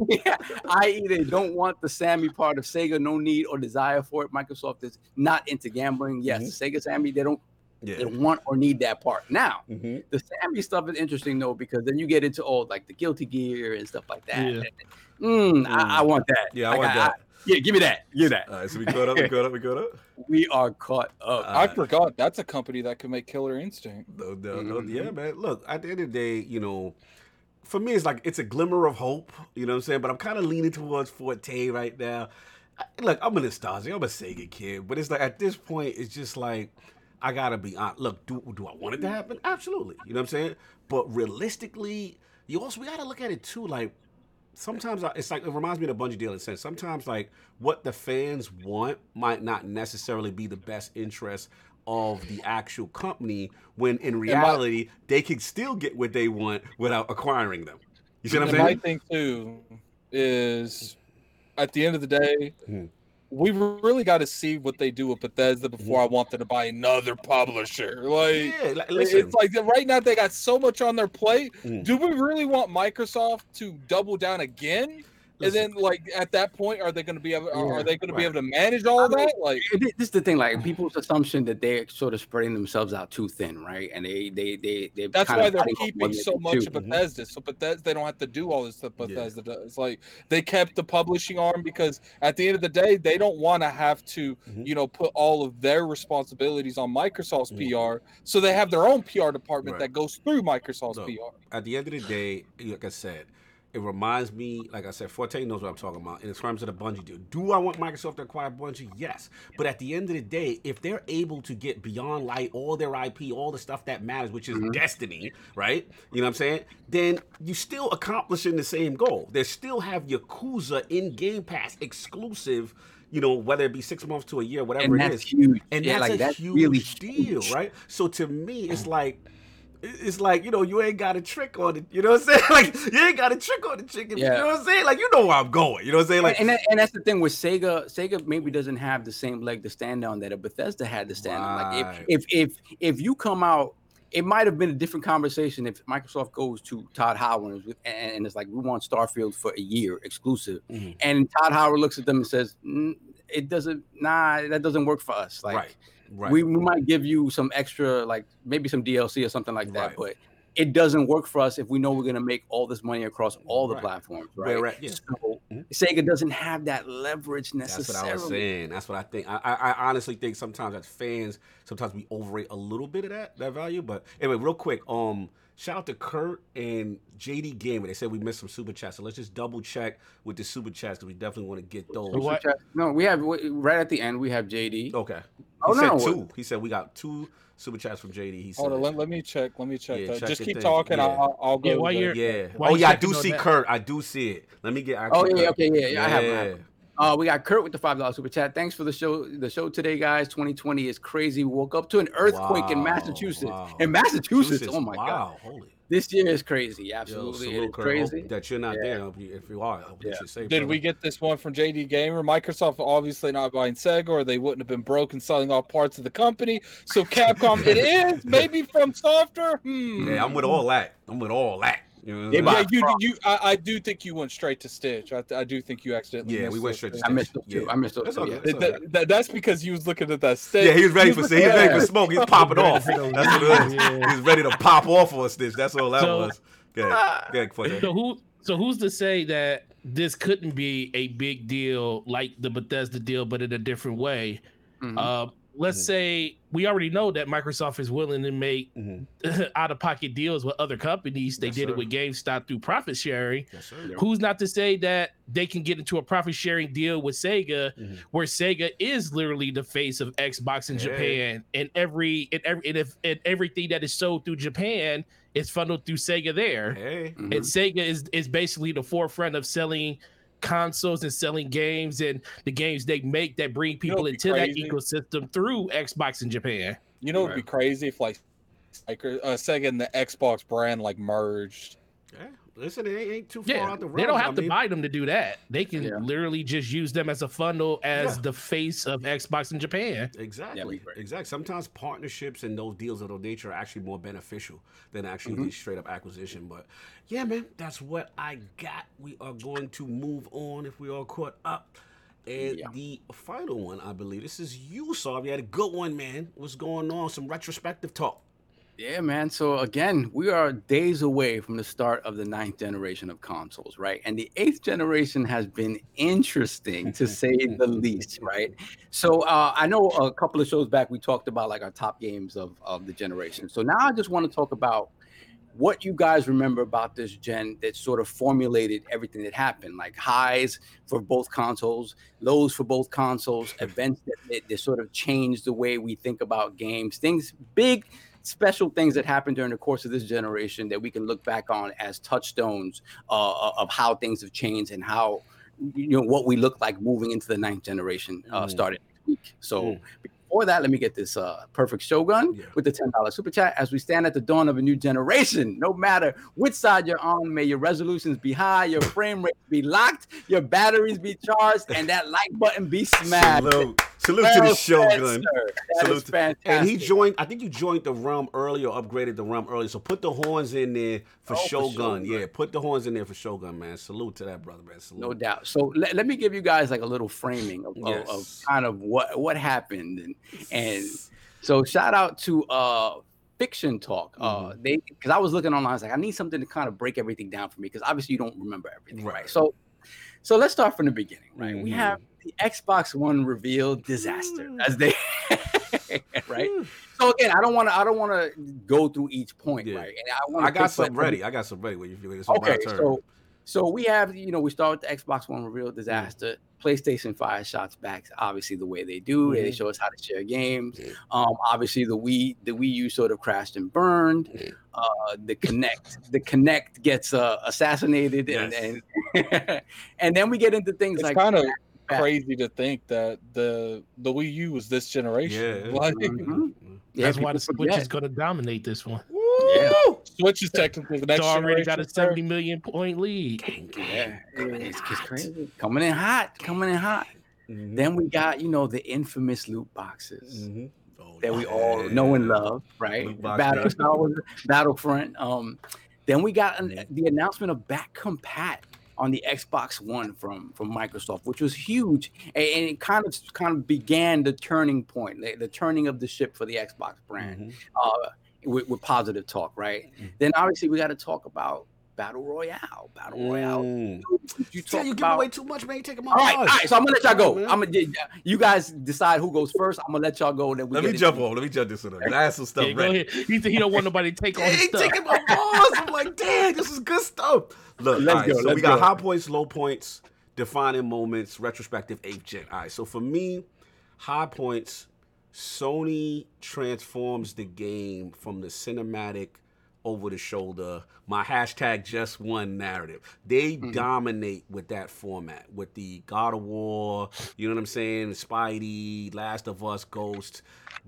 *laughs* i.e., they don't want the Sammy part of Sega. No need or desire for it. Microsoft is not into gambling. Yes, Sega Sammy. They don't. Yeah. They want or need that part. Now, Mhm. the Sammy stuff is interesting though because then you get into all like the Guilty Gear and stuff like that. Yeah. Mm, I, I want that. Yeah, I Like, want that. Yeah, give me that. Give me that. All right, so we caught up, we caught up, we caught up. *laughs* We are caught up. Uh, I forgot that's a company that can make Killer Instinct. No, no, no. Mhm. Yeah, man. Look, at the end of the day, you know, for me, it's like it's a glimmer of hope. You know what I'm saying? But I'm kind of leaning towards Forte right now. I- Look, I'm a nostalgic. I'm a Sega kid, but it's like at this point, it's just like I gotta be honest. Look, do do I want it to happen? Absolutely. You know what I'm saying? But realistically, you also we gotta look at it too. Like sometimes I, it's like it reminds me of the Bungie deal in a sense. Sometimes like what the fans want might not necessarily be the best interest of the actual company when in reality they can still get what they want without acquiring them. You see what I'm saying? my thing too is, at the end of the day, Mhm. We really got to see what they do with Bethesda before I want them to buy another publisher. Like, Yeah, like, it's like right now they got so much on their plate. Mhm. Do we really want Microsoft to double down again? And then, like at that point, are they going to be able? Are, Yeah, are they going to be able to manage all of that? Like, this is the thing, like people's assumption that they're sort of spreading themselves out too thin, right? And they they they they That's why they're biting off more keeping so much chew. of Bethesda. So Bethesda, they don't have to do all this stuff Yeah. Bethesda does. Like they kept the publishing arm because at the end of the day, they don't want to have to, Mhm. you know, put all of their responsibilities on Microsoft's Mhm. PR. So they have their own PR department Right. that goes through Microsoft's Look, PR. at the end of the day, like I said, it reminds me, like I said, Forte knows what I'm talking about in terms of the Bungie deal. Do I want Microsoft to acquire Bungie? Yes. But at the end of the day, if they're able to get beyond light all their IP, all the stuff that matters, which is mm-hmm. destiny, right? You know what I'm saying? Then you're still accomplishing the same goal. They still have Yakuza in Game Pass exclusive. You know, whether it be six months to a year, whatever it is and it that's huge. and yeah, that's like a that's huge really deal, huge. right? So to me, it's like it's like you know you ain't got a trick on it. You know what I'm saying? *laughs* Like you ain't got a trick on the chicken. Yeah. You know what I'm saying? Like you know where I'm going. You know what I'm saying? Like and, that, and that's the thing with Sega. Sega maybe doesn't have the same leg to stand on that a Bethesda had to stand on. Like if, if if if you come out, it might have been a different conversation if Microsoft goes to Todd Howard and, and it's like we want Starfield for a year exclusive, Mhm. and Todd Howard looks at them and says, "Mm, "It doesn't. Nah, that doesn't work for us. Like right, right. we, we might give you some extra, like maybe some DLC or something like that, Right. but." It doesn't work for us if we know we're gonna make all this money across all the Right. platforms, right? Whereas- yeah. So Mhm. Sega doesn't have that leverage necessarily. That's what I was saying. That's what I think. I, I, I honestly think sometimes as fans, sometimes we overrate a little bit of that that value. But anyway, real quick, um, shout out to Kurt and JD Gamer. They said we missed some super chats, so let's just double check with the super chats because we definitely want to get those. So what- No, we have right at the end. We have JD. Okay. Oh, he Oh, said no. two. He said we got two super chats from JD. He said. Hold on, let, let me check. Let me check Yeah, that. check Just keep thing. talking. Yeah. I'll, I'll go. Yeah, while you're- Yeah. Why oh you yeah, I do see that? Kurt. I do see it. Let me get. Oh yeah, Kurt. okay, yeah, yeah. I have, I have. Yeah. Uh, we got Kurt with the five dollars super chat. Thanks for the show. The show today, guys. 2020 is crazy. We woke up to an earthquake in Massachusetts. wow. In Massachusetts, Massachusetts, oh my god, wow, holy. this year is crazy. Absolutely, salute, it's Kurt. crazy. Hope that you're not Yeah. there. Hope you- If you are, I hope that Yeah. you're safe. Did brother. we get this one from JD Gamer? Microsoft obviously not buying Sega, or they wouldn't have been broken selling off parts of the company. So Capcom, it is *laughs* maybe from software. Hmm. Yeah, I'm with all that. I'm with all that. You know I'm buy- saying? Yeah, you, you, I, I do think you went straight to Stitch. I, I do think you accidentally. Yeah, missed we went straight to things. I missed those Yeah. I missed those That's two. all yeah. good. That- that- that- that's because he was looking at that Stitch. Yeah, he was ready for he was ready for Yeah. smoke. He's popping *laughs* off. That's on- what it is. Yeah. He was ready to pop off on Stitch. That's all that So- was. Good. Good. Forte. So who? So who's to say that this couldn't be a big deal like the Bethesda deal, but in a different way? Mhm. Uh, let's Mhm. say we already know that Microsoft is willing to make *laughs* Mhm. out of pocket deals with other companies. They Yes, did sir. it with GameStop through profit sharing. Yes, sir. Who's not to say that they can get into a profit sharing deal with Sega, Mhm. where Sega is literally the face of Xbox in Hey. Japan, and every and every and, if, and everything that is sold through Japan is funneled through Sega there. Hey. And Sega is is basically the forefront of selling consoles and selling games and the games they make that bring people what'd be into that ecosystem through Xbox in Japan. You know, it'd be crazy if like, like uh, Sega and the Xbox brand like merged. Yeah. Listen, it ain't, ain't too far Yeah, out the road. they don't have I to mean, buy them to do that. They can Yeah. literally just use them as a funnel as Yeah. the face of Xbox in Japan. Exactly. we exactly. Sometimes partnerships and those deals of those nature are actually more beneficial than actually Mm-hmm. the straight up acquisition. But yeah, man, that's what I got. We are going to move on if we all caught up. And Yeah. the final one, I believe, this is you, Saw. You had a good one, man. What's going on? Some retrospective talk. Yeah, man. So again, we are days away from the start of the ninth generation of consoles, right? And the eighth generation has been interesting to say *laughs* the least, right? So uh, I know a couple of shows back we talked about like our top games of, of the generation. So now I just want to talk about what you guys remember about this gen that sort of formulated everything that happened, like highs for both consoles, lows for both consoles, events that, that, that sort of changed the way we think about games, things big special things that happened during the course of this generation that we can look back on as touchstones uh, of how things have changed and how you know what we look like moving into the ninth generation uh, Mm. starting next week. So Mm. before that, let me get this uh, perfect shogun Yeah. with the ten dollars super chat. As we stand at the dawn of a new generation, no matter which side you're on, may your resolutions be high, your frame rate be locked, your batteries be charged, and that like button be smashed. Salute. Salute to the Shogun. Salute to- fantastic. And he joined. I think you joined the rum early or upgraded the rum early. So put the horns in there for Oh, for Shogun. Shogun. Yeah, put the horns in there for Shogun, man. Salute to that brother, man. Salute. No doubt. So let, let me give you guys like a little framing of, of- of, kind of what what happened and and so shout out to uh fiction talk uh Mhm. they because i was looking online i was like i need something to kind of break everything down for me because obviously you don't remember everything right. Right. so so let's start from the beginning right we Mhm. have the xbox one reveal disaster as they *laughs* right so again i don't want to i don't want to go through each point Yeah. right and i want I got some ready. I got some ready. When you feel it's Okay, turn. so so we have you know we start with the Xbox One reveal disaster. PlayStation fire shots back obviously the way they do. They show us how to share games. Yeah. Um, obviously the Wii the Wii U sort of crashed and burned. Yeah. Uh, the Kinect the Kinect gets uh, assassinated and and, *laughs* and then we get into things It's like kind of back. crazy to think that the the Wii U was this generation. Yeah. Like, Mhm. *laughs* Yeah, That's why the people Switch forget. is going to dominate this one. Yeah. Woo! Switch is technically the next It's already got a 70 million point lead. Gang, gang. Yeah, it's, it's crazy. Coming in hot, coming in hot. Mhm. Then we got you know the infamous loot boxes. Mhm. Oh, that we yeah. all know and love, right? Battle, guy. Star Wars Battlefront. Um, then we got an, the announcement of back compat on the Xbox One from from Microsoft, which was huge, and, and it kind of kind of began the turning point, the, the turning of the ship for the Xbox brand Mhm. uh, with, with positive talk, right? Mm. Then obviously we got to talk about Battle Royale. Battle Royale. Mm. You Tell talk you give about. away too much, man. You taking my all right, all buzz. right. So I'm gonna let y'all go. Man. I'm gonna. You guys decide who goes first. I'm gonna let y'all go. Then we Let me jump it. on. Let me jump this one. up. I have some stuff Yeah, go ready. ahead. He, he don't want nobody to take all Yeah, his stuff. taking my balls. I'm like, *laughs* damn, this is good stuff. Look, Let's all right, go, so let's we got go. high points, low points, defining moments, retrospective, eighth gen. All right, so for me, high points, Sony transforms the game from the cinematic over the shoulder, my hashtag just one narrative. They Mhm. dominate with that format, with the God of War, you know what I'm saying? Spidey, Last of Us, Ghost.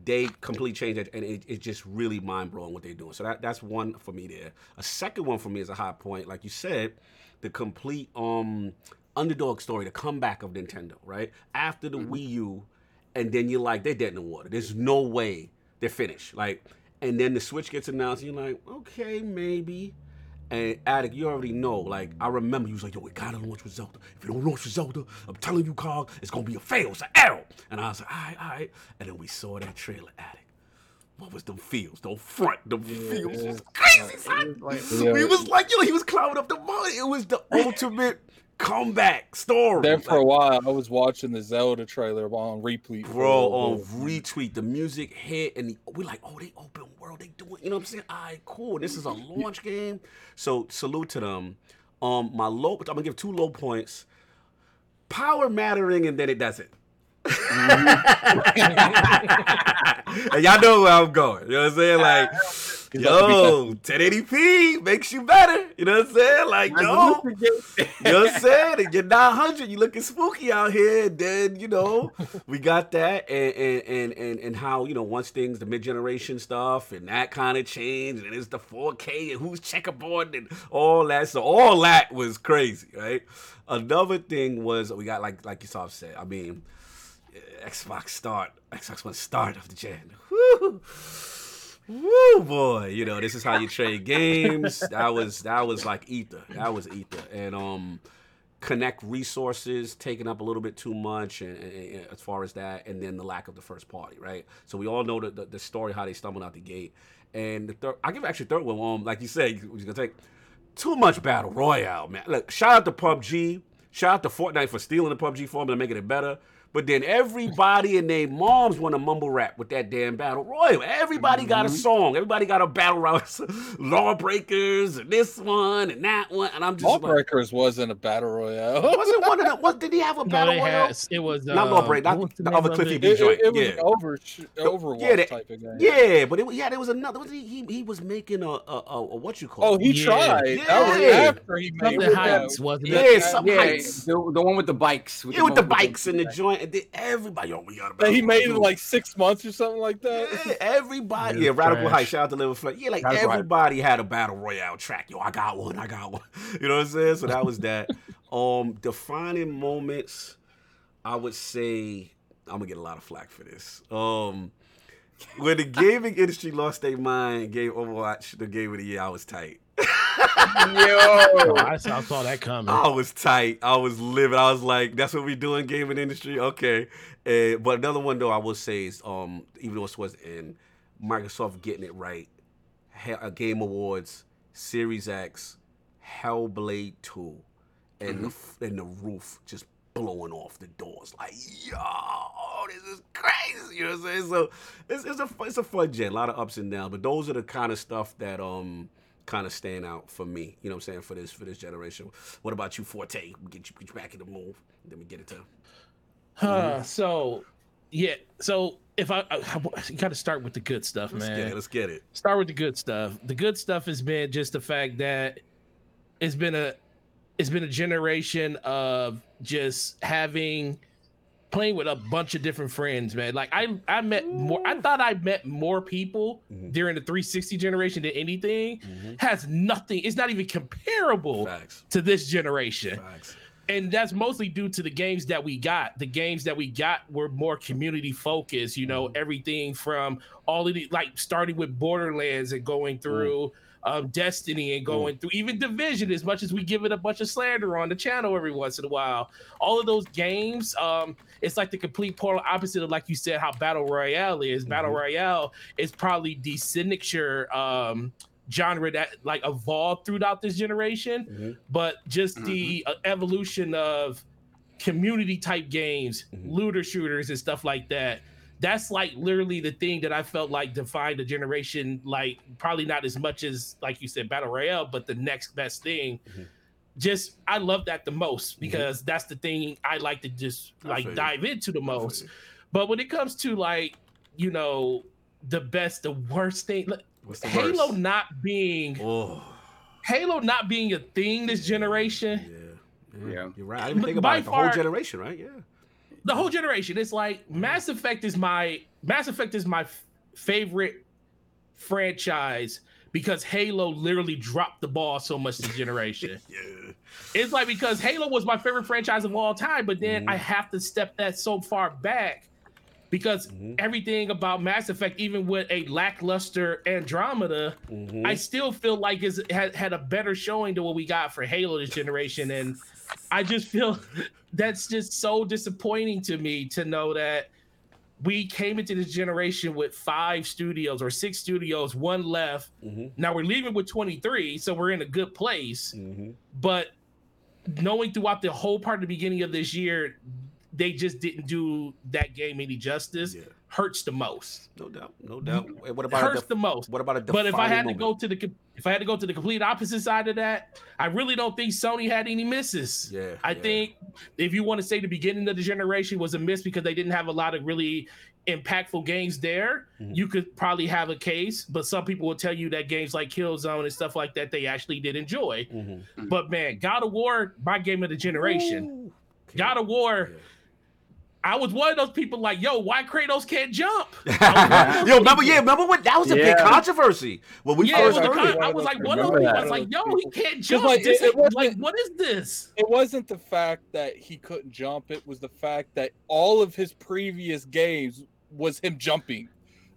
They completely changed it, and it, it's just really mind blowing what they're doing. So that, that's one for me there. A second one for me is a high point, like you said, the complete um underdog story, the comeback of Nintendo, right? After the Mhm. Wii U, and then you're like, they're dead in the water. There's no way they're finished. Like, and then the Switch gets announced, and you're like, okay, maybe. And Attic, you already know. Like, I remember you was like, yo, we gotta launch with Zelda. If you don't launch with Zelda, I'm telling you, Carl, it's gonna be a fail. It's an arrow. And I was like, all right, all right. And then we saw that trailer, Attic. What was them feels? The front, the feels was crazy, son. Yeah. We was like, yo, he was climbing up the mountain. It was the *laughs* ultimate comeback story. There for a while, I was watching the Zelda trailer on replay. for Bro, on retweet, the music hit, and the, we like, oh, they open world, they doing, you know what I'm saying? All right, cool. This is a launch game, so salute to them. Um, my low, I'm gonna give two low points. Power mattering, and then it doesn't. *laughs* and y'all know where I'm going. You know what I'm saying? Like, He's *laughs* about yo, 1080p makes you better. You know what I'm saying? Like, yo, *laughs* you know what I'm saying? And you're 900, you looking spooky out here. And then, you know, *laughs* we got that and and and and, and how, you know, once things, the mid-generation stuff and that kind of changed, and it's the 4K and who's checkerboard and all that. So all that was crazy, right? Another thing was we got like like Yusuf said, I mean, Xbox start, Xbox One start of the gen. Woo! Woo boy, you know this is how you trade games. That was that was like ether. That was ether, and um, Kinect resources taking up a little bit too much, and, and- and as far as that, and then the lack of the first party, right? So we all know the, the, the story how they stumbled out the gate, and the third, I give actually third one, um, like you said, we're gonna take too much battle royale, man. Look, shout out to PUBG, shout out to Fortnite for stealing the PUBG formula and making it better. But then everybody and their moms want to mumble rap with that damn battle royal. Everybody got a song. Everybody got a battle royal. *laughs* Lawbreakers and this one and that one. And I'm just like, Lawbreakers wasn't a battle royale. *laughs* wasn't one of them? What did he have a No, battle they royal? had it was uh, Not Lawbreak, not what was the other Cliffy? B joint. it, it was yeah. an over, Overwatch Yeah, that- type of game. Yeah, but it, yeah, there was another. Was he, he he was making a, a, a, a what you call? Oh, it? he Yeah. tried. That was Yeah. after he made Something it. heights wasn't yeah, it? some yeah, heights. the, the one with the bikes. Yeah, with the bikes in the joint, and then everybody, yo, we got a That battle he made it like six months or something like that. Yeah, everybody. Yeah, Yeah, Radical High, Shout out to Liver Flex. Yeah, like That's right. everybody had a battle royale track. Yo, I got one. I got one. *laughs* You know what I'm saying? So that was that. *laughs* um, defining moments. I would say I'm gonna get a lot of flack for this. Um, when the gaming industry lost their mind, gave Overwatch the game of the year. I was tight. *laughs* Oh, I, saw, I saw that coming. I was tight. I was living. I was like, that's what we do in gaming industry. Okay. Uh, but another one though, I will say is, um, even though it was in Microsoft getting it right, He- uh, Game Awards, Series X, Hellblade Two, and the f- and the roof just blowing off the doors. Like, yo, this is crazy. You know what I'm saying? So it's, it's a it's a fun gen, a lot of ups and downs. But those are the kind of stuff that um kind of stand out for me. You know what I'm saying for this for this generation. What about you, Forte? We get you, get you back in the move. Then we get it to. Huh, so yeah, so if I, I, I got to start with the good stuff, Let's man. get it. Let's get it. start with the good stuff. The good stuff has been just the fact that it's been a it's been a generation of just having playing with a bunch of different friends, man. Like I I met more I thought I met more people Mhm. during the 360 generation than anything. Mhm. Has nothing, it's not even comparable Facts. to this generation Facts. and that's mostly due to the games that we got. The games that we got were more community focused. You know, everything from all of the like starting with Borderlands and going through um, Destiny and going through even Division. As much as we give it a bunch of slander on the channel every once in a while, all of those games, um, it's like the complete polar opposite of like you said how Battle Royale is. Battle Mhm. Royale is probably the signature. Um, genre that like evolved throughout this generation Mhm. but just the uh, evolution of community type games, Mhm. looter shooters, and stuff like that. That's like literally the thing that I felt like defined the generation. Like probably not as much as like you said battle royale, but the next best thing. Mhm. Just I love that the most because that's the thing I like to just like dive into the most. But when it comes to like you know the best, the worst thing, the Halo worst? not being Oh. Halo not being a thing this generation. Yeah. Yeah. You're right. I didn't But think by about it. The far- whole generation, right? Yeah. The whole generation it's like mass effect is my mass effect is my f- favorite franchise because halo literally dropped the ball so much this generation *laughs* Yeah. it's like because halo was my favorite franchise of all time but then Mhm. i have to step that so far back because Mhm. everything about mass effect even with a lackluster andromeda Mhm. I still feel like it's had, had a better showing than what we got for Halo this generation, and I just feel *laughs* that's just so disappointing to me to know that we came into this generation with five studios or six studios, one left. Mhm. Now we're leaving with 23, so we're in a good place. Mhm. But knowing throughout the whole part of the beginning of this year, they just didn't do that game any justice. Yeah. Hurts the most. No doubt, no doubt. What about Hurts a the most. what about a But if I had to go to the if I had to go to the complete opposite side of that, I really don't think Sony had any misses. Yeah, I yeah. think if you want to say the beginning of the generation was a miss because they didn't have a lot of really impactful games there, Mhm. you could probably have a case. But some people will tell you that games like Killzone and stuff like that they actually did enjoy. Mhm. But man, God of War, my game of the generation. Ooh. God of War, Yeah. I was one of those people like, yo, why Kratos can't jump? *laughs* Yo, remember? Yeah, remember what? That was a big controversy when we yeah, it first was heard con- it. I was like, one of those people. I was like, yo, he can't jump. like, This it- it like, what is this? It wasn't the fact that he couldn't jump, it was the fact that all of his previous games was him jumping.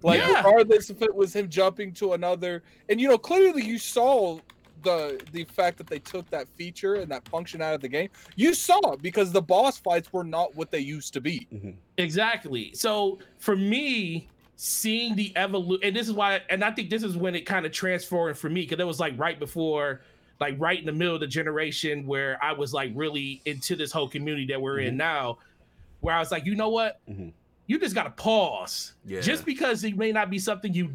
Like Yeah. regardless if it was him jumping to another and you know, clearly you saw the the fact that they took that feature and that function out of the game. You saw it because the boss fights were not what they used to be. Exactly. So for me, seeing the evolution, and this is why, and I think this is when it kind of transformed for me because it was like right before, like right in the middle of the generation where I was like really into this whole community that we're in now, where I was like, you know what? Mhm. You just got to pause. Yeah. Just because it may not be something you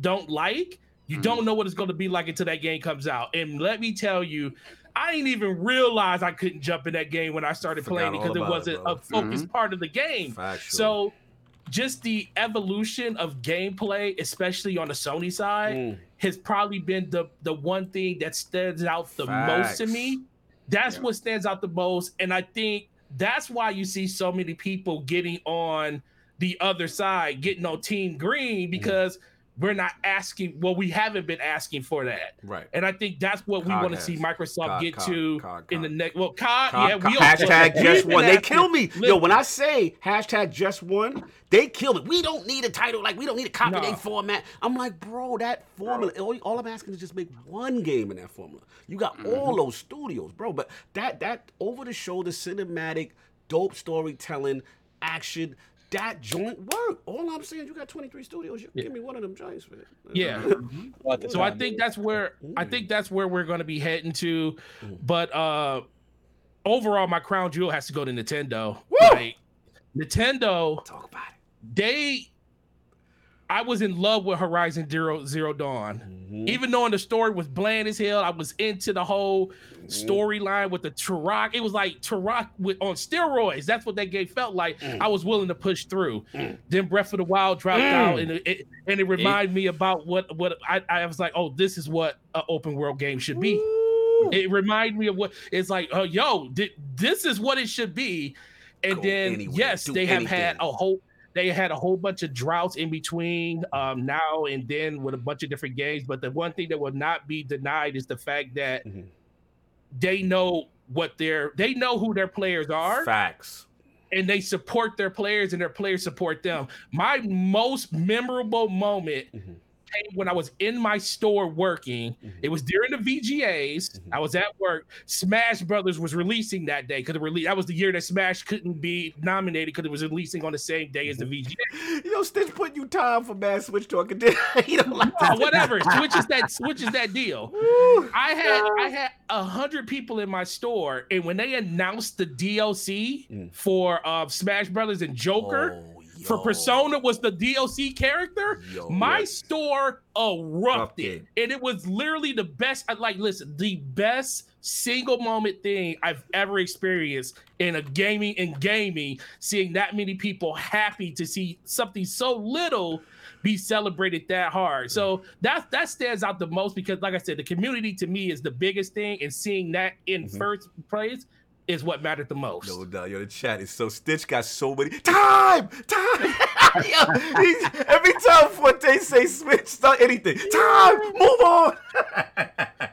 don't like, you Mhm. don't know what it's going to be like until that game comes out. And let me tell you, I didn't even realize I couldn't jump in that game when I started Forgot playing it because it wasn't bro. a focused part of the game. Factual. So, just the evolution of gameplay, especially on the Sony side, Mm. has probably been the the one thing that stands out the most to me. That's Yeah. what stands out the most, and I think that's why you see so many people getting on the other side, getting on Team Green because we're not asking. Well, we haven't been asking for that, right. and I think that's what we want to see Microsoft COD, get COD, to COD, in the next. Well, COD, Co- yeah, we hashtag just one. They kill me. Yo, when I say hashtag just one, they kill me. We don't need a title. Like we don't need a copy No. format. I'm like, bro, that formula. All, all I'm asking is just make one game in that formula. You got mm-hmm. all those studios, bro. But that that over the shoulder cinematic, dope storytelling, action. That joint work. All I'm saying, you got 23 studios. You give me one of them joints, man. Yeah. Mm-hmm. So I think that's where I mm. think that's where we're going to be heading to. Mm. But uh overall, my crown jewel has to go to Nintendo. Like Nintendo, talk about it. they I was in love with Horizon Zero Zero Dawn. Mm-hmm. Even though the story was bland as hell, I was into the whole mm-hmm. storyline with the Turok. It was like Turok with on steroids. That's what that game felt like. Mm. I was willing to push through. Mm. Then Breath of the Wild dropped mm. out, and it, it and it reminded me about what what I, I was like. Oh, this is what an open world game should be. It reminded me of what it's like. Oh, yo, thi- this is what it should be. And Go then yes, they have had a whole they had a whole bunch of droughts in between um now and then with a bunch of different games but the one thing that will not be denied is the fact that Mhm. they know what their they know who their players are Facts. and they support their players and their players support them my most memorable moment Mhm. When i was in my store working Mhm. it was during the vgas Mhm. i was at work smash brothers was releasing that day because it released that was the year that smash couldn't be nominated because it was releasing on the same day as the vga Yo, Stitch putting you time for Mad Switch talking. *laughs* he don't like that. whatever. Switch is that switch is that deal. *laughs* Woo. I had I had a hundred people in my store, and when they announced the DLC Mm. for uh, Smash Brothers and Joker Oh, for. Persona was the DLC character, Yo. my Yeah. store erupted, and it was literally the best. I like listen, the best single moment thing I've ever experienced in a gaming and gaming. Seeing that many people happy to see something so little be celebrated that hard. So that that stands out the most because, like I said, the community to me is the biggest thing, and seeing that in Mhm. first place is what mattered the most. No doubt, yo, the chat is so Stitch got so many time, time. *laughs* yo, he- every time Forte say switch, start anything, time, move on. *laughs*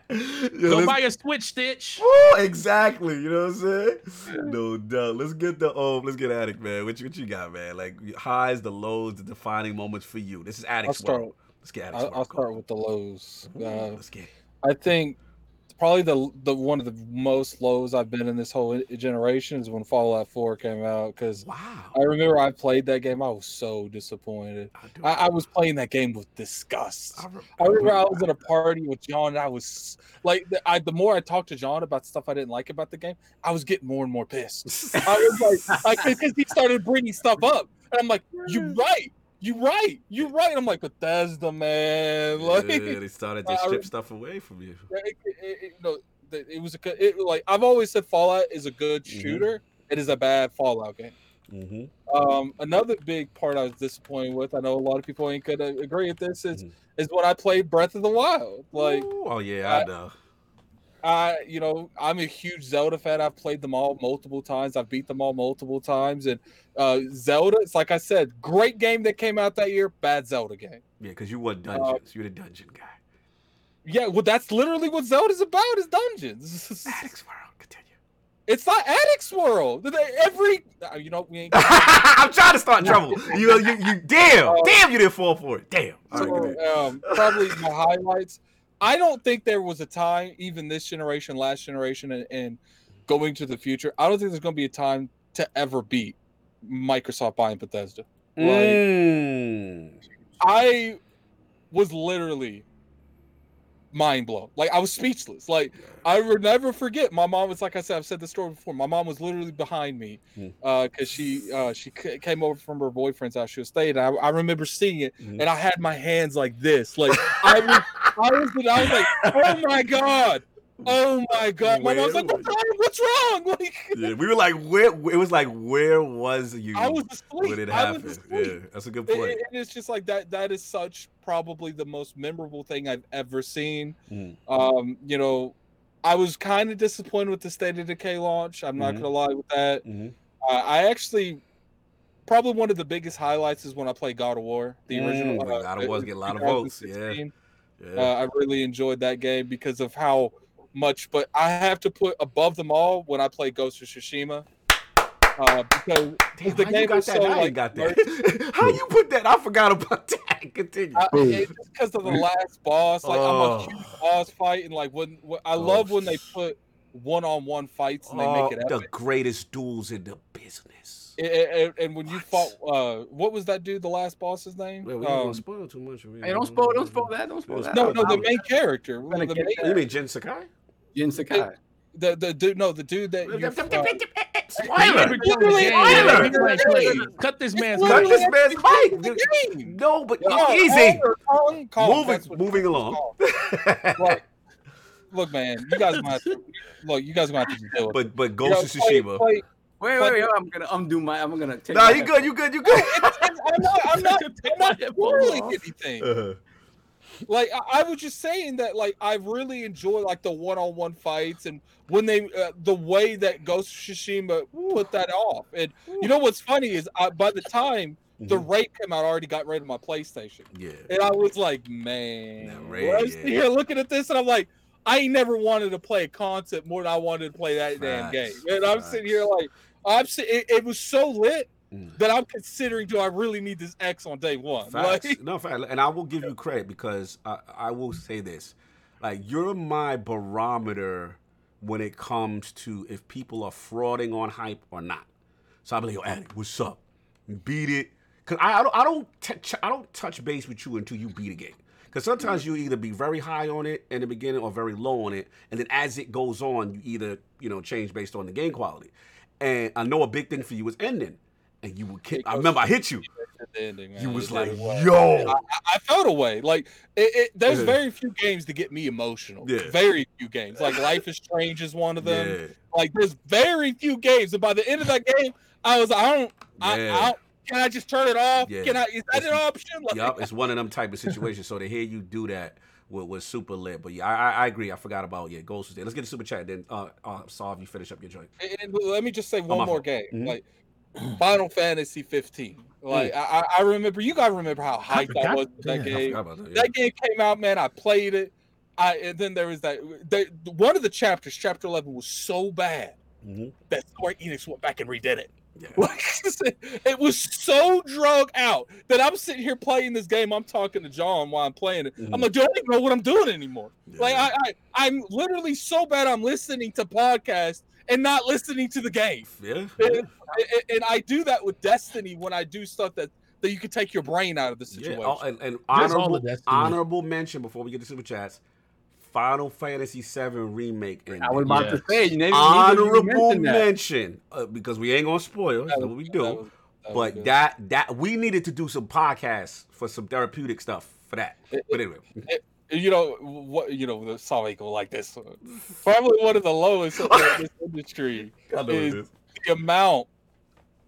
Yo, Go buy a Switch Stitch. Woo, exactly. You know what I'm saying? No doubt. Let's get the um. Let's get Addict, man. What you, what you got, man? Like highs, the lows, the defining moments for you. This is Addict's start- world. Let's get Addict's I'll, world. I'll start with the lows. Uh, Let's get it. I think probably the the one of the most lows I've been in this whole generation is when Fallout 4 came out because Wow. I remember I played that game. I was so disappointed. I, I, I was playing that game with disgust. I re- I remember I was at a party with John, and I was like, the, I, the more I talked to John about stuff I didn't like about the game, I was getting more and more pissed. I was like, *laughs* because he started bringing stuff up, and I'm like, you're right, you right, You're right. I'm like Bethesda, man. Like, yeah, they started to I strip stuff away from you. it, it, it, the- it was a. It, like I've always said, Fallout is a good Mhm. shooter. It is a bad Fallout game. Mm-hmm. Um, another big part I was disappointed with. I know a lot of people ain't gonna agree with this. Is Mhm. is when I played Breath of the Wild. Like Ooh, oh yeah, I I- know. I, you know, I'm a huge Zelda fan. I've played them all multiple times. I've beat them all multiple times. And uh, Zelda, it's like I said, great game that came out that year. Bad Zelda game. Yeah, because you want Uh, dungeons. You're the dungeon guy. Yeah, well, that's literally what Zelda's about is dungeons. *laughs* Addicts World, continue. It's not Addicts World. Every, uh, you know, we ain't. *laughs* I'm trying to start trouble. *laughs* You, you, you, damn, Uh, damn, you didn't fall for it. Damn. Right, So, um, probably my highlights. I don't think there was a time, even this generation, last generation, and, and going to the future. I don't think there's going to be a time to ever beat Microsoft buying Bethesda. Like, Mm. I was literally mind blown. Like I was speechless. Like I will never forget. My mom was like I said. I've said this story before. My mom was literally behind me Hmm. because she uh, she c- came over from her boyfriend's house. She was staying. I, I remember seeing it, Mhm. and I had my hands like this. Like I was, I was, I was like, oh my god. Oh my god! My mom's like, "What's wrong? What's *laughs* wrong?" Like, Yeah, we were like, where? It was like, where was you I was asleep. when it happened? Yeah, that's a good It- point. it- and it's just like that. That is such probably the most memorable thing I've ever seen. Mhm. Um, you know, I was kind of disappointed with the State of Decay launch. I'm not Mhm. gonna lie with that. Mhm. Uh, I actually probably one of the biggest highlights is when I played God of War, the original. Mm, uh, God of War getting a lot of votes, yeah. Yeah. Uh, I really enjoyed that game because of how much. But I have to put above them all when I play Ghost of Tsushima. Uh, because Damn, the how game you got was that? so, I ain't like, got that. *laughs* how you put that? I forgot about that. *laughs* Continue. I, it's because of the last boss. Like I'm Oh. a huge boss fight, and like when, when I Oh, love when they put one-on-one fights and they Oh, make it epic. the greatest duels in the business. And, and- and when you What? fought, uh, what was that dude? The last boss's name? Well, we don't Um, spoil too much. Hey, don't spoil, don't spoil that, don't spoil that. no, no, the main character. The, main- You mean Jin Sakai? Jin Sakai. the, the dude, no, the dude that you. Uh, Spoiler! Literally, Spoiler! Cut this man's It's Cut mic. this man's mic! the dude. No, but Oh, easy. Kong or Kong? Kong, Moving, moving along. Look, look, man, you guys gonna look. You guys gonna have to deal with it. but but You Ghost know, of Tsushima. play- Wait, wait, wait. I'm gonna undo my. I'm gonna take. Nah, my you good. You good. You good. I'm not. I'm not. I'm not Take my spoiling headphones anything. Like I, I was just saying that, like I really enjoy like the one-on-one fights and when they uh, the way that Ghost of Tsushima put that off. And you know what's funny is I, by the time the Mhm. rate came out, I already got rid of my PlayStation, Yeah. and I was like, man, That I was yeah. here looking at this, and I'm like. I ain't never wanted to play a concept more than I wanted to play that damn game. Facts, And I'm sitting here like, I'm it, it was so lit Mm. that I'm considering do I really need this X on day one? Facts. Like, *laughs* no, fact. And I will give you credit because I, I will say this. Like, you're my barometer when it comes to if people are frauding on hype or not. So I'll be like, yo, Addict, what's up? You beat it. Cause I, I don't I don't touch I don't touch base with you until you beat a game. Because sometimes you either be very high on it in the beginning or very low on it, and then as it goes on, you either you know change based on the game quality. And I know a big thing for you is ending, and you would kick. I remember I hit you. ending, You was It like, yo. I, I felt away. Like it, it, there's Yeah. very few games to get me emotional. Yeah. Very few games. Like Life is Strange is one of them. Yeah. Like there's very few games, and by the end of that game, I was I don't. I. I don't can I just turn it off? Yeah. Can I? Is that It's- an option? Like, Yup, it's one of them type of situations. So to hear you do that was, was super lit. But yeah, I, I, agree. I forgot about yeah, Ghost was there. Let's get a super chat. Then uh, uh solve you finish up your joint. And and let me just say one more game. Mhm. Like *clears throat* Final Fantasy 15. Like I, I- I remember you guys remember how hyped I, forgot- was with that Yeah, game. that. yeah. that game came out, man. I played it. I and then there was that. They, one of the chapters, chapter eleven, was so bad Mhm. that Square Enix went back and redid it. Yeah. *laughs* Like, it was so drug out that I'm sitting here playing this game. I'm talking to John while I'm playing it. I'm Mhm. like, "Dude, I don't even know what I'm doing anymore. Like, I, I, I'm literally so bad. I'm listening to podcasts and not listening to the game. yeah. And, and- and I do that with Destiny when I do stuff that that you can take your brain out of the situation. Yeah, oh, and, and That's all honorable, honorable mention before we get to super chats. Final Fantasy VII remake. ending. I was about Yeah. to say, neither- neither of you honorable mentioned mention uh, because we ain't gonna spoil. That's That what we do. that was- that but good. that that we needed to do some podcasts for some therapeutic stuff for that. It- But anyway, you know what you know the song go like this *laughs* probably one of the lowest in this *laughs* industry I know it is is. the amount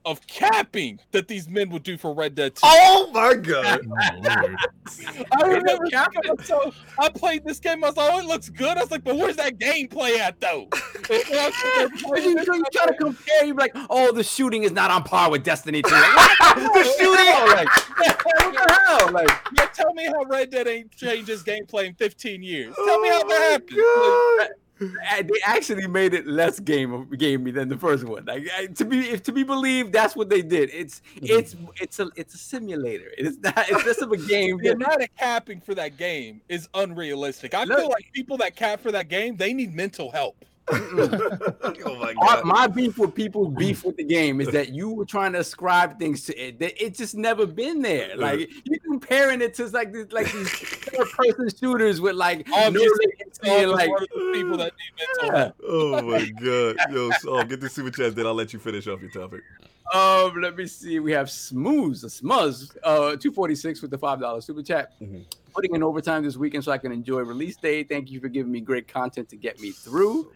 of capping that these men would do for red dead 2 Oh my god! *laughs* Oh, i remember capping. so i played this game i was like oh it looks good i was like but where's that gameplay at though *laughs* And I was sitting there But playing you, this, you I'm try to compare, you're like, oh, the shooting is not on par with Destiny 2. Like, *laughs* the shooting. like, what the hell? Like, yeah, tell me how red dead ain't changed his gameplay in 15 years tell me how Oh that happened my God. uh, they actually made it less game gamey than the first one. Like I- to be if to be believed, that's what they did. It's mm-hmm. it's it's a it's a simulator. It's not it's less of a game. the than- amount of capping for that game is unrealistic. I Look- feel like people that cap for that game, they need mental help. *laughs* oh my god! my beef with people's beef with the game is *laughs* that you were trying to ascribe things to it that it's just never been there. Like you comparing it to like these like these third person shooters with like Obviously, latency like one of the people that need mental yeah. Oh my god! Yo, *laughs* so get the super chat, then I'll let you finish off your topic. Um, let me see. We have Smooth, Smuzz, uh, two forty six with the five dollars super chat. Mhm. Putting in overtime this weekend so I can enjoy release day. Thank you for giving me great content to get me through.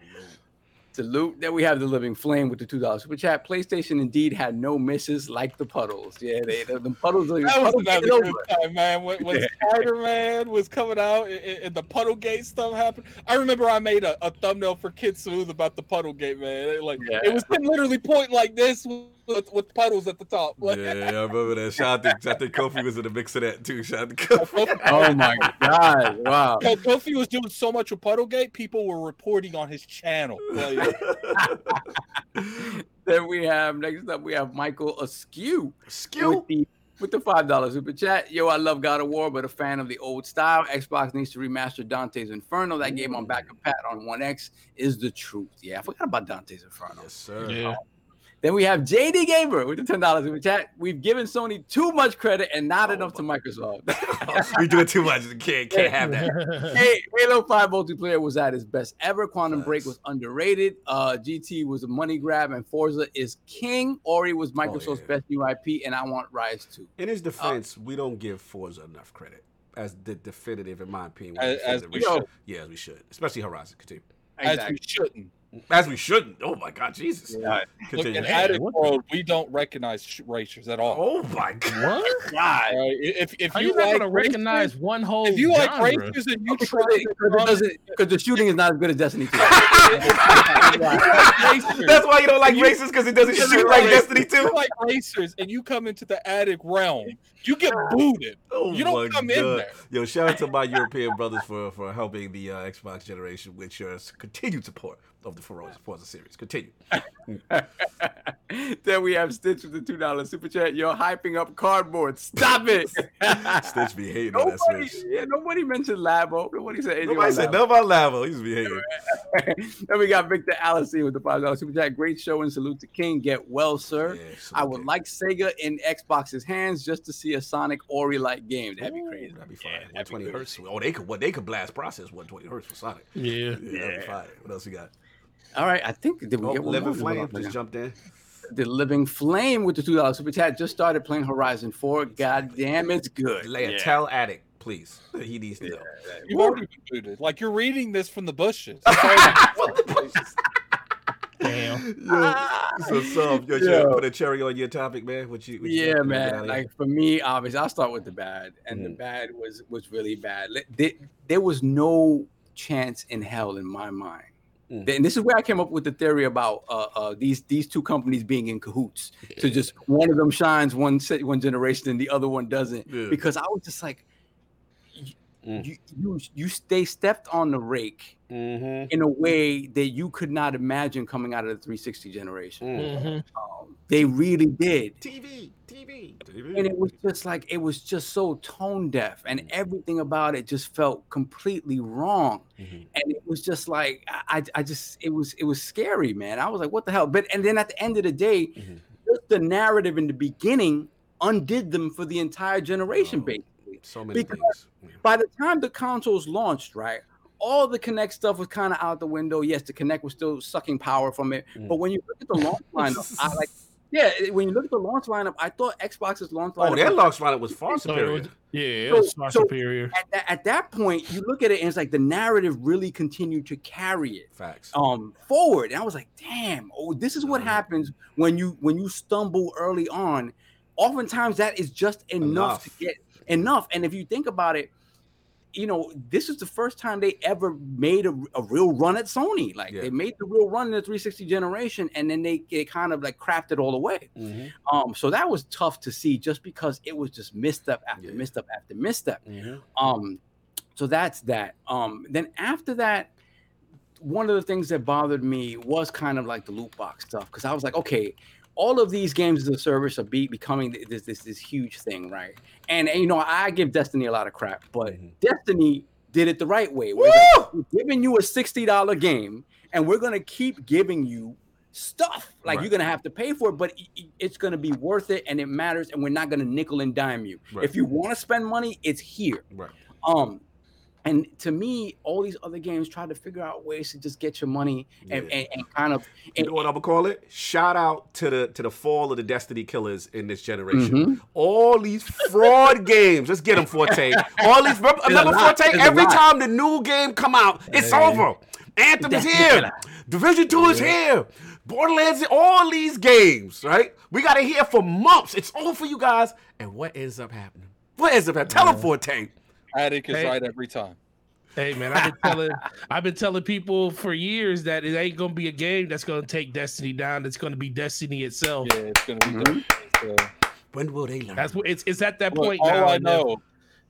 Salute. Then we have the Living Flame with the two dollars super chat. PlayStation indeed had no misses like the puddles. Yeah, they the, the puddles. That was puddles another get over. good time, man. When, when *laughs* Spider Man was coming out and, and the Puddlegate stuff happened, I remember I made a, a thumbnail for Kid Smooth about the Puddlegate, man. Like Yeah. it was literally point like this with, with puddles at the top. Like, Yeah, I remember that. Shout out to, I think Kofi was in the mix of that too. Shout out to Kofi. Oh, oh my god! Wow. Because Kofi was doing so much with Puddlegate, people were reporting on his channel. *laughs* Like, *laughs* then we have next up we have Michael Askew Skill. with the with the five dollar super chat. Yo, I love God of War, but a fan of the old style. Xbox needs to remaster Dante's Inferno. That game on back of Pat on One X is the truth. Yeah, I forgot about Dante's Inferno. Yes, sir. Yeah. Then we have JD Gamer with the ten dollars super chat. We've given Sony too much credit and not Oh enough to Microsoft. we *laughs* doing too much. Can't can't have that. *laughs* hey, Halo 5 multiplayer was at its best ever. Quantum Break was underrated. Uh, GT was a money grab, and Forza is king. Ori was Microsoft's yeah. best new IP, and I want Ryse 2. In his defense, we don't give Forza enough credit as the definitive, in my opinion. As- as definitive we should. Yeah, as we should, especially Horizon. Continue. as we shouldn't. As we shouldn't. Oh my God, Jesus. Yeah. Look, in Hey, Addict World, we don't recognize sh- racers at all. Oh my God. What? God. All right, If if How you you like gonna recognize one whole if you like racers and you try because it doesn't, because the shooting is not as good as Destiny 2. *laughs* That's why you don't like racers because it doesn't shoot like Destiny If 2. like racers and you come into the Addict realm, you get *laughs* booted. Oh You don't my come in there. Yo, shout out to my European brothers for for helping the uh, Xbox generation with your continued support of the Forza, Forza series. Continue. *laughs* then we have Stitch with the two dollars super chat. You're hyping up cardboard. Stop it. *laughs* Stitch be hating on that nobody, Switch. yeah, nobody mentioned Labo. Nobody said anything Nobody about said Labo. nothing about Labo. He's be hating. *laughs* then we got Victor Allison with the five dollars super chat. Great show and salute to King. Get well, sir. Yeah, I would like Sega in Xbox's hands just to see a Sonic Ori like game. That'd be Ooh, crazy. That'd be fine. Yeah, that'd be 120 hertz. Oh, they could what they could blast process 120 hertz for Sonic. Yeah. Yeah, that'd be fine. What else you got? All right, I think did we Oh, get one Living more? Flame just jumped in. The Living Flame with the two dollars super chat just started playing Horizon Four. God damn, it's good. Leia, Yeah. tell Addict, please. *laughs* He needs to know. You've already been booted. Like you're reading this from the bushes. *laughs* *laughs* Damn. Yo, so, so yo, Yo. yo. put a cherry on your topic, man. What you? What you yeah, you man. Like for me, obviously, I'll start with the bad, and the Mhm. bad was was really bad. There, there was no chance in hell in my mind. Mm. And this is where I came up with the theory about uh, uh, these these two companies being in cahoots. To just one of them shines one one generation and the other one doesn't. Yeah. Because I was just like, Mm. you, you you they stepped on the rake Mm-hmm. in a way that you could not imagine coming out of the 360 generation. Mm. Mhm. Um, they really did. TV, TV, TV. And it was just like it was just so tone deaf, and everything about it just felt completely wrong. Mhm. And it was just like I, I I just it was it was scary, man. I was like, what the hell? But and then at the end of the day, Mhm. just the narrative in the beginning undid them for the entire generation, Oh. basically. So many because- things. Yeah. By the time the consoles launched, right? All the Kinect stuff was kind of out the window. Yes, the Kinect was still sucking power from it. Mm. But when you look at the launch *laughs* lineup, I like yeah, when you look at the launch lineup, I thought Xbox's launch lineup Oh, their was- launch lineup was far superior. was- yeah, it So- was far so- superior. at, that, at that point, you look at it and it's like the narrative really continued to carry it Facts. um forward. And I was like, damn, oh, this is what Mhm. happens when you when you stumble early on. Oftentimes that is just enough, Enough. to get enough. And if you think about it, you know, this is the first time they ever made a, a real run at Sony. Like Yeah. they made the real run in the 360 generation, and then they, they kind of like crapped it all away. Mm-hmm. Um, so that was tough to see just because it was just misstep after Yeah. misstep after misstep. Mm-hmm. Um, so that's that. Um, then after that, one of the things that bothered me was kind of like the loot box stuff because I was like, okay, all of these games as a service are be, becoming this, this this huge thing, right? And, and you know, I give Destiny a lot of crap, but Mhm. Destiny did it the right way. Like, we're giving you a sixty dollar game, and we're gonna keep giving you stuff like Right. you're gonna have to pay for it, but it's gonna be worth it, and it matters, and we're not gonna nickel and dime you. Right. If you want to spend money, it's here. Right. Um, and to me, all these other games try to figure out ways to just get your money and, Yeah. and, and kind of. You know what I'm gonna call it? Shout out to the to the fall of the Destiny killers in this generation. Mhm. All these fraud *laughs* games. Let's get them, Forte. All these. Remember, *laughs* There's a remember lot. Forte? Every time the new game come out, it's Yeah. over. Anthem is here. Division Two is here. Borderlands. All these games, right? We got to hear for months. It's over for you guys. And what ends up happening? What ends up happening? Tell them, Forte. Addict is Hey. right every time. Hey man, I've been telling *laughs* I've been telling people for years that it ain't gonna be a game that's gonna take Destiny down. It's gonna be Destiny itself. Yeah, it's gonna be. Mhm. different, so. When will they learn? That's what it's it's at that Look, point all now. I and the- know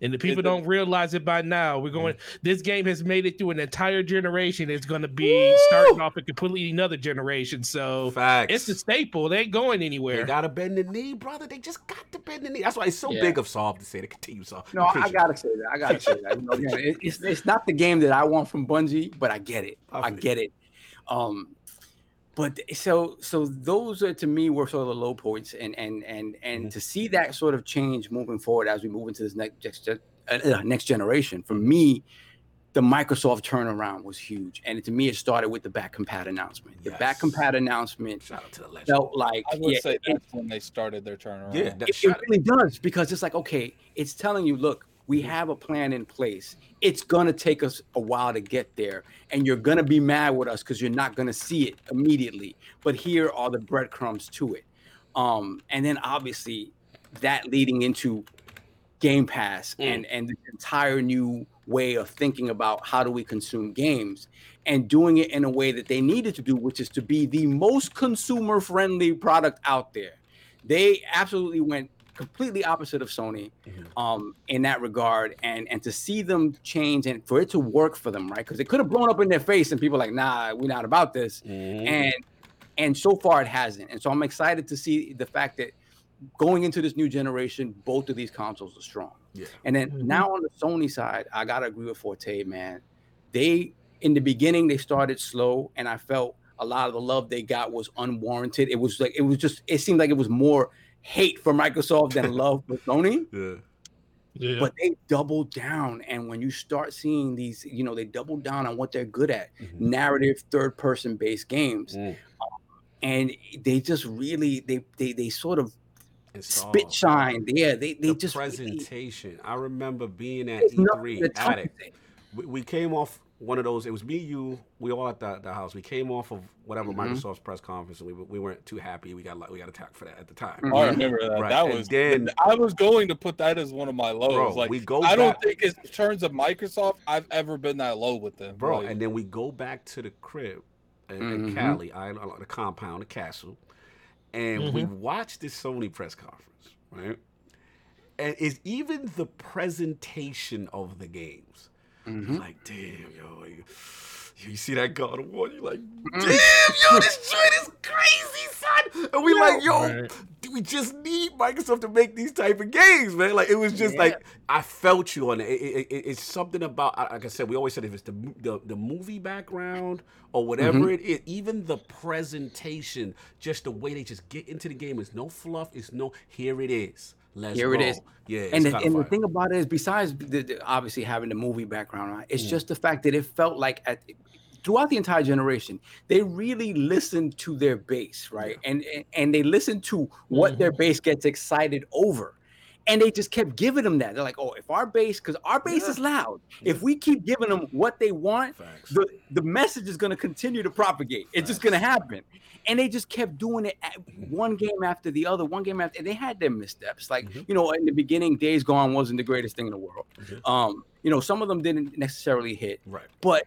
And the people It- don't realize it by now. We're going. Mm. This game has made it through an entire generation. It's going to be starting off a completely another generation. So Facts. it's a staple. They ain't going They anywhere. gotta bend the knee, brother. They just got to bend the knee. That's why it's so Yeah. big of Solve to say to continue Solve. No, I gotta say that. I gotta say that. You know, *laughs* it- it's it's not the game that I want from Bungie, but I get it. I I get it. Um, but so so those are to me were sort of the low points, and and and and Mhm. to see that sort of change moving forward as we move into this next next, uh, uh, next generation, for me, the Microsoft turnaround was huge, and to me, it started with the back compat announcement. The back compat announcement Shout out to the legend. felt like I would yeah, say it- that's when they started their turnaround. Yeah, it, it really does because it's like okay it's telling you look we have a plan in place. It's gonna take us a while to get there and you're gonna be mad with us because you're not gonna see it immediately but here are the breadcrumbs to it. Um and then obviously that leading into game pass Mm. and and the entire new way of thinking about how do we consume games and doing it in a way that they needed to do which is to be the most consumer friendly product out there. They absolutely went completely opposite of Sony Mhm. um, in that regard, and and to see them change and for it to work for them, right? Because it could have blown up in their face, and people like, nah, we're not about this, Mhm. and and so far it hasn't, and so I'm excited to see the fact that going into this new generation, both of these consoles are strong. Yeah. And then Mhm. now on the Sony side, I gotta agree with Forte, man. They in the beginning they started slow, and I felt a lot of the love they got was unwarranted. It was like it was just it seemed like it was more hate for Microsoft than love for Sony. *laughs* Yeah. Yeah. But they doubled down, and when you start seeing these, you know, they doubled down on what they're good at: Mhm. narrative, third-person based games, Mm. and they just really they they they sort of And spit Solve. shine. Yeah, they they the just really- presentation. I remember being at E3 to touch Attic. it. We, we came off one of those. It was me, you, we all at the, the house. We came off of whatever Mhm. Microsoft's press conference, and we, we weren't too happy. We got we got attacked for that at the time. Mhm. I remember that. Right, That and was. then- I was going to put that as one of my lows. Bro, like we go I don't think, in terms of Microsoft, I've ever been that low with them, bro. Like, And then we go back to the crib and, Mhm. Cali, I, the compound, the castle, and we Mhm. watch this Sony press conference, right? and is even the presentation of the games. Mhm. Like, damn, yo, you, you see that God of War? You like, Mhm. damn, yo, this joint is crazy, son. And we like, yo, Right. we just need Microsoft to make these type of games, man. Like it was just Yeah. like I felt you on it. It- it- it- It's something about, like I said, we always said if it's the the, the movie background or whatever Mm-hmm. it is, even the presentation, just the way they just get into the game. is no fluff. It's no here it is. Let's Here it is. Yeah, and the, and the thing about it is, besides the, the- obviously having the movie background, right, it's Mm. just the fact that it felt like at throughout the entire generation, they really listened to their base, right, and and, and they listened to what their base gets excited over. And they just kept giving them that. They're like, "Oh, if our base, because our base Yeah. is loud. If we keep giving them what they want, Facts. the the message is going to continue to propagate. It's just going to happen. And they just kept doing it at one game after the other, one game after. And they had their missteps. Like Mhm. you know, in the beginning, Days Gone wasn't the greatest thing in the world. Mhm. Um, you know, some of them didn't necessarily hit, right. but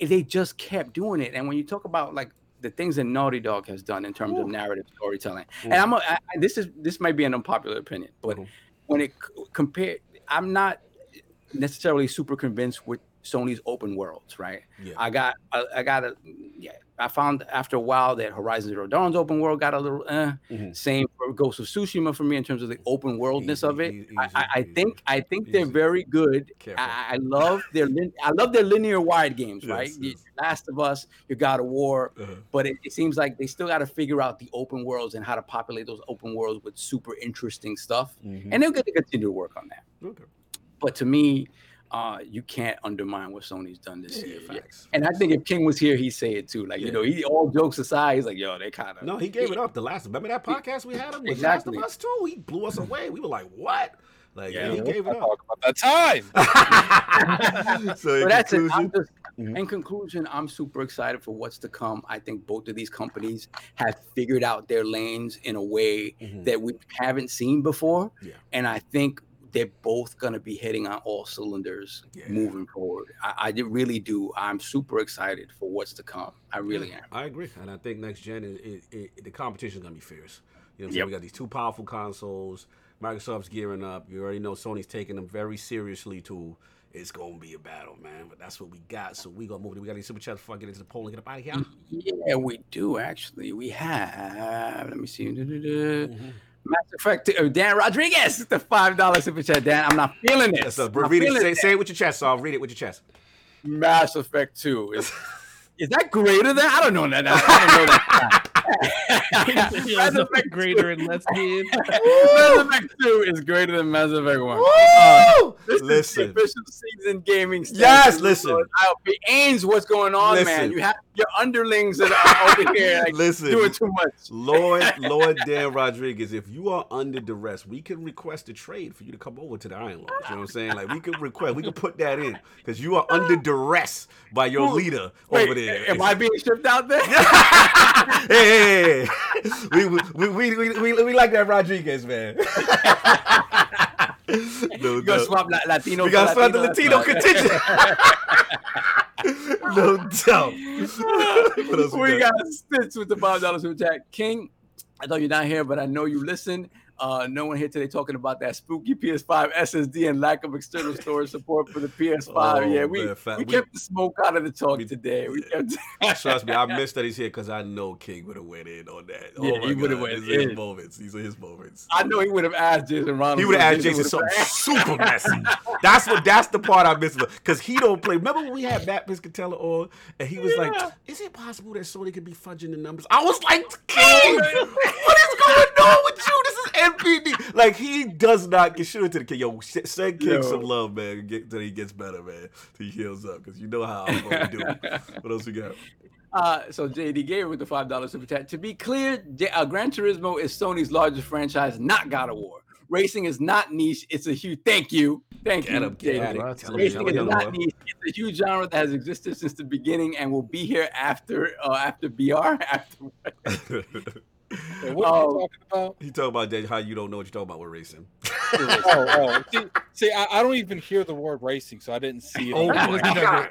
they just kept doing it. And when you talk about like the things that Naughty Dog has done in terms of narrative storytelling, Mhm. and I'm a, I, this is this might be an unpopular opinion, but Mhm. when it c- compare, I'm not necessarily super convinced with Sony's open worlds, right? Yeah. I got, I, I got a, yeah. I found after a while that Horizon Zero Dawn's open world got a little, eh. Mhm. Same for Ghost of Tsushima for me in terms of the open worldness of it. Easy, I, I, easy, think, I think they're very good. I, I love their, lin- I love their linear wide games, *laughs* right? Yes, Your yes. Last of Us, your God of War, Uh-huh. but it, it seems like they still got to figure out the open worlds and how to populate those open worlds with super interesting stuff, Mhm. and they're going to continue to work on that. Okay. But to me, uh, you can't undermine what Sony's done this Yeah, year. Yeah. And I think if King was here, he'd say it too. Like, Yeah. you know, he all jokes aside, he's like, yo, they kind of No, he gave it up. The last, remember that podcast we had him with Exactly. Last of Us too. He blew us away. We were like, what? Like, Yeah. yeah, he gave it up. About that time. *laughs* so in that's it. I'm just, Mhm. in conclusion, I'm super excited for what's to come. I think both of these companies have figured out their lanes in a way Mhm. that we haven't seen before. Yeah. And I think they're both going to be hitting on all cylinders Yeah. moving forward. I, I did- really do. I'm super excited for what's to come. I really Yeah, am. I agree, and I think next gen is, is, is the competition is gonna be fierce. You know, what I'm saying? Yep. we got these two powerful consoles. Microsoft's gearing up. You already know Sony's taking them very seriously too. It's gonna be a battle, man. But that's what we got. So we gonna move. it. We got any super chats before I get into the poll and get up out of here. Yeah, we do actually. We have. Let me see. Du-du-du. Mass Effect. Uh, Dan Rodriguez, the five dollar super chat. Dan, I'm not feeling this. Yes, uh, read it. Say, say it with your chest. So I'll read it with your chest. Mass Effect Two is. *laughs* Is that greater than? I don't know that. I don't know that. There's *laughs* Mass nothing Effect *laughs* greater and less good. Mass Effect Two is greater than Mass Effect One. Woo! Uh, this is Listen. the official season gaming. Yes, listen. I'll be Ains, what's going on, man? You have your underlings that are over here *laughs* like, Listen. doing too much. Lord, Lord Dan Rodriguez, if you are under duress, we can request a trade for you to come over to the Iron Lords. You know what I'm saying? Like we could request, we could put that in because you are under duress by your Who- leader Wait, over there. am I being shipped out there? hey, *laughs* hey. We, we, we, we, we, like that Rodriguez, man. *laughs* no, gotta no. swap La- Latino. We got to start the Latino contingent. *laughs* no doubt. We got Stitch with the five dollars super Jack King, I know you're not here, but I know you listen. Uh, no one here today talking about that spooky PS5 SSD and lack of external *laughs* storage support for the PS5. Oh, yeah, we, fat- we we- kept the smoke out of the talk we- today. We *laughs* kept, Trust me, I *laughs* missed that he's here because I know King would have went in on that. Yeah, oh my he would've God, went These are his moments. These are his moments. I know he would have asked Jason Ronald. He would have asked Jason something super messy. That's what. That's the part I missed because he don't play. Remember when we had Matt Piscatella on, and he was like, "Is it possible that Sony could be fudging the numbers?" I was like, "King, what is going on with you? This is NPD." Like he does not get shit into the kid. Yo, sh- send King Yo. some love, man. Get till he gets better, man. Till he heals up, because you know how I'm gonna do. *laughs* What else we got? Uh, so JD gave with the five dollars super chat. To be clear, J- uh, Gran Turismo is Sony's largest franchise, not God of War. Racing is not niche; it's a huge. Thank you, thank Get you, him, get JD. him. Well, Tell Racing is not niche; it's a huge genre that has existed since the beginning and will be here after uh, after BR. After *laughs* *laughs* Hey, what are Oh. you um, talking about? He talking about that, how you don't know what you're talking about with racing. *laughs* oh, oh. See, see I, I don't even hear the word racing, so I didn't see it. Oh on my my- God.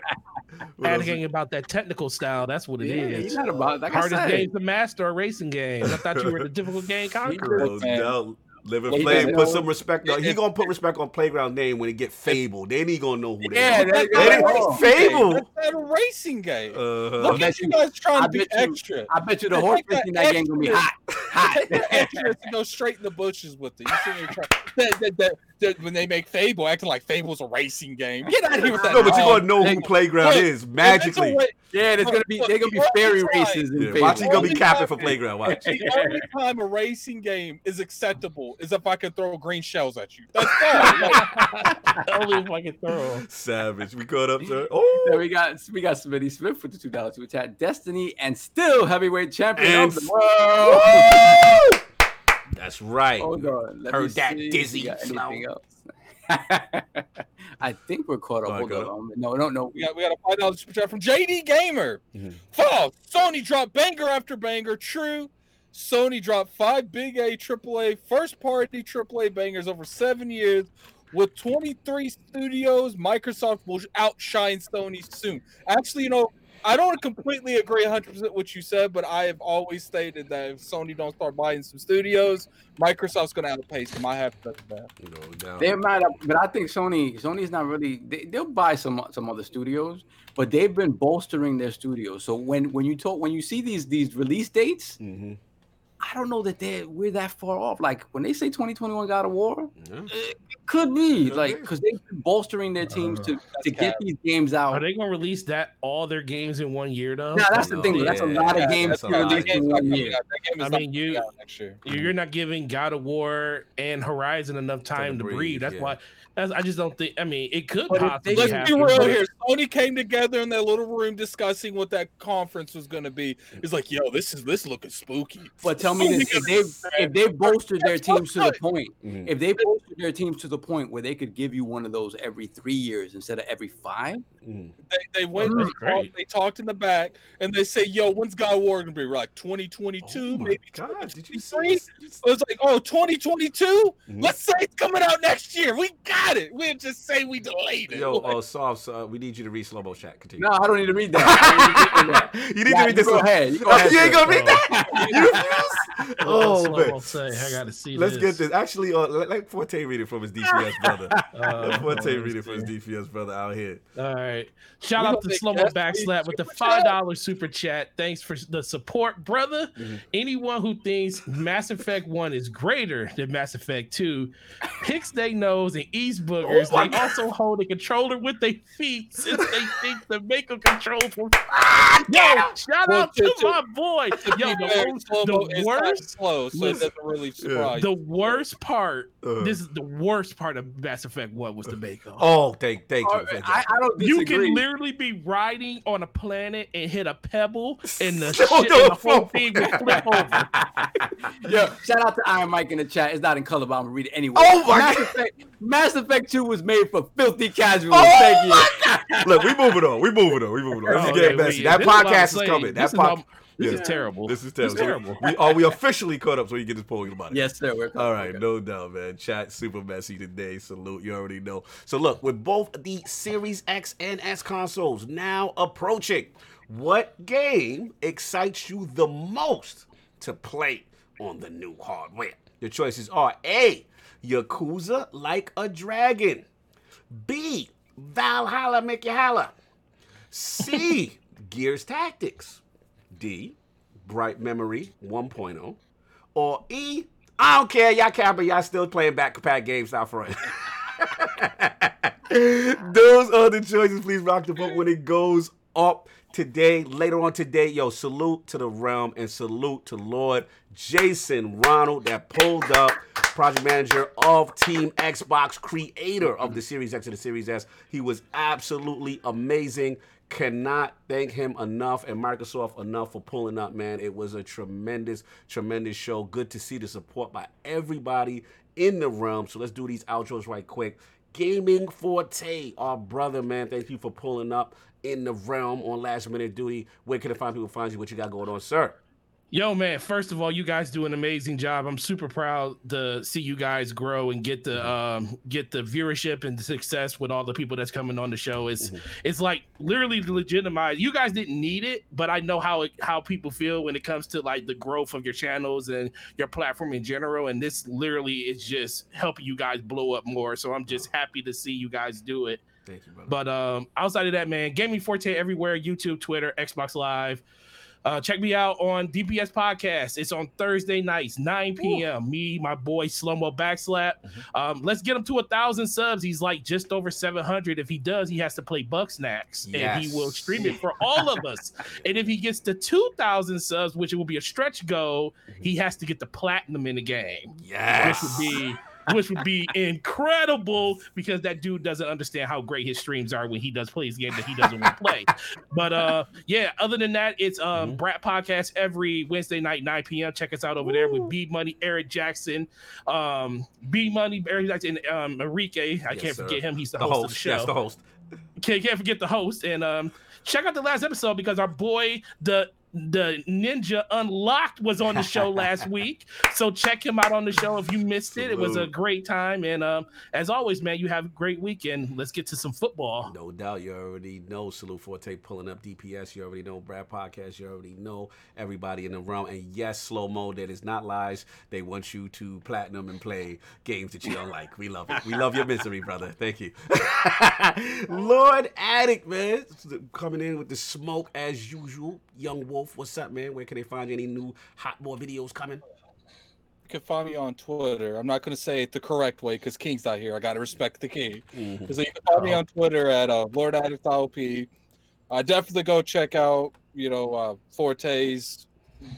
What else we- Panicking about that technical style. That's what it yeah, is. he's not about like Hardest said. game to master a racing game. I thought you were the difficult game *laughs* conqueror. No man. doubt. Live and Yeah, he Put some respect on. He gonna put respect on playground name when he get Fable. Then he gonna know who they Yeah, are. there you They didn't- Fable. That's not a racing game. Uh-huh. Look at you you- guys trying I to be bet you- extra. I bet you the horse like that racing that game gonna be hot, hot. Take the extras and go straight in the bushes with it. You see me try that, that, that, that, when they make Fable acting like Fable's a racing game. Get out of here with that. No, but you're dog. gonna know who playground look, is If it's a magically. wa- Yeah, there's gonna be they're gonna be fairy races in Yeah, Fable. watch he gonna be Only capping for playground. Watch. The only time a racing game is acceptable is if I can throw green shells at you. That's all. Like, *laughs* Only if I can throw. 'em. Savage. We caught up, sir. Then Oh, we got we got Smitty Smith with the two dollars super chat. Destiny and still heavyweight champion And of the world. Woo! That's right. Hold on, let Heard me that see dizzy we got flow. anything else. *laughs* I think we're caught up. All right, Hold on. No, no, no. we got we got a five dollars super chat from JD Gamer. Mhm. False. Sony dropped banger after banger. True. Sony dropped five big A, AAA, first party AAA bangers over seven years. With 23 studios, Microsoft will outshine Sony soon. Actually, you know, I don't completely agree 100% what you said, but I have always stated that if Sony don't start buying some studios, Microsoft's going to outpace them. I have to say that. No doubt. They might have, but I think Sony Sony's not really. They, they'll buy some some other studios, but they've been bolstering their studios. So when when you talk when you see these these release dates, Mhm. I don't know that they are we're that far off. Like when they say 2021 God of War, Yeah. it could be Could like because they've been bolstering their teams to uh, to get cap. these games out. Are they gonna release that all their games in one year though? Nah, that's the No, thing. That's a yeah, lot of Yeah, games to release in one year. out. That game is I mean, coming you- out. You- You're not giving God of War and Horizon enough time to breathe, breathe. That's yeah. why. That's, I just don't think. I mean, it could But possibly Let's happen. be real but- here. Sony came together in that little room discussing what that conference was going to be. It's like, yo, this is this looking spooky. But tell me this: if they if they bolstered their teams to the point, Mhm. if they bolstered their teams to the point where they could give you one of those every three years instead of every five, Mhm. They, they went, Oh, they talked, they talked in the back, and they say, yo, when's God of War going to be? We're like 2022, Oh maybe God, did you 2023? see? It was like, oh, 2022? Mhm. Let's say it's coming out next year. We got it. We'll just say we delayed it. Yo, Like, oh, soft, uh, we need you to read slow mo chat. Continue. no, I don't need to read that. I don't need to read that. *laughs* you need Yeah, to read this. Go one. ahead. You, go Oh, ahead, you ain't gonna read that? *laughs* *laughs* You refuse? Oh Slow man. say, I gotta see Let's this. get this. Actually, uh, let, let Forte read it from his DPS brother. Uh, Let Forte read it from his see. DPS brother out here. All right. Shout We out gonna to make Slow Backslap with the five dollar super chat. Thanks for the support, brother. Mhm. Anyone who thinks Mass Effect One is greater than Mass Effect Two picks their nose and eats boogers. Oh my they also hold a controller with their feet since they *laughs* think the Mako controls will. Yo, shout Well, out to to- to- my boy. to Yo, be fair, the, the worst, slow, so it listen, doesn't really surprise. the worst part. Uh, This is the worst part of Mass Effect One was the Mako. *laughs* oh, thank, thank you. Thank you. I, I don't You can literally be riding on a planet and hit a pebble, and the *laughs* No, shit, no, and the whole thing will flip over. *laughs* Yo, shout out to Iron Mike in the chat. It's not in color, but I'm gonna read it anyway. Oh my Mass God. Effect, Mass Effect 2 was made for filthy casuals. Oh Thank you. Look, we moving on. We moving on. We moving on. This is Oh, getting messy. we- That this is podcast is coming. That podcast. This Yeah. is terrible. This is This terrible. is terrible. We are we officially caught up, so you get this polling about it. Yes, sir. We're All right, no doubt, man. Chat super messy today. Salute, you already know. So look, with both the Series X and S consoles now approaching, what game excites you the most to play on the new hardware? Your choices are A. Yakuza Like a Dragon. B. Valhalla Make You Holla. C. Gears Tactics. D. Bright Memory 1.0. Or E. I don't care. Y'all care, but y'all still playing back pack games out front. *laughs* Those are the choices. Please rock the vote when it goes up today. Later on today, yo, salute to the realm and salute to Lord Jason Ronald that pulled up, project manager of Team Xbox, creator of the Series X and the Series S. He was absolutely amazing. Cannot thank him enough and Microsoft enough for pulling up, man. It was a tremendous, tremendous show. Good to see the support by everybody in the realm. So let's do these outros right quick. Gaming Forte, our brother, man. Thank you for pulling up in the realm on last minute duty. Where can the find people find you? What you got going on, sir? Yo, man, first of all, you guys do an amazing job. I'm super proud to see you guys grow and get the um get the viewership and the success with all the people that's coming on the show. It's Mhm. it's like literally legitimized. You guys didn't need it, but I know how it, how people feel when it comes to like the growth of your channels and your platform in general. And this literally is just helping you guys blow up more. So I'm just happy to see you guys do it. Thank you, brother. But um, outside of that, man, Gaming Forte everywhere: YouTube, Twitter, Xbox Live. Uh, check me out on DPS Podcast. It's on Thursday nights, 9 p.m. Me, my boy Slumbo Backslap. Um, let's get him to a thousand subs. He's like just over 700. If he does, he has to play Bugsnax, and he will stream it for all of us. *laughs* and if he gets to 2,000 subs, which it will be a stretch goal, he has to get the platinum in the game yes. which would be which would be incredible because that dude doesn't understand how great his streams are when he does play his game that he doesn't want to play. But uh yeah, other than that, it's um Mhm. Brat Podcast every Wednesday night, 9 p.m. Check us out over there with B Money, Eric Jackson, um B Money, Eric Jackson, and um Enrique. I Yes, can't sir. forget him. He's the, the host, of the host. show Yes, the host. can't, can't forget the host and um check out the last episode because our boy the the ninja unlocked was on the show last *laughs* week so check him out on the show if you missed it it was a great time and um as always man you have a great weekend let's get to some football No doubt, you already know Salute Forte pulling up DPS. You already know Brad Podcast. You already know everybody in the realm. And yes, slow mo. That is not lies. They want you to platinum and play games that you don't like. We love it. We love your misery, brother. Thank you, *laughs* Lord Addict, man, coming in with the smoke as usual. Young Wolf, what's up, man? Where can they find any new hot boy videos coming? You can find me on Twitter. I'm not going to say it the correct way because King's not here. I got to respect the King. Mhm. So you can find me on Twitter at uh, Lord Addict LP. Uh, definitely go check out, you know, uh, Forte's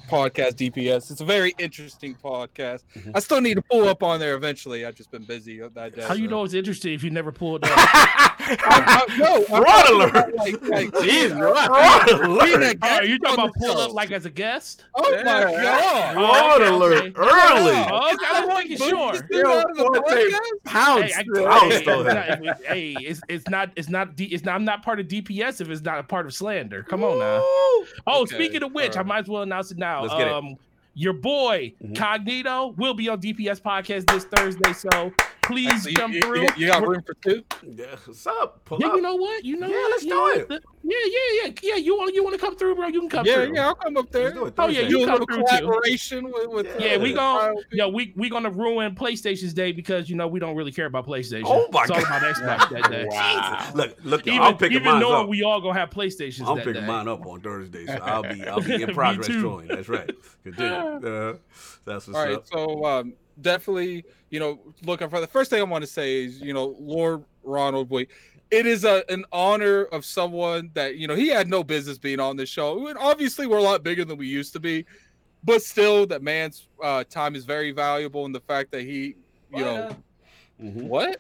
podcast DPS. It's a very interesting podcast. Mhm. I still need to pull up on there eventually. I've just been busy that day. how you know it's interesting if you never pulled *laughs* up I, I, no, Fraud alert. about, Like, like, *laughs* Jeez. Fraud alert! oh, you talking about pull up like as a guest Oh my god! Fraud okay, alert okay. early. oh, okay, I'm making sure Still out of the Forte. podcast? Pounds. Hey, I, still. I'll hey, still it's hey, it's it's not it's not D, it's not I'm not part of DPS if it's not a part of slander. Come on now. Oh, Okay, speaking of which, I might as well announce it now. Let's get it. Um, your boy Mhm. Cognito will be on DPS podcast this Thursday, so please So you, come you- through. you- you got room for two? Yeah, what's up? Pull yeah, up. you know what? You know Yeah, what? let's You do know it. what? Yeah, yeah, yeah, yeah. You want you want to come through, bro? You can come Yeah, through. yeah, I'll come up there. Do. Oh, yeah, you Do a come little through, too. collaboration with, with Yeah, Yeah, we Yeah. gon' yo, we we gonna ruin PlayStation's day because you know we don't really care about PlayStation. Oh my it's all God. about Xbox that day. Wow. Look, look, Even, I'm picking even mine knowing up. we all gonna have PlayStations I'm that picking day. mine up on Thursday, so I'll be I'll be *laughs* in progress too. join. That's right. *laughs* Continue. *laughs* Uh, that's what's All right, up. so um, definitely, you know, looking for the first thing I want to say is, you know, Lord Ronald Wait. It is a, an honor of someone that you know he had no business being on this show. And obviously, we're a lot bigger than we used to be, but still, that man's uh, time is very valuable, and the fact that he, you know, Mhm. what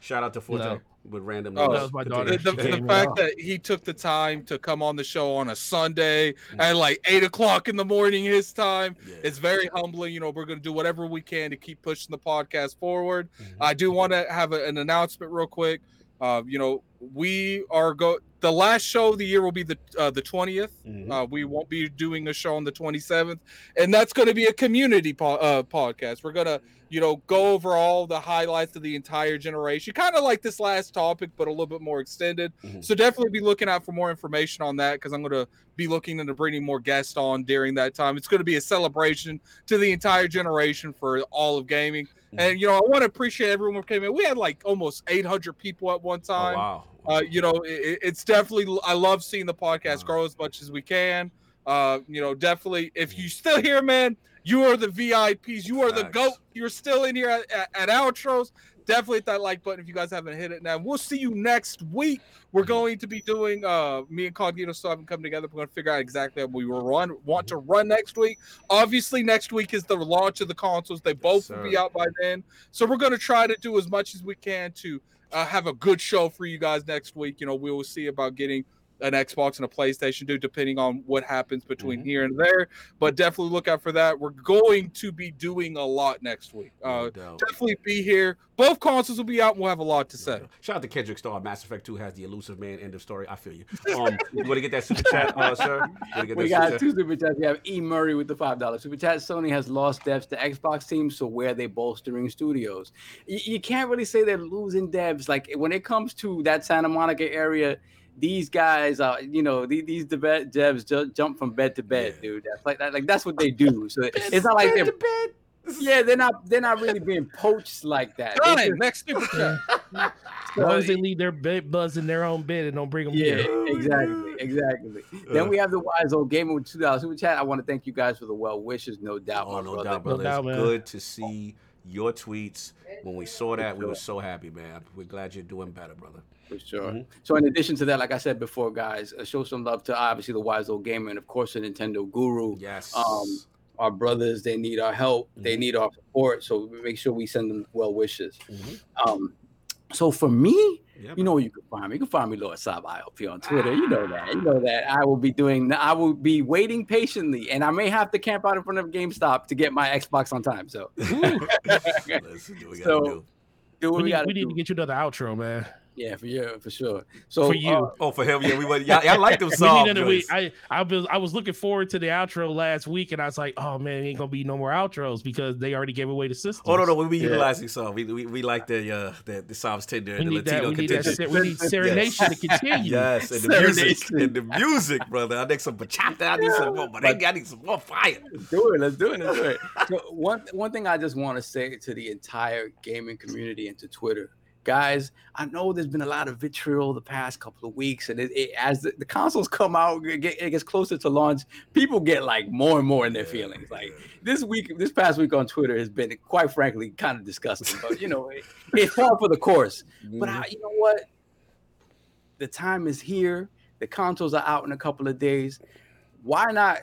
Shout out to Forte No. With random. Oh, news. that was my Continue. the, the, the fact that he took the time to come on the show on a Sunday at like eight o'clock in the morning his time. Yeah. It's very humbling. You know, we're going to do whatever we can to keep pushing the podcast forward. Mhm. I do want to have a- an announcement real quick. Uh, you know, we are go. The last show of the year will be the uh, the twentieth. Mhm. Uh, we won't be doing a show on the twenty seventh, and that's going to be a community po- uh, podcast. We're gonna, you know, go over all the highlights of the entire generation, kind of like this last topic, but a little bit more extended. Mhm. So definitely be looking out for more information on that because I'm going to be looking into bringing more guests on during that time. It's going to be a celebration to the entire generation for all of gaming. And you know, I want to appreciate everyone who came in. We had like almost 800 people at one time. wow. Uh, you know, it, it's definitely. I love seeing the podcast Wow. grow as much as we can. Uh, you know, definitely. If you still here, man, you are the VIPs. You are the goat. You're still in here at, at, at outros. Definitely hit that like button if you guys haven't hit it. Now we'll see you next week. We're Mhm. going to be doing. Uh, me and Cognito still haven't come together. We're going to figure out exactly what we will run want to run next week. Obviously, next week is the launch of the consoles. They both will be out by then. So we're going to try to do as much as we can to uh, have a good show for you guys next week. You know, we will see about getting an Xbox and a PlayStation do, depending on what happens between Mhm. here and there. But definitely look out for that. We're going to be doing a lot next week. Uh, No definitely be here. Both consoles will be out, and we'll have a lot to say. Shout out to Kendrick Star. Mass Effect 2 has the Illusive Man. End of story. I feel you. Um, *laughs* you want to get that super chat, uh, sir? Get We got super two super chats. We have E Murray with the five dollars super chat. Sony has lost devs to Xbox teams, so where are they bolstering studios? You, you can't really say they're losing devs. Like when it comes to that Santa Monica area, these guys are, you know, these, these deve- devs ju- jump from bed to bed, Yeah. dude. That's like that, like that's what they do. So *laughs* it's not like Bed they're to bed. *laughs* yeah, they're not they're not really being poached like that. They Fine, just- next super *laughs* chat. As long as they leave their bed buzz in their own bed and don't bring them Yeah, here. Oh exactly, exactly. Uh. Then we have the wise old gamer with two dollars super chat. I want to thank you guys for the well wishes, no doubt, Oh, my no brother. doubt, brother. doubt, it's good to see your tweets. When we saw that, we were so happy, man. We're glad you're doing better, brother. For sure. Mhm. So, in addition to that, like I said before, guys, uh, show some love to obviously the wise old gamer and of course the Nintendo Guru. Yes. Um, Our brothers, they need our help. They Mhm. need our support. So make sure we send them well wishes. Mhm. Um, so for me, Yeah, you know where you can find me. You can find me, Lord Sab IOP on Twitter. You know that. You know that. I will be doing. I will be waiting patiently, and I may have to camp out in front of GameStop to get my Xbox on time. So *laughs* Let's do what we gotta So, do. do what We we, need, gotta we need to get you another outro, man. Yeah, for you, for sure. So For you. uh, Oh, for him, yeah, we went. Y'all, y'all like them *laughs* We songs. need another. I I was I was looking forward to the outro last week, and I was like, oh man, ain't gonna be no more outros because they already gave away the system. Oh no, no, we be Yeah. utilizing song. We, we we like the uh the the Psalms tender We and the need that. Latino We need that. contingent. We need Serenation to continue. Yes, and the music, and the music, brother. I need some bachata. I need some more merengue. I need some more fire. Let's do it. Let's do it. Let's do it. So one one thing I just want to say to the entire gaming community and to Twitter, guys. I know there's been a lot of vitriol the past couple of weeks, and it, it, as the, the consoles come out, it, get, it gets closer to launch. People get like more and more in their feelings. Like this week, this past week on Twitter has been quite frankly kind of disgusting. But you know, it, it's par for the course. But I, mm-hmm. you know what? The time is here. The consoles are out in a couple of days. Why not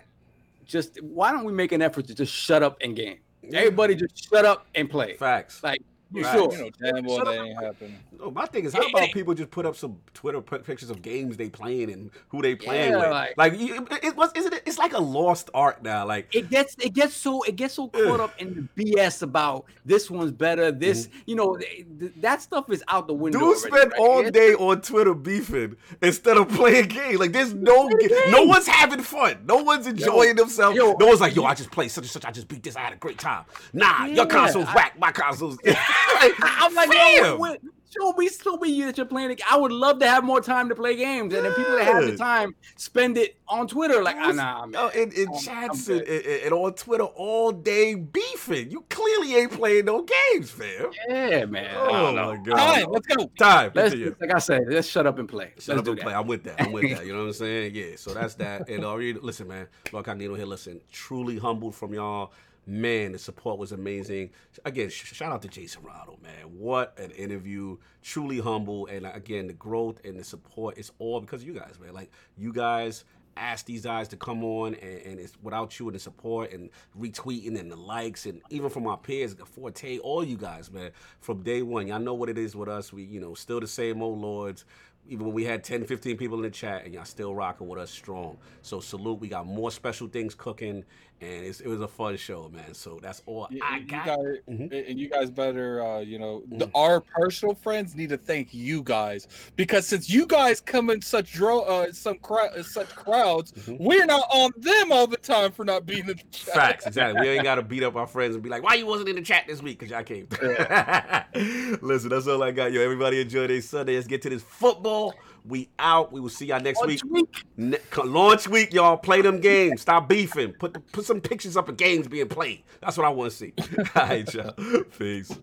just why don't we make an effort to just shut up and game? Everybody just shut up and play. facts. Like you Right. sure? You know damn well Shut that ain't happening. No, my thing is, how about people just put up some Twitter pictures of games they playing and who they playing Yeah, with? like- Like, it, it was, isn't it? It's like a lost art now. Like, It gets it gets so it gets so caught up in the BS about this one's better. This you know th- th- that stuff is out the window. Mm-hmm. dude already, spend right? all day on Twitter beefing instead of playing games. Like, there's no, no one's having fun. No one's enjoying themselves. yo, no one's like, yo, I just played such and such. I just beat this. I had a great time. Nah, your console's I- whack. My console's. *laughs* *laughs* like, I'm like, yo, what, show me, show me you that you're playing. I would love to have more time to play games, and then people that have the time spend it on Twitter. Like, ah, nah, man. Oh, in I'm- chats and, and, and on Twitter all day beefing. You clearly ain't playing no games, fam. yeah, man. Oh my god. All right, let's go. Time. Let's like I said, let's shut up and play. Shut let's up and that. play. I'm with that. I'm with that. You know what I'm *laughs* saying? Yeah. So that's that. And really, listen, man. Lord Cognito here. Listen, truly humbled from y'all. Man, the support was amazing. Again, sh- shout out to Jason Ronald, man. What an interview. Truly humble. And uh, again, the growth and the support is all because of you guys, man. Like, you guys asked these guys to come on, and, and it's without you and the support and retweeting and the likes, and even from our peers, Forte, all you guys, man, from day one. Y'all know what it is with us. We, you know, still the same old lords even when we had 10, 15 people in the chat, and y'all still rocking with us strong. So salute. We got more special things cooking, and it's, it was a fun show, man. So that's all You, I you got. guys, Mhm. and you guys better, uh, you know, the, Mhm. our personal friends need to thank you guys because since you guys come in such dro- uh, some crowd, such crowds, Mhm. we're not on them all the time for not being in the chat. Facts, exactly. We ain't *laughs* got to beat up our friends and be like, why you wasn't in the chat this week? Because y'all came. *laughs* Listen, that's all I got, yo. Everybody enjoy their Sunday. Let's get to this football. We out. We will see y'all next week. Launch week. Ne- launch week, y'all. Play them games. Stop beefing. Put the, put some pictures up of games being played. That's what I want to see. *laughs* All right, y'all. Peace.